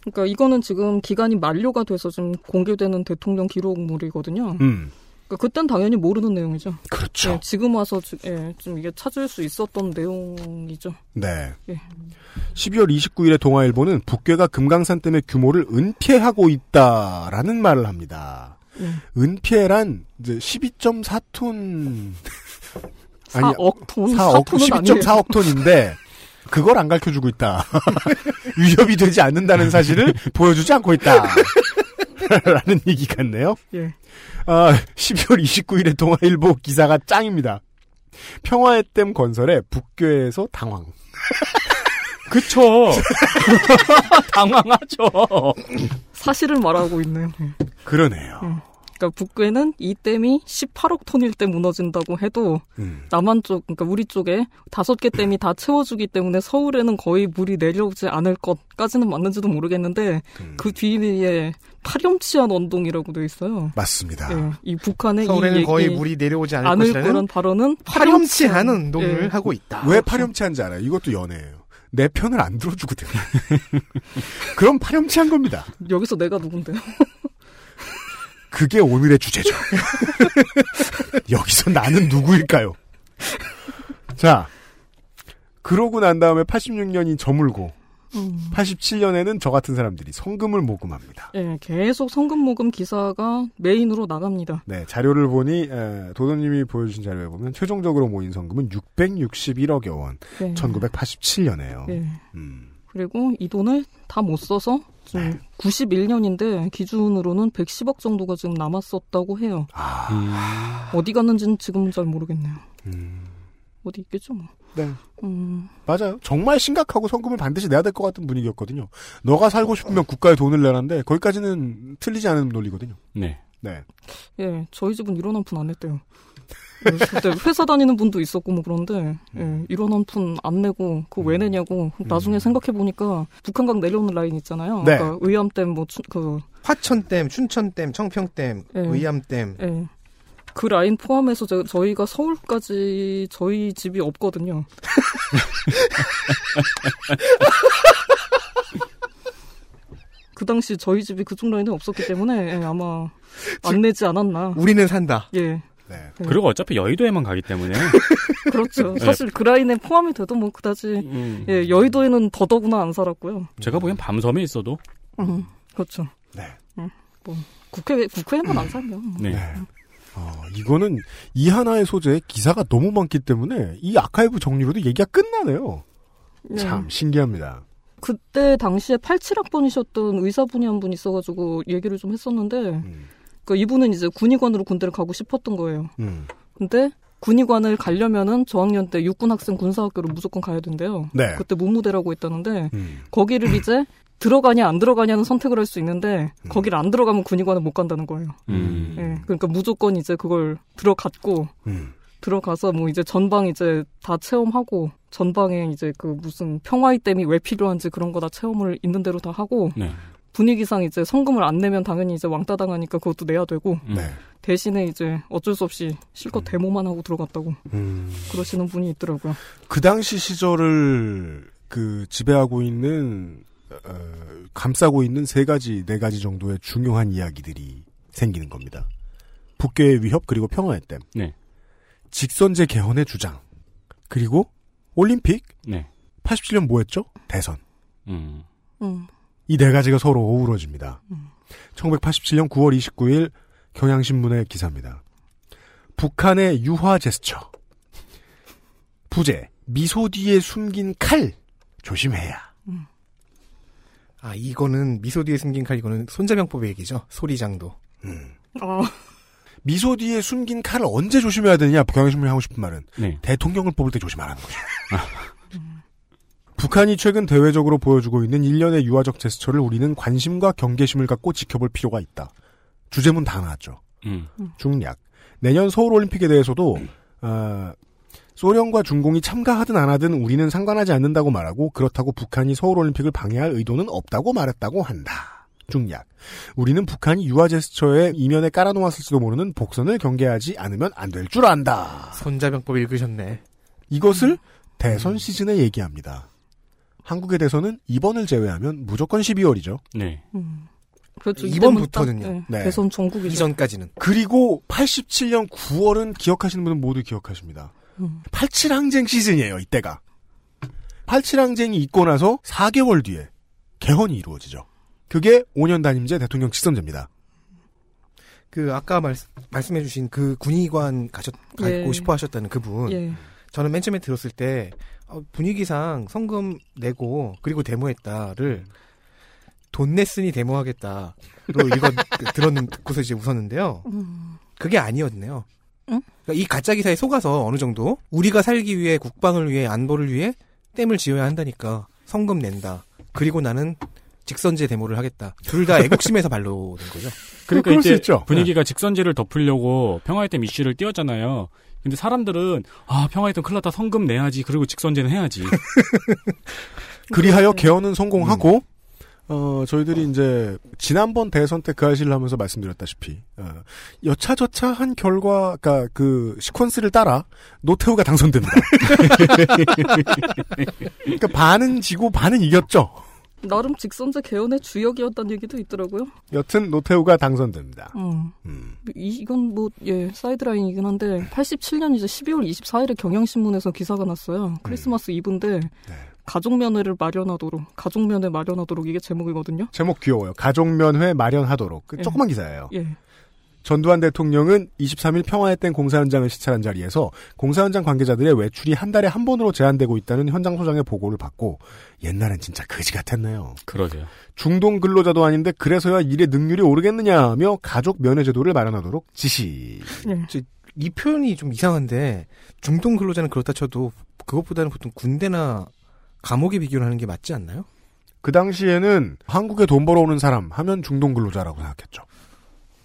그러니까 이거는 지금 기간이 만료가 돼서 좀 공개되는 대통령 기록물이거든요. 음. 그러니까 그땐 당연히 모르는 내용이죠. 그렇죠. 예, 지금 와서 주- 예, 좀 이게 찾을 수 있었던 내용이죠. 네. 예. 12월 29일에 동아일보는 북괴가 금강산 댐의 규모를 은폐하고 있다라는 말을 합니다. 예. 은폐란 이제 12.4톤 4억 톤, 4억 4톤은 아니에요. 12.4억 톤인데 그걸 안 가르쳐 주고 있다. 위협이 되지 않는다는 사실을 보여주지 않고 있다. 라는 얘기 같네요. 예. 아, 12월 29일에 동아일보 기사가 짱입니다. 평화의 댐 건설에 북괴에서 당황. 그쵸. 당황하죠. 사실을 말하고 있네요. 예. 그러네요. 그러니까 북괴는 이 댐이 18억 톤일 때 무너진다고 해도 음. 남한 쪽, 그러니까 우리 쪽에 다섯 개 댐이 다 채워주기 때문에 서울에는 거의 물이 내려오지 않을 것까지는 맞는지도 모르겠는데 음. 그 뒤에 파렴치한 언동이라고 돼 있어요. 맞습니다. 예, 이 북한의 서울에는 이 거의 물이 내려오지 않을 않을 것이라는 거란 발언은 파렴치한 운동을 예. 하고 있다. 왜 파렴치한지 알아요? 이것도 연애예요. 내 편을 안 들어주거든. 그럼 파렴치한 겁니다. 여기서 내가 누군데요? 그게 오늘의 주제죠. 여기서 나는 누구일까요? 자, 그러고 난 다음에 86년이 저물고 음. 87년에는 저 같은 사람들이 성금을 모금합니다. 예, 계속 성금 모금 기사가 메인으로 나갑니다. 네, 자료를 보니 에, 도도님이 보여주신 자료에 보면 최종적으로 모인 성금은 661억여 원. 네. 1987년에요. 예. 음. 그리고 이 돈을 다 못 써서 지금 네. 91년인데 기준으로는 110억 정도가 지금 남았었다고 해요. 아. 어디 갔는지는 지금은 잘 모르겠네요. 음. 어디 있겠죠, 뭐. 네. 음, 맞아요. 정말 심각하고 성금을 반드시 내야 될 것 같은 분위기였거든요. 너가 살고 싶으면 국가에 돈을 내라는데 거기까지는 틀리지 않은 논리거든요. 네. 네. 예, 저희 집은 이런 한푼안 냈대요. 예, 그때 회사 다니는 분도 있었고 뭐 그런데 예, 이런 한푼 안 내고 그거 왜 내냐고 나중에 생각해 보니까 북한강 내려오는 라인 있잖아요. 네. 그러니까 의암댐 뭐그 화천댐, 춘천댐, 청평댐, 예. 의암댐. 예. 그 라인 포함해서 저, 저희가 서울까지 저희 집이 없거든요. 그 당시 저희 집이 그쪽 라인에 없었기 때문에 예, 아마 안 내지 않았나. 우리는 산다. 예. 네. 그리고 어차피 여의도에만 가기 때문에. 그렇죠. 네. 사실 그 라인에 포함이 돼도 뭐 그다지 음. 예, 여의도에는 더더구나 안 살았고요. 제가 보기엔 밤섬에 있어도. 음, 그렇죠. 네. 음, 뭐 국회 국회에만 안 살면. 네. 어, 이거는 이 하나의 소재에 기사가 너무 많기 때문에 이 아카이브 정리로도 얘기가 끝나네요. 네. 참 신기합니다. 그때 당시에 87학번이셨던 의사분이 한 분 있어가지고 얘기를 좀 했었는데, 그 이분은 이제 군의관으로 군대를 가고 싶었던 거예요. 음. 근데 군의관을 가려면은 저학년 때 육군 학생 군사학교를 무조건 가야 된대요. 네. 그때 문무대라고 있다는데 음. 거기를 이제 들어가냐 안 들어가냐는 선택을 할 수 있는데 거기를 안 들어가면 군의관을 못 간다는 거예요. 음. 예, 그러니까 무조건 이제 그걸 들어갔고 음. 들어가서 뭐 이제 전방 이제 다 체험하고 전방에 이제 그 무슨 평화의 댐이 왜 필요한지 그런 거 다 체험을 있는 대로 다 하고 네. 분위기상 이제 성금을 안 내면 당연히 이제 왕따 당하니까 그것도 내야 되고 네. 대신에 이제 어쩔 수 없이 실컷 데모만 하고 들어갔다고 음. 그러시는 분이 있더라고요. 그 당시 시절을 그 지배하고 있는 어, 감싸고 있는 세 가지 네 가지 정도의 중요한 이야기들이 생기는 겁니다. 북괴의 위협 그리고 평화의 댐. 네. 직선제 개헌의 주장. 그리고 올림픽. 네. 87년 뭐였죠? 대선. 음. 음. 이 네 가지가 서로 어우러집니다. 1987년 9월 29일 경향신문의 기사입니다. 북한의 유화 제스처. 부제, 미소 뒤에 숨긴 칼. 조심해야. 아, 이거는 미소 뒤에 숨긴 칼, 이거는 손자병법의 얘기죠. 소리장도. 아, 미소 뒤에 숨긴 칼을 언제 조심해야 되느냐? 경향신문이 하고 싶은 말은 네. 대통령을 뽑을 때 조심하라는 거죠. 북한이 최근 대외적으로 보여주고 있는 일련의 유화적 제스처를 우리는 관심과 경계심을 갖고 지켜볼 필요가 있다. 주제문 다 나왔죠. 음. 중략. 내년 서울올림픽에 대해서도 어, 소련과 중공이 참가하든 안 하든 우리는 상관하지 않는다고 말하고 그렇다고 북한이 서울올림픽을 방해할 의도는 없다고 말했다고 한다. 중략. 우리는 북한이 유화 제스처에 이면에 깔아놓았을지도 모르는 복선을 경계하지 않으면 안 될 줄 안다. 손자병법 읽으셨네. 이것을 대선 시즌에 얘기합니다. 한국의 대선은 이번을 제외하면 무조건 12월이죠. 네. 음. 그렇죠. 이번부터는요. 네. 네. 대선 전국이 이전까지는. 그리고 87년 9월은 기억하시는 분은 모두 기억하십니다. 음. 87항쟁 시즌이에요, 이때가. 87항쟁이 있고 나서 4개월 뒤에 개헌이 이루어지죠. 그게 5년 단임제 대통령 직선제입니다. 그 아까 말, 말씀해주신 그 군의관 가셨 가고 예. 싶어 하셨다는 그분. 예. 저는 맨 처음에 들었을 때 어, 분위기상 성금 내고 그리고 데모했다를 돈 냈으니 데모하겠다로 읽어 그, 들었는 듣고서 이제 웃었는데요. 음. 그게 아니었네요. 응? 그러니까 이 가짜 기사에 속아서 어느 정도 우리가 살기 위해 국방을 위해 안보를 위해 댐을 지어야 한다니까 성금 낸다. 그리고 나는 직선제 데모를 하겠다. 둘 다 애국심에서 발로된 거죠. 그러니까 있죠. 분위기가 직선제를 덮으려고 평화의 댐 이슈를 띄웠잖아요. 근데 사람들은 아 큰일 났다 성금 내야지 그리고 직선제는 해야지. 그리하여 개헌은 성공하고 어 저희들이 이제 지난번 대선 때 그 아실을 하면서 말씀드렸다시피 어, 여차저차 한 결과 그러니까 그 시퀀스를 따라 노태우가 당선됩니다. 그러니까 반은 지고 반은 이겼죠. 나름 직선제 개헌의 주역이었다는 얘기도 있더라고요. 여튼 노태우가 당선됩니다. 음. 음. 이, 이건 뭐, 예, 사이드라인이긴 한데, 87년 이제 12월 24일에 경향신문에서 기사가 났어요. 크리스마스 이브인데, 가족면회를 마련하도록, 가족면회 마련하도록 이게 제목이거든요. 제목 귀여워요. 가족면회 마련하도록. 그 예. 조그만 기사예요. 예. 전두환 대통령은 23일 평화의 땡 공사 현장을 시찰한 자리에서 공사 현장 관계자들의 외출이 한 달에 한 번으로 제한되고 있다는 현장 소장의 보고를 받고 옛날엔 진짜 거지 같았네요. 그러게요. 중동 근로자도 아닌데 그래서야 일의 능률이 오르겠느냐며 가족 면회 제도를 마련하도록 지시. 예. 이 표현이 좀 이상한데 중동 근로자는 그렇다 쳐도 그것보다는 보통 군대나 감옥에 비교를 하는 게 맞지 않나요? 그 당시에는 한국에 돈 벌어오는 사람 하면 중동 근로자라고 생각했죠.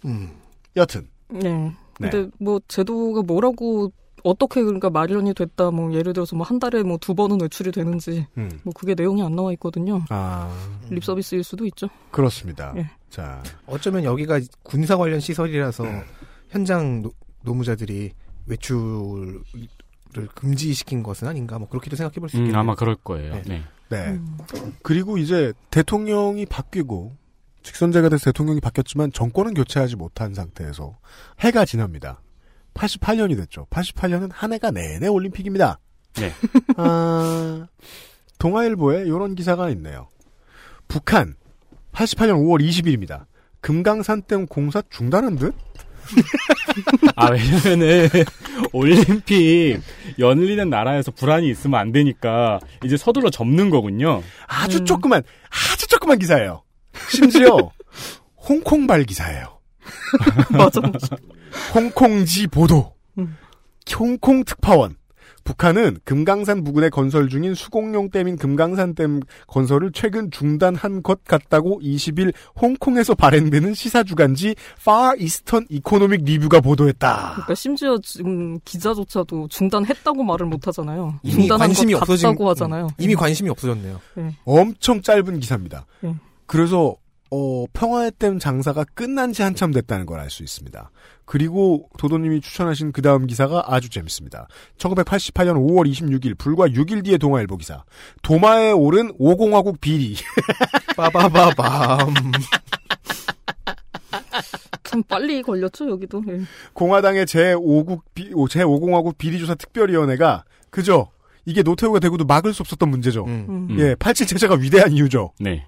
음. 여튼 네. 근데 뭐 제도가 뭐라고 어떻게 그러니까 마련이 됐다 뭐 예를 들어서 뭐 한 달에 뭐 두 번은 외출이 되는지 음. 뭐 그게 내용이 안 나와 있거든요. 아 립 서비스일 수도 있죠. 그렇습니다. 예. 자 어쩌면 여기가 군사 관련 시설이라서 현장 노, 노무자들이 외출을 금지시킨 것은 아닌가 뭐 그렇게도 생각해 볼수 음, 있겠네요. 아마 그럴 거예요. 네. 네. 네. 그리고 이제 대통령이 바뀌고 직선제가 돼서 대통령이 바뀌었지만 정권은 교체하지 못한 상태에서 해가 지납니다. 88년이 됐죠. 88년은 한 해가 내내 올림픽입니다. 네. 아, 동아일보에 이런 기사가 있네요. 북한 88년 5월 20일입니다. 금강산댐 공사 중단한 듯? 아, 왜냐면은, 올림픽 열리는 나라에서 불안이 있으면 안 되니까, 이제 서둘러 접는 거군요. 아주 조그만, 아주 조그만 기사예요. 심지어, 홍콩발 기사예요. 맞아, 맞아. 홍콩지 보도. 음. 홍콩 특파원. 북한은 금강산 부근에 건설 중인 수공용 댐인 금강산 댐 건설을 최근 중단한 것 같다고 20일 홍콩에서 발행되는 시사 주간지 Far Eastern Economic Review가 보도했다. 그러니까 심지어 지금 기자조차도 중단했다고 말을 못 하잖아요. 이미 중단한 관심이 것 없어진 같다고 하잖아요. 음, 이미 관심이 없어졌네요. 네. 엄청 짧은 기사입니다. 네. 그래서 어, 평화의 댐 장사가 끝난 지 한참 됐다는 걸 알 수 있습니다. 그리고 도도님이 추천하신 그 다음 기사가 아주 재밌습니다. 1988년 5월 26일 불과 6일 뒤의 동아일보 기사. 도마에 오른 5공화국 비리. 빠바바밤. 참 빨리 걸렸죠 여기도. 예. 공화당의 제5국 비, 제5공화국 비리조사 특별위원회가 그죠? 이게 노태우가 되고도 막을 수 없었던 문제죠. 음. 예, 87 체제가 위대한 이유죠. 네.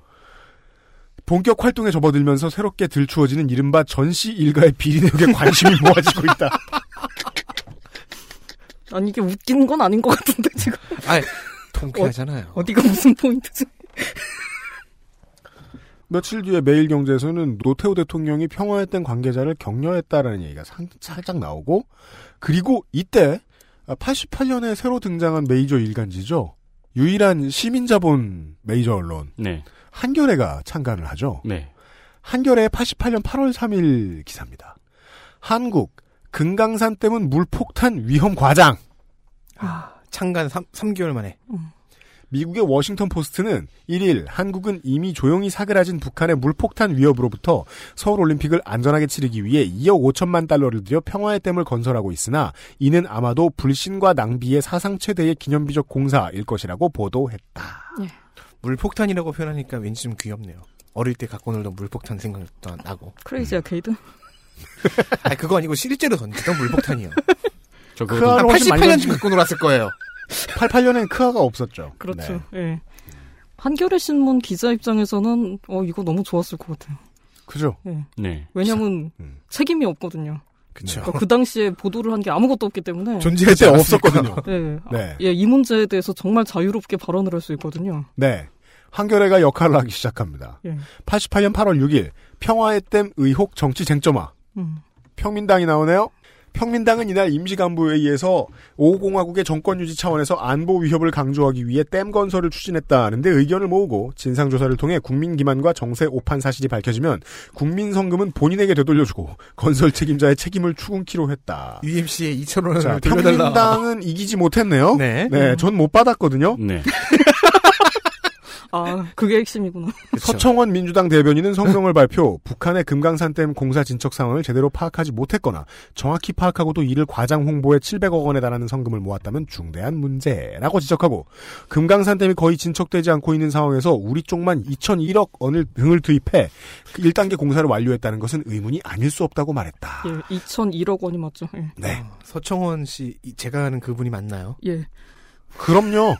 본격 활동에 접어들면서 새롭게 들추어지는 이른바 전시 일가의 비리 내역에 관심이 모아지고 있다. 아니 이게 웃긴 건 아닌 것 같은데 지금. 아, 통쾌하잖아요. 어, 디가 무슨 포인트지? 며칠 뒤에 매일경제에서는 노태우 대통령이 평화의 땐 관계자를 격려했다라는 얘기가 상- 살짝 나오고 그리고 이때 88년에 새로 등장한 메이저 일간지죠. 유일한 시민자본 메이저 언론 네. 한겨레가 창간을 하죠. 네. 한겨레 88년 8월 3일 기사입니다. 한국 금강산 댐은 물폭탄 위험 과장. 아, 창간 3, 3개월 만에. 미국의 워싱턴 포스트는 1일 한국은 이미 조용히 사그라진 북한의 물폭탄 위협으로부터 서울 올림픽을 안전하게 치르기 위해 2억 5천만 달러를 들여 평화의 댐을 건설하고 있으나 이는 아마도 불신과 낭비의 사상 최대의 기념비적 공사일 것이라고 보도했다. 물폭탄이라고 표현하니까 왠지 좀 귀엽네요. 어릴 때 갖고 놀던 물폭탄 생각도 나고. 크레이지 아케이드? 아 그거 아니고 실제로 던지던 물폭탄이요. 저 그거 한 훨씬 많이 88년쯤 던지- 갖고 놀았을 거예요. 88년엔 크아가 없었죠. 그렇죠. 네. 예. 한겨레 신문 기자 입장에서는 어 이거 너무 좋았을 것 같아요. 그죠? 예. 네. 왜냐면 책임이 없거든요. 그쵸. 그러니까 그 당시에 보도를 한 게 아무것도 없기 때문에 존재하지 없었거든요. 네. 네. 예, 이 문제에 대해서 정말 자유롭게 발언을 할 수 있거든요. 네. 한겨레가 역할을 하기 시작합니다. 예. 88년 8월 6일 평화의 댐 의혹 정치 쟁점화. 음. 평민당이 나오네요. 평민당은 이날 임시간부회의에서 5공화국의 정권 유지 차원에서 안보 위협을 강조하기 위해 댐 건설을 추진했다는데 의견을 모으고 진상조사를 통해 국민 기만과 정세 오판 사실이 밝혀지면 국민 성금은 본인에게 되돌려주고 건설 책임자의 책임을 추궁키로 했다. UMC에 2천 원을 자, 돌려달라. 평민당은 이기지 못했네요. 네. 네, 전 못 받았거든요. 네. 아, 그게 핵심이구나. 서청원 민주당 대변인은 성명을 발표, 북한의 금강산댐 공사 진척 상황을 제대로 파악하지 못했거나 정확히 파악하고도 이를 과장 홍보에 700억 원에 달하는 성금을 모았다면 중대한 문제라고 지적하고 금강산댐이 거의 진척되지 않고 있는 상황에서 우리 쪽만 2,001억 원을 등을 투입해 1단계 공사를 완료했다는 것은 의문이 아닐 수 없다고 말했다. 예, 2,001억 원이 맞죠. 예. 네. 서청원 씨, 이- 제가 아는 그분이 맞나요? 예. 그럼요.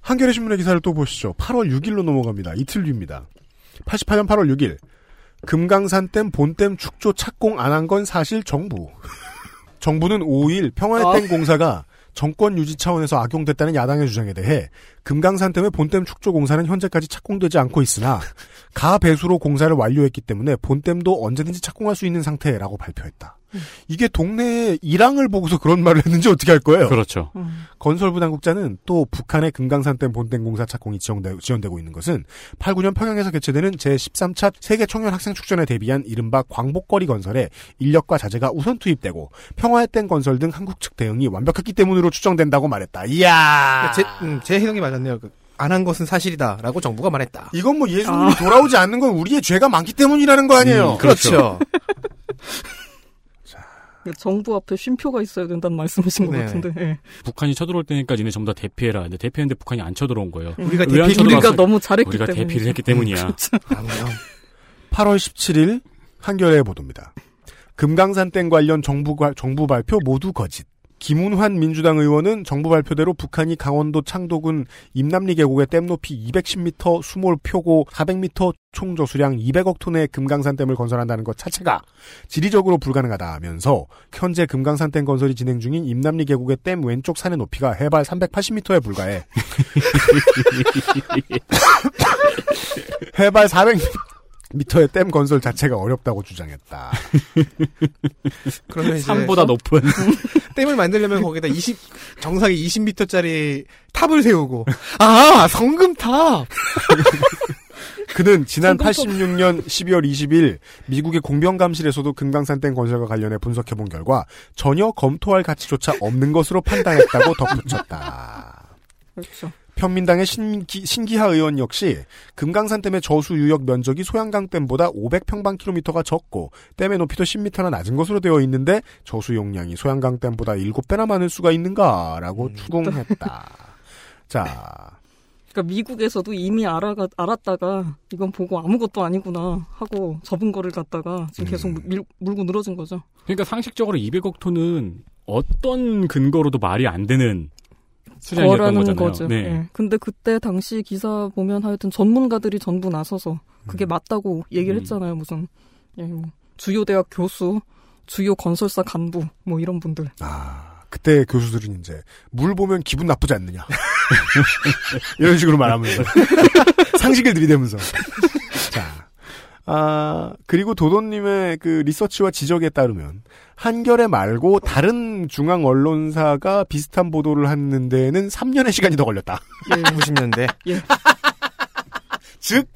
한겨레 신문의 기사를 또 보시죠. 8월 6일로 넘어갑니다. 이틀 뒤입니다. 88년 8월 6일. 금강산댐 본댐 축조 착공 안 한 건 사실 정부. 정부는 5일 평화의 아. 댐 공사가 정권 유지 차원에서 악용됐다는 야당의 주장에 대해 금강산 댐의 본댐 축조 공사는 현재까지 착공되지 않고 있으나 가 배수로 공사를 완료했기 때문에 본댐도 언제든지 착공할 수 있는 상태라고 발표했다. 이게 동네에 일항을 보고서 그런 말을 했는지 어떻게 할 거예요? 그렇죠. 건설부 당국자는 또 북한의 금강산댐 본댐 공사 착공이 지원되, 지원되고 있는 것은 8, 9년 평양에서 개최되는 제13차 세계 청년 학생 축전에 대비한 이른바 광복거리 건설에 인력과 자재가 우선 투입되고 평화의 댐 건설 등 한국 측 대응이 완벽했기 때문으로 추정된다고 말했다. 이야! 제, 음, 제 해석이 맞았네요. 안한 것은 사실이다라고 정부가 말했다. 이건 뭐 예수님이 돌아오지 않는 건 우리의 죄가 많기 때문이라는 거 아니에요? 음, 그렇죠. 정부 앞에 쉼표가 있어야 된다는 말씀이신 것 네. 같은데. 예. 북한이 쳐들어올 때니까 니네 전부 다 대피해라. 근데 대피했는데 북한이 안 쳐들어온 거예요. 우리가 왜안 대피-? 우리가 너무 잘했기 우리가 때문이죠. 대피를 했기 때문이야. 그렇죠. 8월 17일 한겨레의 보도입니다. 금강산 댐 관련 정부, 과- 정부 발표 모두 거짓. 김운환 민주당 의원은 정부 발표대로 북한이 강원도 창도군 임남리 계곡의 댐 높이 210m, 수몰 표고 400m, 총 저수량 200억 톤의 금강산 댐을 건설한다는 것 자체가 지리적으로 불가능하다면서 현재 금강산 댐 건설이 진행 중인 임남리 계곡의 댐 왼쪽 산의 높이가 해발 380m에 불과해. 해발 400m 의 댐 건설 자체가 어렵다고 주장했다. 그러면 이제 산보다 높은 댐을 만들려면 거기다 20 정상이 20m짜리 탑을 세우고 아 성금탑 그는 지난 성금탑. 86년 12월 20일 미국의 공병감실에서도 금강산 댐 건설과 관련해 분석해본 결과 전혀 검토할 가치조차 없는 것으로 판단했다고 덧붙였다. 그렇죠. 편민당의 신기, 신기하 의원 역시 금강산 댐의 저수 유역 면적이 소양강 댐보다 500평방킬로미터가 적고 댐의 높이도 10m나 낮은 것으로 되어 있는데 저수 용량이 소양강 댐보다 7배나 많을 수가 있는가라고 추궁했다. 자, 그러니까 미국에서도 이미 알아가, 알았다가 이건 보고 아무것도 아니구나 하고 접은 거를 갖다가 지금 계속 밀, 물고 늘어진 거죠. 그러니까 상식적으로 200억 톤은 어떤 근거로도 말이 안 되는 수량이었던 거라는 거잖아요. 거죠. 네. 예. 근데 그때 당시 기사 보면 하여튼 전문가들이 전부 나서서 그게 맞다고 얘기를 음. 했잖아요. 무슨 예, 뭐 주요 대학 교수, 주요 건설사 간부 뭐 이런 분들. 그때 교수들은 이제 물 보면 기분 나쁘지 않느냐 이런 식으로 말하면서 상식을 들이대면서 자. 아, 그리고 도도님의 그 리서치와 지적에 따르면, 한겨레 말고 다른 중앙 언론사가 비슷한 보도를 하는 데에는 3년의 시간이 더 걸렸다. 예. 90년대. 예. 즉,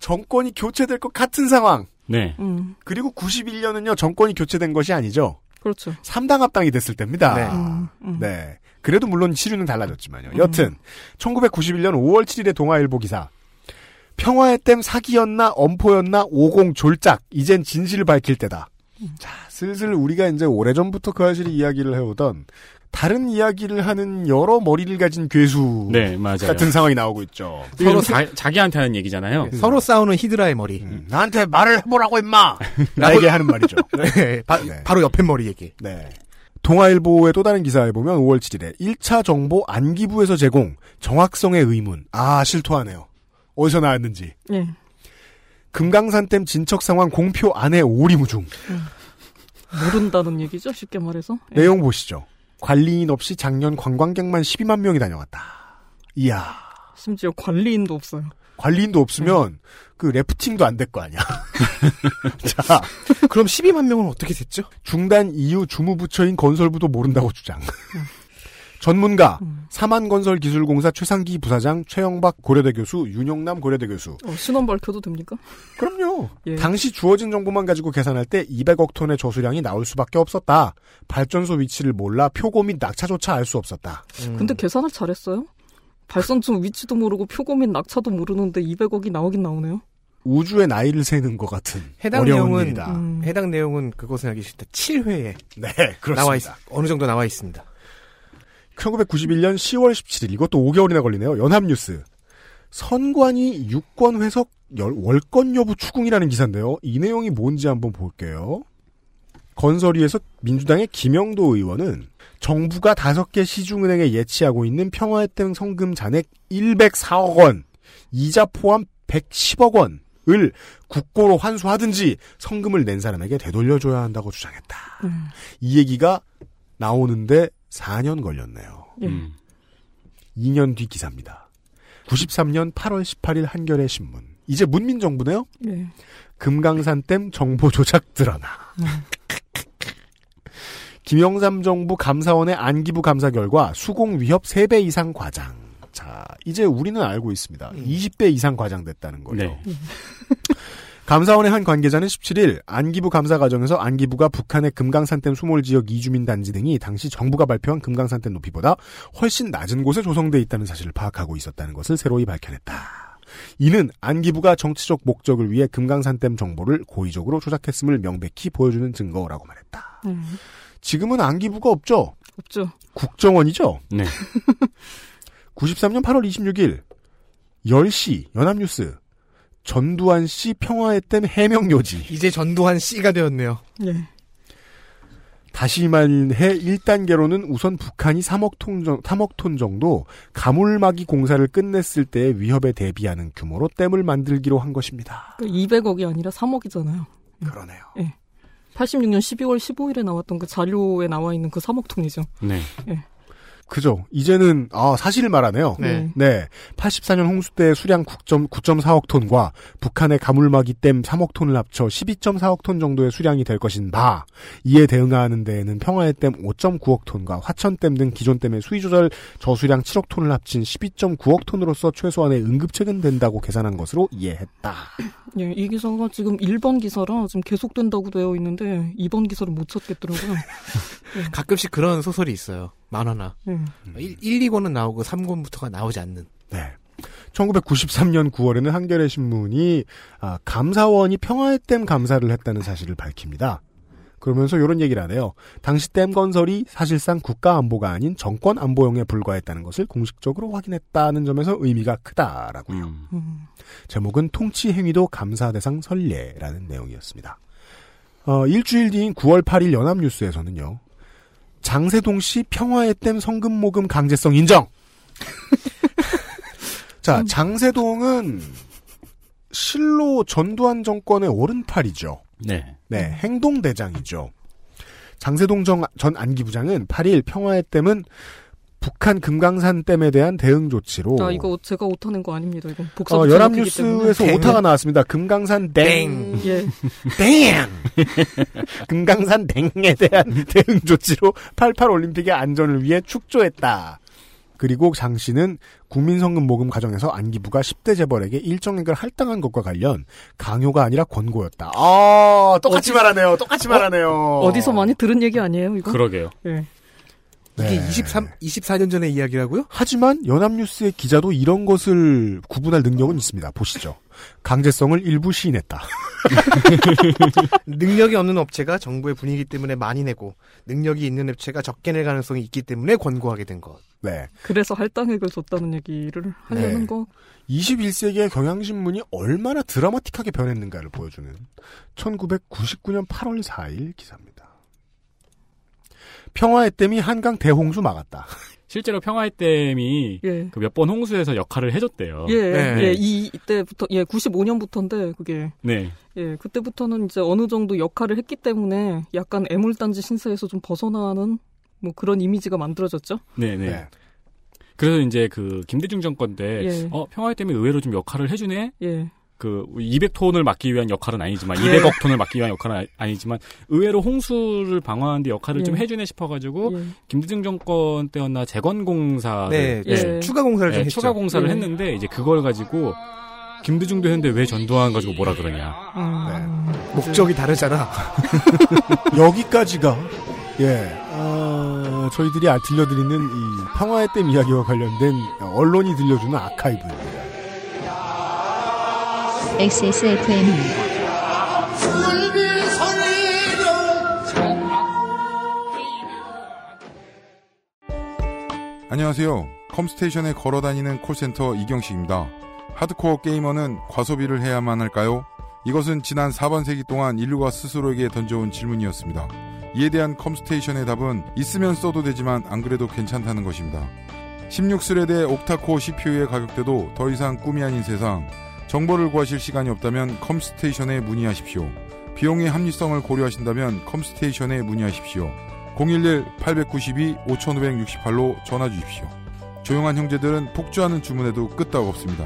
정권이 교체될 것 같은 상황. 네. 음, 그리고 91년은요, 정권이 교체된 것이 아니죠. 그렇죠. 3당 합당이 됐을 때입니다. 네. 음, 음. 네. 그래도 물론 시류는 달라졌지만요. 여튼 1991년 5월 7일의 동아일보 기사. 평화의 댐 사기였나 엄포였나 50 졸작. 이젠 진실을 밝힐 때다. 자, 슬슬 우리가 이제 오래전부터 그 사실이 이야기를 해오던 다른 이야기를 하는 여러 머리를 가진 괴수 네, 맞아요. 같은 상황이 나오고 있죠. 서로 자, 자기한테 하는 얘기잖아요. 네, 서로 싸우는 히드라의 머리. 음, 나한테 말을 해보라고 임마. 나에게 하는 말이죠. 네, 바, 로 옆에 머리 얘기. 네. 동아일보의 또 다른 기사에 보면 5월 7일에 1차 정보 안기부에서 제공 정확성의 의문. 아 실토하네요. 어디서 나왔는지. 네. 금강산댐 진척 상황 공표 안에 오리무중. 모른다는 얘기죠, 쉽게 말해서. 예. 내용 보시죠. 관리인 없이 작년 관광객만 12만 명이 다녀왔다. 이야. 심지어 관리인도 없어요. 관리인도 없으면 그 래프팅도 안 될 거 아니야. 자, 그럼 12만 명은 어떻게 됐죠? 중단 이후 주무부처인 건설부도 모른다고 주장. 전문가 사만건설기술공사 최상기 부사장 최영박 고려대 교수 윤영남 고려대 교수. 어, 신원 밝혀도 됩니까? 그럼요. 예. 당시 주어진 정보만 가지고 계산할 때 200억 톤의 저수량이 나올 수밖에 없었다. 발전소 위치를 몰라 표고 및 낙차조차 알 수 없었다. 근데 계산을 잘했어요. 발전소 위치도 모르고 표고 및 낙차도 모르는데 200억이 나오긴 나오네요. 우주의 나이를 세는 것 같은 해당 어려운 내용은 일이다. 음. 해당 내용은 그것은 알기 싫다. 7회에 네, 그렇습니다. 나와 있, 어느 정도 나와 있습니다. 1991년 10월 17일 이것도 5개월이나 걸리네요. 연합뉴스. 선관위 유권 회석 열- 월권 여부 추궁이라는 기사인데요. 이 내용이 뭔지 한번 볼게요. 건설위에서 민주당의 김영도 의원은 정부가 다섯 개 시중은행에 예치하고 있는 평화의 땡 성금 잔액 104억 원, 이자 포함 110억 원을 국고로 환수하든지 성금을 낸 사람에게 되돌려줘야 한다고 주장했다. 음. 이 얘기가 나오는데 4년 걸렸네요. 예. 음. 2년 뒤 기사입니다. 93년 8월 18일 한겨레 신문. 이제 문민 정부네요. 예. 금강산댐 정보 조작 드러나. 김영삼 정부 감사원의 안기부 감사 결과 수공 위협 3배 이상 과장. 자, 이제 우리는 알고 있습니다. 20배 이상 과장됐다는 거죠. 네. 감사원의 한 관계자는 17일 안기부 감사 과정에서 안기부가 북한의 금강산댐 수몰 지역 이주민 단지 등이 당시 정부가 발표한 금강산댐 높이보다 훨씬 낮은 곳에 조성돼 있다는 사실을 파악하고 있었다는 것을 새로이 밝혀냈다. 이는 안기부가 정치적 목적을 위해 금강산댐 정보를 고의적으로 조작했음을 명백히 보여주는 증거라고 말했다. 음. 지금은 안기부가 없죠? 없죠. 국정원이죠? 네. 93년 8월 26일 10시 연합뉴스 전두환 씨 평화의 댐 해명 요지. 이제 전두환 씨가 되었네요. 예. 다시 말해 1단계로는 우선 북한이 3억 톤, 정, 3억 톤 정도 가물막이 공사를 끝냈을 때의 위협에 대비하는 규모로 댐을 만들기로 한 것입니다. 그 200억이 아니라 3억이잖아요. 그러네요. 예. 86년 12월 15일에 나왔던 그 자료에 나와 있는 그 3억 톤이죠. 네. 예. 그죠. 이제는 아 사실을 말하네요. 네. 네. 84년 홍수 때 수량 9점, 9.4억 톤과 북한의 가물막이 댐 3억 톤을 합쳐 12.4억 톤 정도의 수량이 될 것인 바 이에 대응하는 데에는 평화의 댐 5.9억 톤과 화천댐 등 기존 댐의 수위 조절 저수량 7억 톤을 합친 12.9억 톤으로서 최소한의 응급책은 된다고 계산한 것으로 이해했다. 예, 이 기사가 지금 1번 기사라 지금 계속된다고 되어 있는데 2번 기사를 못 찾겠더라고요. 가끔씩 그런 소설이 있어요. 만화나. 예. 1, 1, 2권은 나오고 3권부터가 나오지 않는. 네. 1993년 9월에는 한겨레 신문이 아, 감사원이 평화의 댐 감사를 했다는 사실을 밝힙니다. 그러면서 이런 얘기를 하네요. 당시 댐 건설이 사실상 국가 안보가 아닌 정권 안보용에 불과했다는 것을 공식적으로 확인했다는 점에서 의미가 크다라고요. 음. 제목은 통치 행위도 감사 대상 선례라는 내용이었습니다. 어, 일주일 뒤인 9월 8일 연합뉴스에서는요. 장세동 씨 평화의 댐 성금 모금 강제성 인정. 자, 장세동은 실로 전두환 정권의 오른팔이죠. 네. 네, 행동대장이죠. 장세동 정- 전 안기부장은 8일 평화의 댐은 북한 금강산 댐에 대한 대응 조치로 아, 이거 제가 오타낸 거 아닙니다. 이건 복사 어, 연합뉴스에서 오타가 나왔습니다. 금강산 땡. 예. 땡! 금강산 땡에 대한 대응 조치로 88 올림픽의 안전을 위해 축조했다. 그리고 장 씨는 국민성금 모금 과정에서 안기부가 10대 재벌에게 일정액을 할당한 것과 관련 강요가 아니라 권고였다. 아, 똑같이 어디- 말하네요. 똑같이 말하네요. 어디서 많이 들은 얘기 아니에요, 이거? 그러게요. 예. 이게 네. 23, 24년 전의 이야기라고요? 하지만 연합뉴스의 기자도 이런 것을 구분할 능력은 있습니다. 보시죠. 강제성을 일부 시인했다. 능력이 없는 업체가 정부의 분위기 때문에 많이 내고 능력이 있는 업체가 적게 낼 가능성이 있기 때문에 권고하게 된 것. 네. 그래서 할당액을 줬다는 얘기를 하려는 네. 거. 21세기의 경향신문이 얼마나 드라마틱하게 변했는가를 보여주는 1999년 8월 4일 기사입니다. 평화의 댐이 한강 대홍수 막았다. 실제로 평화의 댐이 예. 그 몇 번 홍수에서 역할을 해줬대요. 예, 네. 예, 이, 이때부터, 예, 95년부터인데, 그게. 네. 예, 그때부터는 이제 어느 정도 역할을 했기 때문에 약간 애물단지 신세에서 좀 벗어나는 뭐 그런 이미지가 만들어졌죠. 네, 네. 그래서 이제 그 김대중 정권 때 예. 어, 평화의 댐이 의외로 좀 역할을 해주네. 예. 그 200톤을 막기 위한 역할은 아니지만 예. 200억 톤을 막기 위한 역할은 아니- 아니지만 의외로 홍수를 방어하는데 역할을 예. 좀 해주네 싶어가지고 예. 김대중 정권 때였나 재건 공사를 네, 예. 추가 공사를 좀 네, 했죠. 추가 공사를 예. 했는데 이제 그걸 가지고 김대중도 했는데 왜 전두환 가지고 뭐라 그러냐. 아, 목적이 다르잖아. 여기까지가 예 어, 저희들이 아- 들려드리는 이 평화의 댐 이야기와 관련된 언론이 들려주는 아카이브입니다. XSFM입니다. 안녕하세요. 컴스테이션에 걸어 다니는 콜센터 이경식입니다. 하드코어 게이머는 과소비를 해야만 할까요? 이것은 지난 4반세기 동안 인류가 스스로에게 던져온 질문이었습니다. 이에 대한 컴스테이션의 답은 있으면 써도 되지만 안 그래도 괜찮다는 것입니다. 16 thread의 octa-core CPU의 가격대도 더 이상 꿈이 아닌 세상. 정보를 구하실 시간이 없다면 컴스테이션에 문의하십시오. 비용의 합리성을 고려하신다면 컴스테이션에 문의하십시오. 011-892-5568로 전화 주십시오. 조용한 형제들은 폭주하는 주문에도 끄떡 없습니다.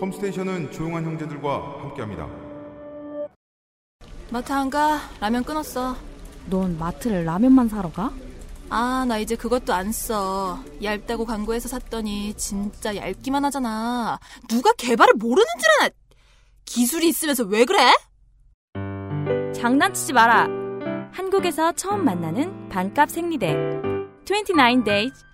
컴스테이션은 조용한 형제들과 함께합니다. 마트 안 가? 라면 끊었어. 넌 마트를 라면만 사러 가? 아, 나 이제 그것도 안 써. 얇다고 광고해서 샀더니 진짜 얇기만 하잖아. 누가 개발을 모르는 줄 아나? 기술이 있으면서 왜 그래? 장난치지 마라. 한국에서 처음 만나는 반값 생리대. 29 days.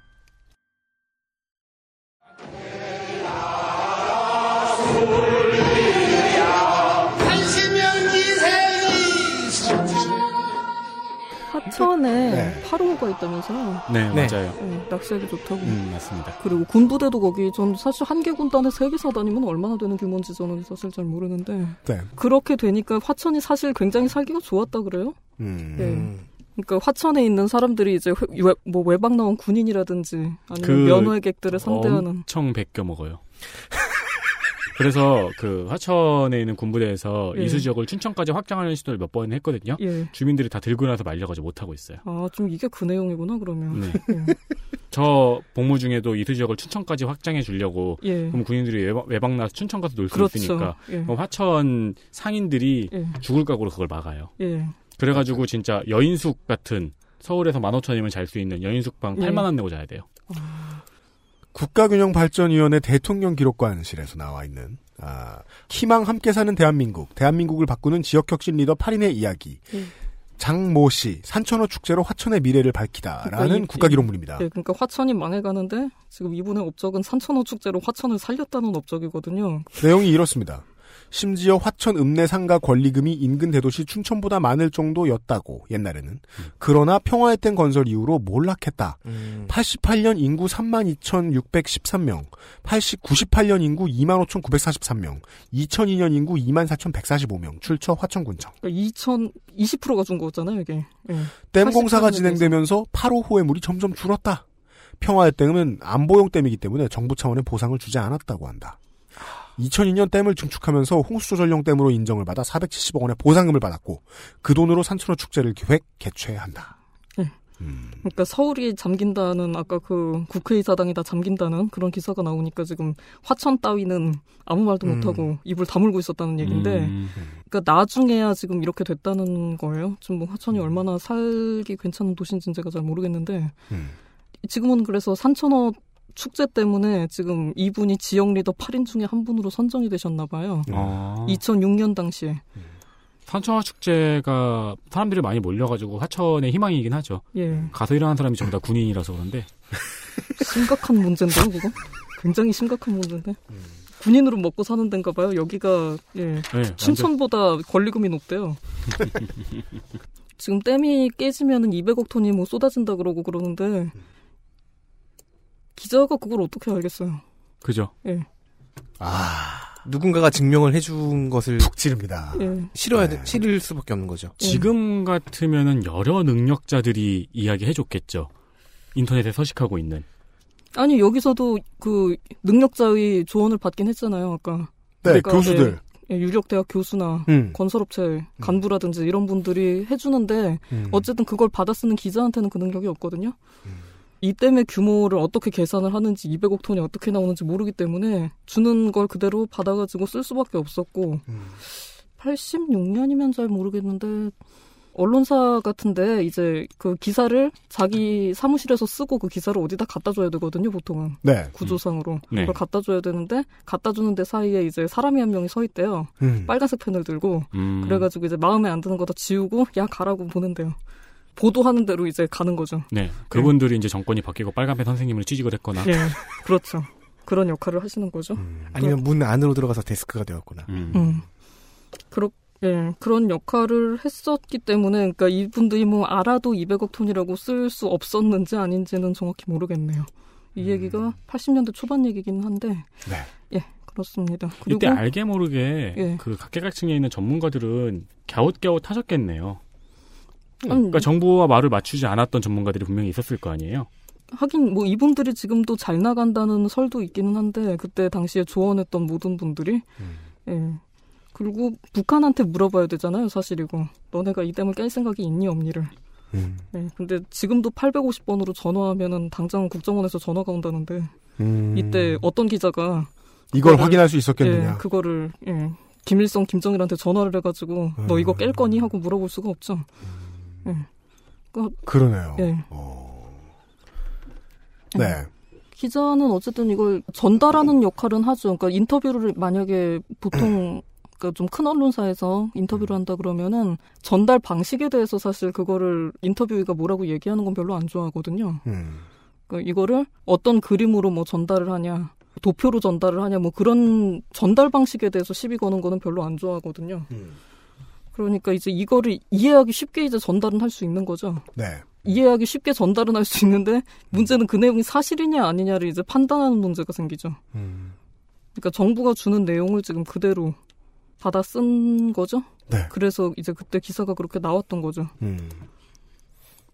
하천에 네. 파로가 있다면서요. 네, 네. 맞아요. 네, 낚시하기 좋다고. 음, 맞습니다. 그리고 군부대도 거기 전 사실 한 개 군단에 세 개 사다니면 얼마나 되는 규모인지 저는 사실 잘 모르는데 네. 그렇게 되니까 화천이 사실 굉장히 살기가 좋았다 그래요. 음. 예. 그러니까 화천에 있는 사람들이 이제 회- 외- 뭐 외박 나온 군인이라든지 아니면 그 면회객들을 상대하는 엄청 베껴 먹어요. 그래서 그 화천에 있는 군부대에서 예. 이수 지역을 춘천까지 확장하는 시도를 몇 번 했거든요. 예. 주민들이 다 들고 나서 말려가지고 못 하고 있어요. 아, 좀 이게 그 내용이구나 그러면. 네. 예. 저 복무 중에도 이수 지역을 춘천까지 확장해 주려고 예. 그럼 군인들이 외박, 외박 나서 춘천 가서 놀수 그렇죠. 있으니까 예. 화천 상인들이 예. 죽을 각오로 그걸 막아요. 예. 그래가지고 진짜 여인숙 같은 서울에서 15,000이면 잘 수 있는 여인숙방 예. 8만 원 내고 자야 돼요. 국가균형발전위원회 대통령 기록관실에서 나와 있는 아, 희망 함께 사는 대한민국, 대한민국을 바꾸는 지역혁신 리더 8인의 이야기. 예. 장모 씨, 산천어 축제로 화천의 미래를 밝히다라는 그러니까 이- 국가 기록물입니다. 예, 그러니까 화천이 망해가는데 지금 이분의 업적은 산천어 축제로 화천을 살렸다는 업적이거든요. 내용이 이렇습니다. 심지어 화천 읍내 상가 권리금이 인근 대도시 춘천보다 많을 정도였다고 옛날에는. 그러나 평화의 땐 건설 이후로 몰락했다. 음. 88년 인구 32,613명, 80, 98년 인구 25,943명, 2002년 인구 24,145명, 출처 화천군청. 그러니까 2000, 20%가 준 거잖아요, 이게. 예. 댐 공사가 88 년에서. 진행되면서 8호 호의 물이 점점 줄었다. 평화의 댐은 안보용 댐이기 때문에 정부 차원의 보상을 주지 않았다고 한다. 2002년 댐을 증축하면서 홍수조절용 댐으로 인정을 받아 470억 원의 보상금을 받았고 그 돈으로 산천어 축제를 기획 개최한다. 그러니까 서울이 잠긴다는 아까 그 국회의사당이 다 잠긴다는 그런 기사가 나오니까 지금 화천 따위는 아무 말도 음. 못하고 입을 다물고 있었다는 얘기인데 음. 그러니까 나중에야 지금 이렇게 됐다는 거예요. 지금 뭐 화천이 얼마나 살기 괜찮은 도시인지는 제가 잘 모르겠는데 음. 지금은 그래서 산천어 축제 때문에 지금 이분이 지역 리더 8인 중에 한 분으로 선정이 되셨나 봐요. 아. 2006년 당시에. 산천화 축제가 사람들이 많이 몰려가지고 하천의 희망이긴 하죠. 예. 가서 일하는 사람이 전부 다 군인이라서 그런데 심각한 문제인데요, 그거? 굉장히 심각한 문제인데. 군인으로 먹고 사는 데인가 봐요. 여기가 예. 네, 춘천보다 권리금이 높대요. 지금 댐이 깨지면은 200억 톤이 뭐 쏟아진다 그러고 그러는데 기자가 그걸 어떻게 알겠어요? 그죠. 예. 누군가가 증명을 해준 것을 푹 찌릅니다. 예. 싫어야 돼, 싫을 수밖에 없는 거죠. 지금 같으면은 여러 능력자들이 이야기해줬겠죠. 인터넷에 서식하고 있는. 아니 여기서도 그 능력자의 조언을 받긴 했잖아요. 아까. 네, 그러니까, 교수들. 예, 유력 대학 교수나 음. 건설업체 간부라든지 이런 분들이 해주는데 음. 어쨌든 그걸 받아 쓰는 기자한테는 그 능력이 없거든요. 이 댐의 규모를 어떻게 계산을 하는지 200억 톤이 어떻게 나오는지 모르기 때문에 주는 걸 그대로 받아가지고 쓸 수밖에 없었고 86년이면 잘 모르겠는데 언론사 같은데 이제 그 기사를 자기 사무실에서 쓰고 그 기사를 어디다 갖다 줘야 되거든요 보통은 네. 구조상으로 네. 그걸 갖다 줘야 되는데 갖다 주는데 사이에 이제 사람이 한 명이 서 있대요 음. 빨간색 펜을 들고 음. 그래가지고 이제 마음에 안 드는 거 다 지우고 야 가라고 보낸대요 보도하는 대로 이제 가는 거죠 네. 그분들이 이제 정권이 바뀌고 빨간펜 선생님을 취직을 했거나. 예 그렇죠 그런 역할을 하시는 거죠 아니면 문 안으로 들어가서 데스크가 되었구나. 음. 그렇, 예, 그런 역할을 했었기 때문에, 그러니까 이분들이 뭐 알아도 200억 톤이라고 쓸 수 없었는지 아닌지는 정확히 모르겠네요. 이 얘기가 80년대 초반 얘기긴 한데, 네. 예, 그렇습니다. 그리고 이때 알게 모르게 예. 그 각계각층에 있는 전문가들은 갸웃갸웃 하셨겠네요. 음. 그러니까 정부와 말을 맞추지 않았던 전문가들이 분명히 있었을 거 아니에요. 하긴 뭐 이분들이 지금도 잘 나간다는 설도 있기는 한데, 그때 당시에 조언했던 모든 분들이, 예. 그리고 북한한테 물어봐야 되잖아요, 사실 이거. 너네가 이 댐을 깰 생각이 있니, 없니를. 음. 네, 근데 지금도 850번으로 전화하면은 당장 국정원에서 전화가 온다는데 음. 이때 어떤 기자가 이걸 그거를- 확인할 수 있었겠느냐. 예, 그거를 예, 김일성, 김정일한테 전화를 해가지고 너 이거 깰 거니 하고 물어볼 수가 없죠. 예. 그러니까, 그러네요. 예. 네. 기자는 어쨌든 이걸 전달하는 역할은 하죠. 그러니까 인터뷰를 만약에 보통 그러니까 좀 큰 언론사에서 인터뷰를 한다 그러면은 전달 방식에 대해서 사실 그거를 인터뷰가 뭐라고 얘기하는 건 별로 안 좋아하거든요. 음. 그러니까 이거를 어떤 그림으로 뭐 전달을 하냐, 도표로 전달을 하냐, 뭐 그런 전달 방식에 대해서 시비 거는 거는 별로 안 좋아하거든요. 그러니까 이제 이거를 이해하기 쉽게 이제 전달은 할 수 있는 거죠. 네. 이해하기 쉽게 전달은 할 수 있는데 문제는 그 내용이 사실이냐 아니냐를 이제 판단하는 문제가 생기죠. 그러니까 정부가 주는 내용을 지금 그대로 받아 쓴 거죠. 네. 그래서 이제 그때 기사가 그렇게 나왔던 거죠. 음.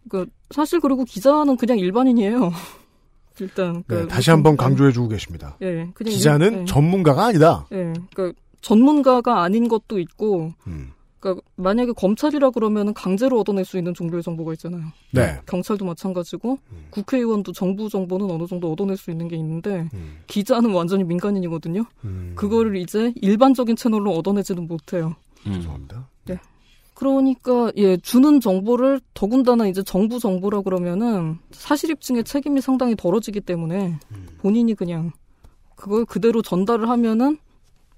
그러니까 사실 그리고 기자는 그냥 일반인이에요. 일단 네, 그러니까 다시 한번 강조해주고 계십니다. 예, 기자는 일- 예. 전문가가 아니다. 예, 그러니까 전문가가 아닌 것도 있고, 음. 그러니까 만약에 검찰이라 그러면은 강제로 얻어낼 수 있는 정도의 정보가 있잖아요. 네. 경찰도 마찬가지고 국회의원도 정부 정보는 어느 정도 얻어낼 수 있는 게 있는데 음. 기자는 완전히 민간인이거든요. 그거를 이제 일반적인 채널로 얻어내지는 못해요. 죄송합니다. 네. 그러니까 예 주는 정보를 더군다나 이제 정부 정보라 그러면은 사실 입증의 책임이 상당히 덜어지기 때문에 본인이 그냥 그걸 그대로 전달을 하면은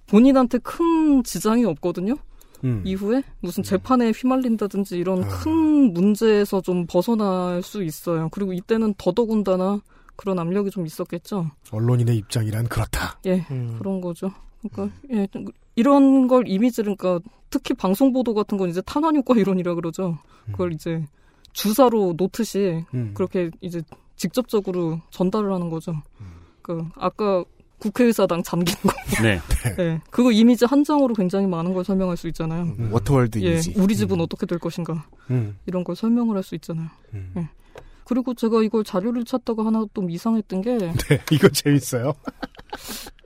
본인한테 큰 지장이 없거든요. 음. 이후에 무슨 재판에 휘말린다든지 이런 큰 문제에서 좀 벗어날 수 있어요. 그리고 이때는 더더군다나 그런 압력이 좀 있었겠죠. 언론인의 입장이란 그렇다. 예, 그런 거죠. 그러니까 예, 좀 이런 걸 이미지를 그러니까 특히 방송 보도 같은 건 이제 탄환 효과 이론이라 그러죠. 그걸 이제 주사로 놓듯이 음. 그렇게 이제 직접적으로 전달을 하는 거죠. 그 아까 국회의사당 잠긴 거. 네. 예, 그거 이미지 한 장으로 굉장히 많은 걸 설명할 수 있잖아요. 음, 워터월드 예, 이미지. 우리 집은 어떻게 될 것인가. 음. 이런 걸 설명을 할 수 있잖아요. 예. 그리고 제가 이걸 자료를 찾다가 하나 좀 이상했던 게 네, 이거 재밌어요.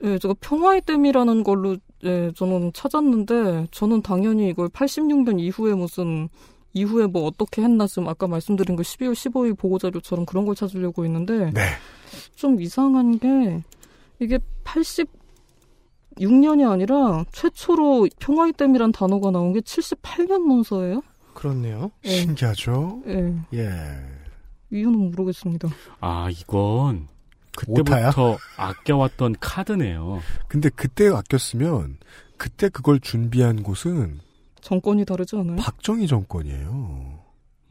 예, 제가 평화의 댐이라는 걸로 예, 저는 찾았는데 저는 당연히 이걸 86년 이후에 무슨 이후에 뭐 어떻게 했나 좀 아까 말씀드린 그 12월 15일 보고 자료처럼 그런 걸 찾으려고 했는데 네. 좀 이상한 게 이게 86년이 아니라 최초로 평화의 댐이란 단어가 나온 게 78년 문서예요. 그렇네요. 예. 신기하죠? 예. 예. 이유는 모르겠습니다. 아, 이건? 그때부터 아껴왔던 카드네요. 근데 그때 아꼈으면 그때 그걸 준비한 곳은 정권이 다르지 않아요? 박정희 정권이에요.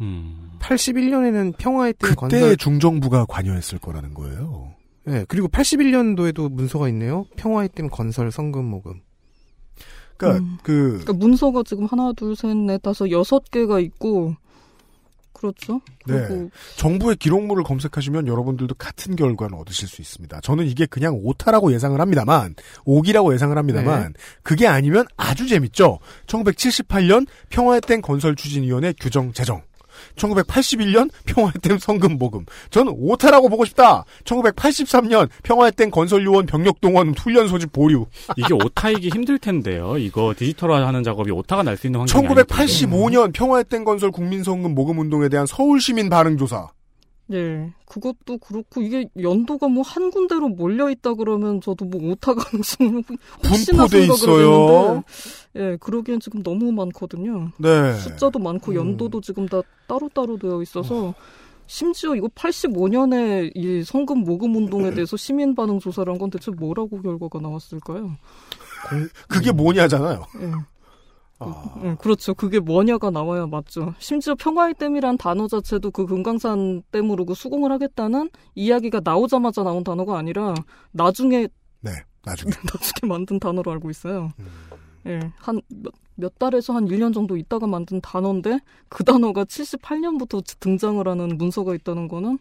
음. 81년에는 평화의 때 그때 건설 중정부가 관여했을 거라는 거예요. 네, 그리고 81년도에도 문서가 있네요. 평화의 댐 건설 성금 모금. 그러니까 음. 그 그러니까 문서가 지금 하나, 둘, 셋, 넷, 다섯, 여섯 개가 있고 그렇죠. 네. 정부의 기록물을 검색하시면 여러분들도 같은 결과는 얻으실 수 있습니다. 저는 이게 그냥 오타라고 예상을 합니다만, 오기라고 예상을 합니다만, 네. 그게 아니면 아주 재밌죠. 1978년 평화의 땡 건설 추진위원회 규정 제정. 1981년 평화의 땡 성금 모금. 저는 오타라고 보고 싶다. 1983년 평화의 땡 건설 요원 병력 동원 훈련 소집 보류. 이게 오타이기 힘들 텐데요. 이거 디지털화하는 작업이 오타가 날 수 있는 환경이 아닐 텐데. 1985년 평화의 땡 건설 국민 성금 모금 운동에 대한 서울 시민 반응 조사. 네, 그것도 그렇고 이게 연도가 뭐 한 군데로 몰려 있다 그러면 저도 뭐 오타 가능성을 혹시나 생각을. 했는데, 예, 그러기엔 지금 너무 많거든요. 네. 숫자도 많고 연도도 지금 다 따로 따로 되어 있어서 심지어 이거 85년에 이 성금 모금 운동에 대해서 시민 반응 조사를 한 건 대체 뭐라고 결과가 나왔을까요? 그게 뭐냐잖아요. 예. 응, 그렇죠. 그게 뭐냐가 나와야 맞죠. 심지어 평화의 댐이란 단어 자체도 그 금강산 댐으로 그 수공을 하겠다는 이야기가 나오자마자 나온 단어가 아니라 나중에 네, 나중에 나중에 만든 단어로 알고 있어요. 예, 한 몇, 몇 달에서 한 1년 정도 있다가 만든 단어인데 그 단어가 78년부터 등장을 하는 문서가 있다는 거는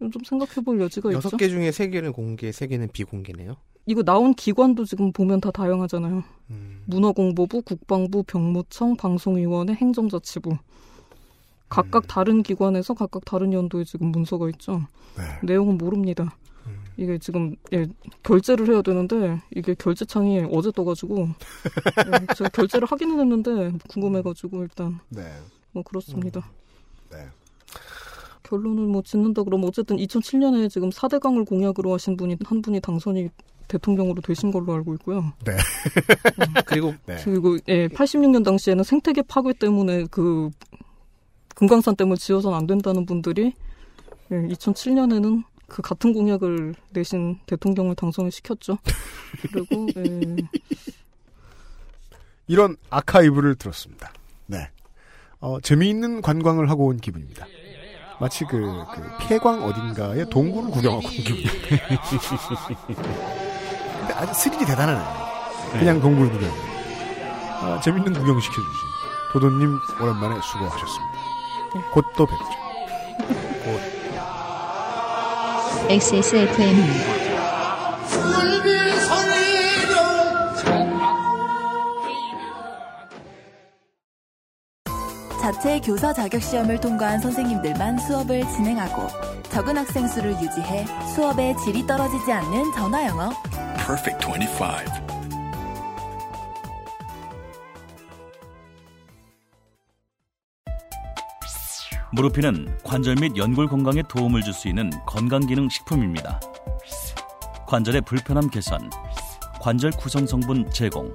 좀 생각해 볼 여지가 있죠. 여섯 개 중에 세 개는 공개, 세 개는 비공개네요. 이거 나온 기관도 지금 보면 다 다양하잖아요. 음. 문화공보부, 국방부, 병무청, 방송위원회, 행정자치부. 각각 음. 다른 기관에서 각각 다른 연도에 지금 문서가 있죠. 네. 내용은 모릅니다. 음. 이게 지금 예, 결제를 해야 되는데 이게 결제창이 어제 떠가지고 예, 제가 결제를 하기는 했는데 궁금해가지고 일단 네. 뭐 그렇습니다. 네. 결론을 뭐 짓는다 그러면 어쨌든 2007년에 지금 4대강을 공약으로 하신 분이 한 분이 당선이 대통령으로 되신 걸로 알고 있고요. 네. 그리고 네. 그리고 예, 86년 당시에는 생태계 파괴 때문에 그 금강산 댐을 지어서는 안 된다는 분들이 예, 2007년에는 그 같은 공약을 내신 대통령을 당선을 시켰죠. 그리고 예, 이런 아카이브를 들었습니다. 네. 어, 재미있는 관광을 하고 온 기분입니다. 마치 그, 그 폐광 어딘가에 동굴을 구경하고 온 기분. 근데 아주 스릴이 대단하네요. 그냥 동굴 구경. 아, 재밌는 구경 시켜주신 도도님 오랜만에 수고하셨습니다. 곧또 뵙죠. XSFM입니다. 자체 교사 자격 시험을 통과한 선생님들만 수업을 진행하고 적은 학생 수를 유지해 수업의 질이 떨어지지 않는 전화 영어. Perfect 25. 무르피는 관절 및 연골 건강에 도움을 줄 수 있는 건강기능 식품입니다. 관절의 불편함 개선, 관절 구성 성분 제공,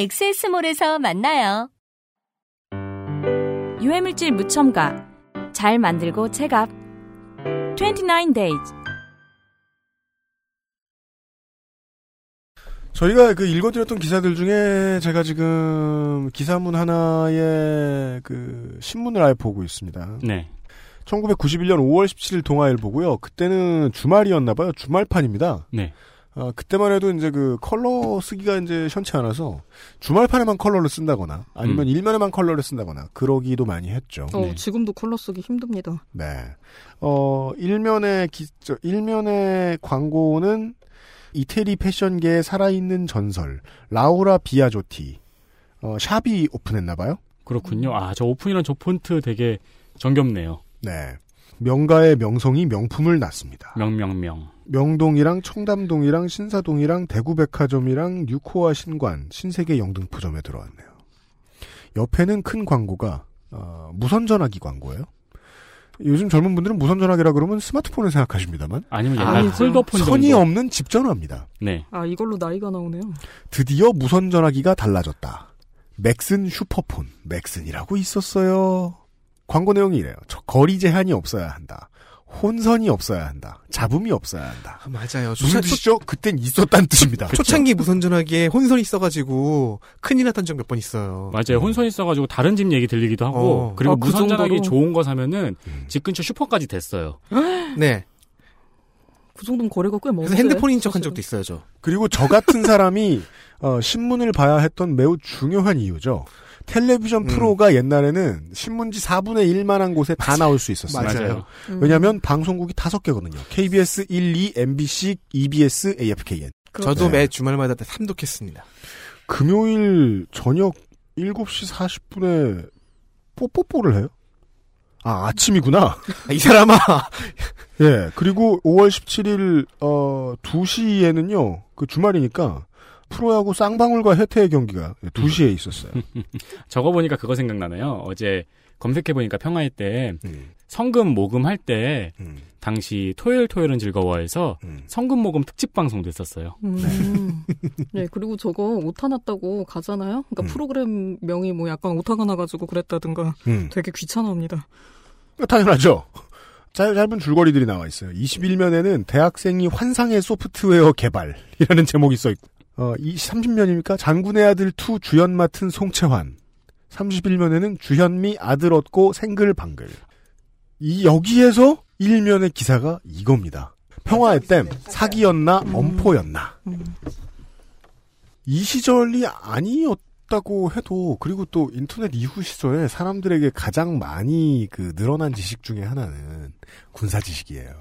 엑세스몰에서 만나요. 유해물질 무첨가. 잘 만들고 체갑. 29 days. 저희가 그 읽어드렸던 기사들 중에 제가 지금 기사문 하나에 그 신문을 아예 보고 있습니다. 네. 1991년 5월 17일 동아일보고요. 그때는 주말이었나 봐요. 주말판입니다. 네. 아, 그때만 해도 이제 그 컬러 쓰기가 이제 현치 않아서 주말판에만 컬러를 쓴다거나 아니면 음. 일면에만 컬러를 쓴다거나 그러기도 많이 했죠. 어, 지금도 컬러 쓰기 힘듭니다. 네. 어, 일면의 기, 저, 일면의 광고는 이태리 패션계의 살아있는 전설, 라우라 비아조티, 어, 샵이 오픈했나 봐요? 그렇군요. 아, 저 오픈이랑 저 폰트 되게 정겹네요. 네. 명가의 명성이 명품을 낳습니다. 명명명. 명동이랑 청담동이랑 신사동이랑 대구백화점이랑 뉴코아 신관, 신세계 영등포점에 들어왔네요. 옆에는 큰 광고가 어, 무선 전화기 광고예요. 요즘 젊은 분들은 무선 전화기라 그러면 스마트폰을 생각하십니다만 아니면 옛날. 폴더폰 선이 정도. 없는 집 전화입니다. 네. 아 이걸로 나이가 나오네요. 드디어 무선 전화기가 달라졌다. 맥슨 슈퍼폰, 맥슨이라고 있었어요. 광고 내용이 이래요. 저 거리 제한이 없어야 한다. 혼선이 없어야 한다. 잡음이 없어야 한다. 아, 맞아요. 무슨 뜻이죠? 그땐 있었다는 뜻입니다. 초창기 무선 전화기에 혼선이 있어가지고 큰일 났던 적 몇 번 있어요. 맞아요. 혼선이 있어가지고 다른 집 얘기 들리기도 하고 어. 그리고 아, 그 무선 전화기 정도로? 좋은 거 사면은 집 근처 슈퍼까지 됐어요. 네. 그 정도면 거리가 꽤 먼데. 그래서 핸드폰인 척 한 적도 있어요, 저. 그리고 저 같은 사람이 어, 신문을 봐야 했던 매우 중요한 이유죠. 텔레비전 프로가 옛날에는 신문지 4분의 1만한 곳에 다 나올 수 있었어요. 맞아요. 음. 왜냐하면 방송국이 다섯 개거든요. KBS 1, 2, MBC, EBS, AFKN. 저도 네. 매 주말마다 삼독했습니다. 금요일 저녁 7시 40분에 뽀뽀뽀를 해요? 아, 아침이구나. 아, 이 사람아. 예. 그리고 5월 17일, 어, 2시에는요, 그 주말이니까, 프로야구 쌍방울과 혜태의 경기가 2시에 있었어요. 저거 보니까 그거 생각나네요. 어제 검색해보니까 평화의 때 음, 성금 모금 할 때 음, 당시 토요일 토요일은 즐거워해서 음. 성금 모금 특집 방송도 했었어요. 음. 네, 그리고 저거 오타 났다고 가잖아요. 그러니까 음. 프로그램 명이 뭐 약간 오타가 나가지고 그랬다든가 음. 되게 귀찮아합니다. 당연하죠. 짧, 짧은 줄거리들이 나와 있어요. 21면에는 대학생이 환상의 소프트웨어 개발이라는 제목이 써 있고, 어, 이 30면입니까? 장군의 아들 2 주연 맡은 송채환. 31면에는 주현미 아들 얻고 생글방글. 이, 여기에서 1면의 기사가 이겁니다. 평화의 댐, 사기였나, 엄포였나. 이 시절이 아니었다고 해도, 그리고 또 인터넷 이후 시절에 사람들에게 가장 많이 그 늘어난 지식 중에 하나는 군사 지식이에요.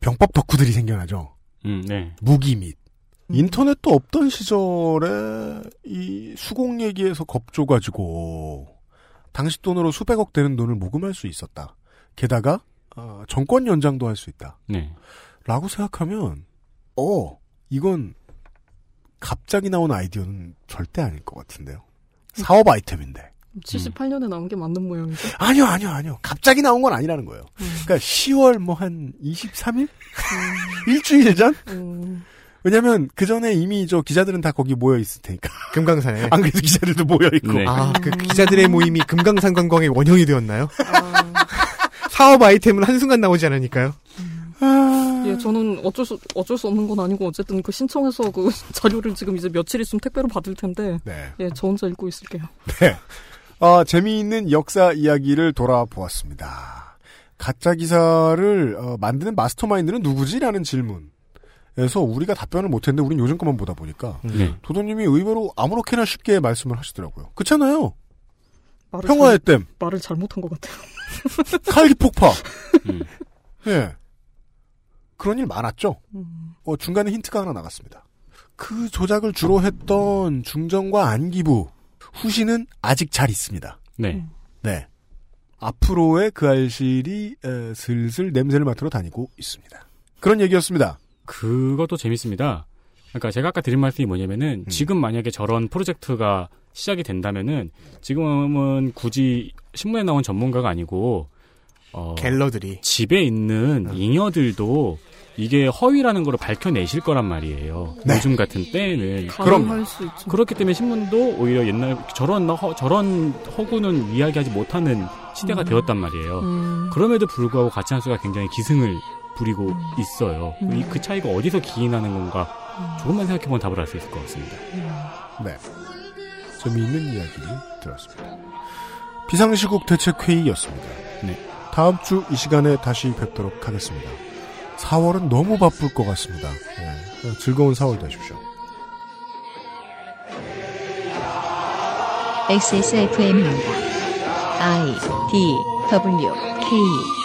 병법 덕후들이 생겨나죠. 음, 네. 무기 및. 인터넷도 없던 시절에 이 수공 얘기에서 겁줘가지고 당시 돈으로 수백억 되는 돈을 모금할 수 있었다. 게다가 어, 정권 연장도 할 수 있다. 네. 라고 생각하면 어 이건 갑자기 나온 아이디어는 절대 아닐 것 같은데요. 사업 아이템인데. 78년에 나온 게 맞는 모양이죠. 아니요, 아니요, 아니요. 갑자기 나온 건 아니라는 거예요. 그러니까 10월 뭐 한 23일? 일주일 전? 음. 왜냐면 그 전에 이미 저 기자들은 다 거기 모여 있을 테니까. 금강산에. 안 그래도 기자들도 모여 있고. 네. 아, 그 기자들의 모임이 금강산 관광의 원형이 되었나요? 아, 사업 아이템은 한순간 나오지 않으니까요. 예, 저는 어쩔 수 어쩔 수 없는 건 아니고 어쨌든 그 신청해서 그 자료를 지금 이제 며칠 있으면 택배로 받을 텐데. 네. 예, 저 혼자 읽고 있을게요. 네. 어, 재미있는 역사 이야기를 돌아보았습니다. 가짜 기사를 어, 만드는 마스터마인드는 누구지라는 질문 에서 우리가 답변을 못했는데 우린 요즘 것만 보다 보니까 네. 도도님이 의외로 아무렇게나 쉽게 말씀을 하시더라고요. 그렇잖아요. 말을 평화의 잘- 댐, 말을 잘못한 것 같아요. 칼기 폭파. 음. 예. 그런 일 많았죠. 음. 어, 중간에 힌트가 하나 나갔습니다. 그 조작을 주로 했던 중정과 안기부 후신은 아직 잘 있습니다. 네. 네. 앞으로의 그 알실이 에, 슬슬 냄새를 맡으러 다니고 있습니다. 그런 얘기였습니다. 그것도 재밌습니다. 그러니까 제가 아까 드린 말씀이 뭐냐면은 지금 만약에 저런 프로젝트가 시작이 된다면은 지금은 굳이 신문에 나온 전문가가 아니고 어, 갤러들이 집에 있는 잉여들도 이게 허위라는 걸 밝혀내실 거란 말이에요. 네. 요즘 같은 때는 수 있죠. 그렇기 때문에 신문도 오히려 옛날 저런 허, 저런 허구는 이야기하지 못하는 시대가 음. 되었단 말이에요. 음. 그럼에도 불구하고 가치한 수가 굉장히 기승을 부리고 있어요. 음. 이그 차이가 어디서 기인하는 건가 조금만 생각해보면 답을 알 수 있을 것 같습니다. 네. 재미있는 이야기를 들었습니다. 비상시국 대책회의였습니다. 네. 다음 주 이 시간에 다시 뵙도록 하겠습니다. 4월은 너무 바쁠 것 같습니다. 네. 어, 즐거운 4월 되십시오. XSFM입니다. I D W K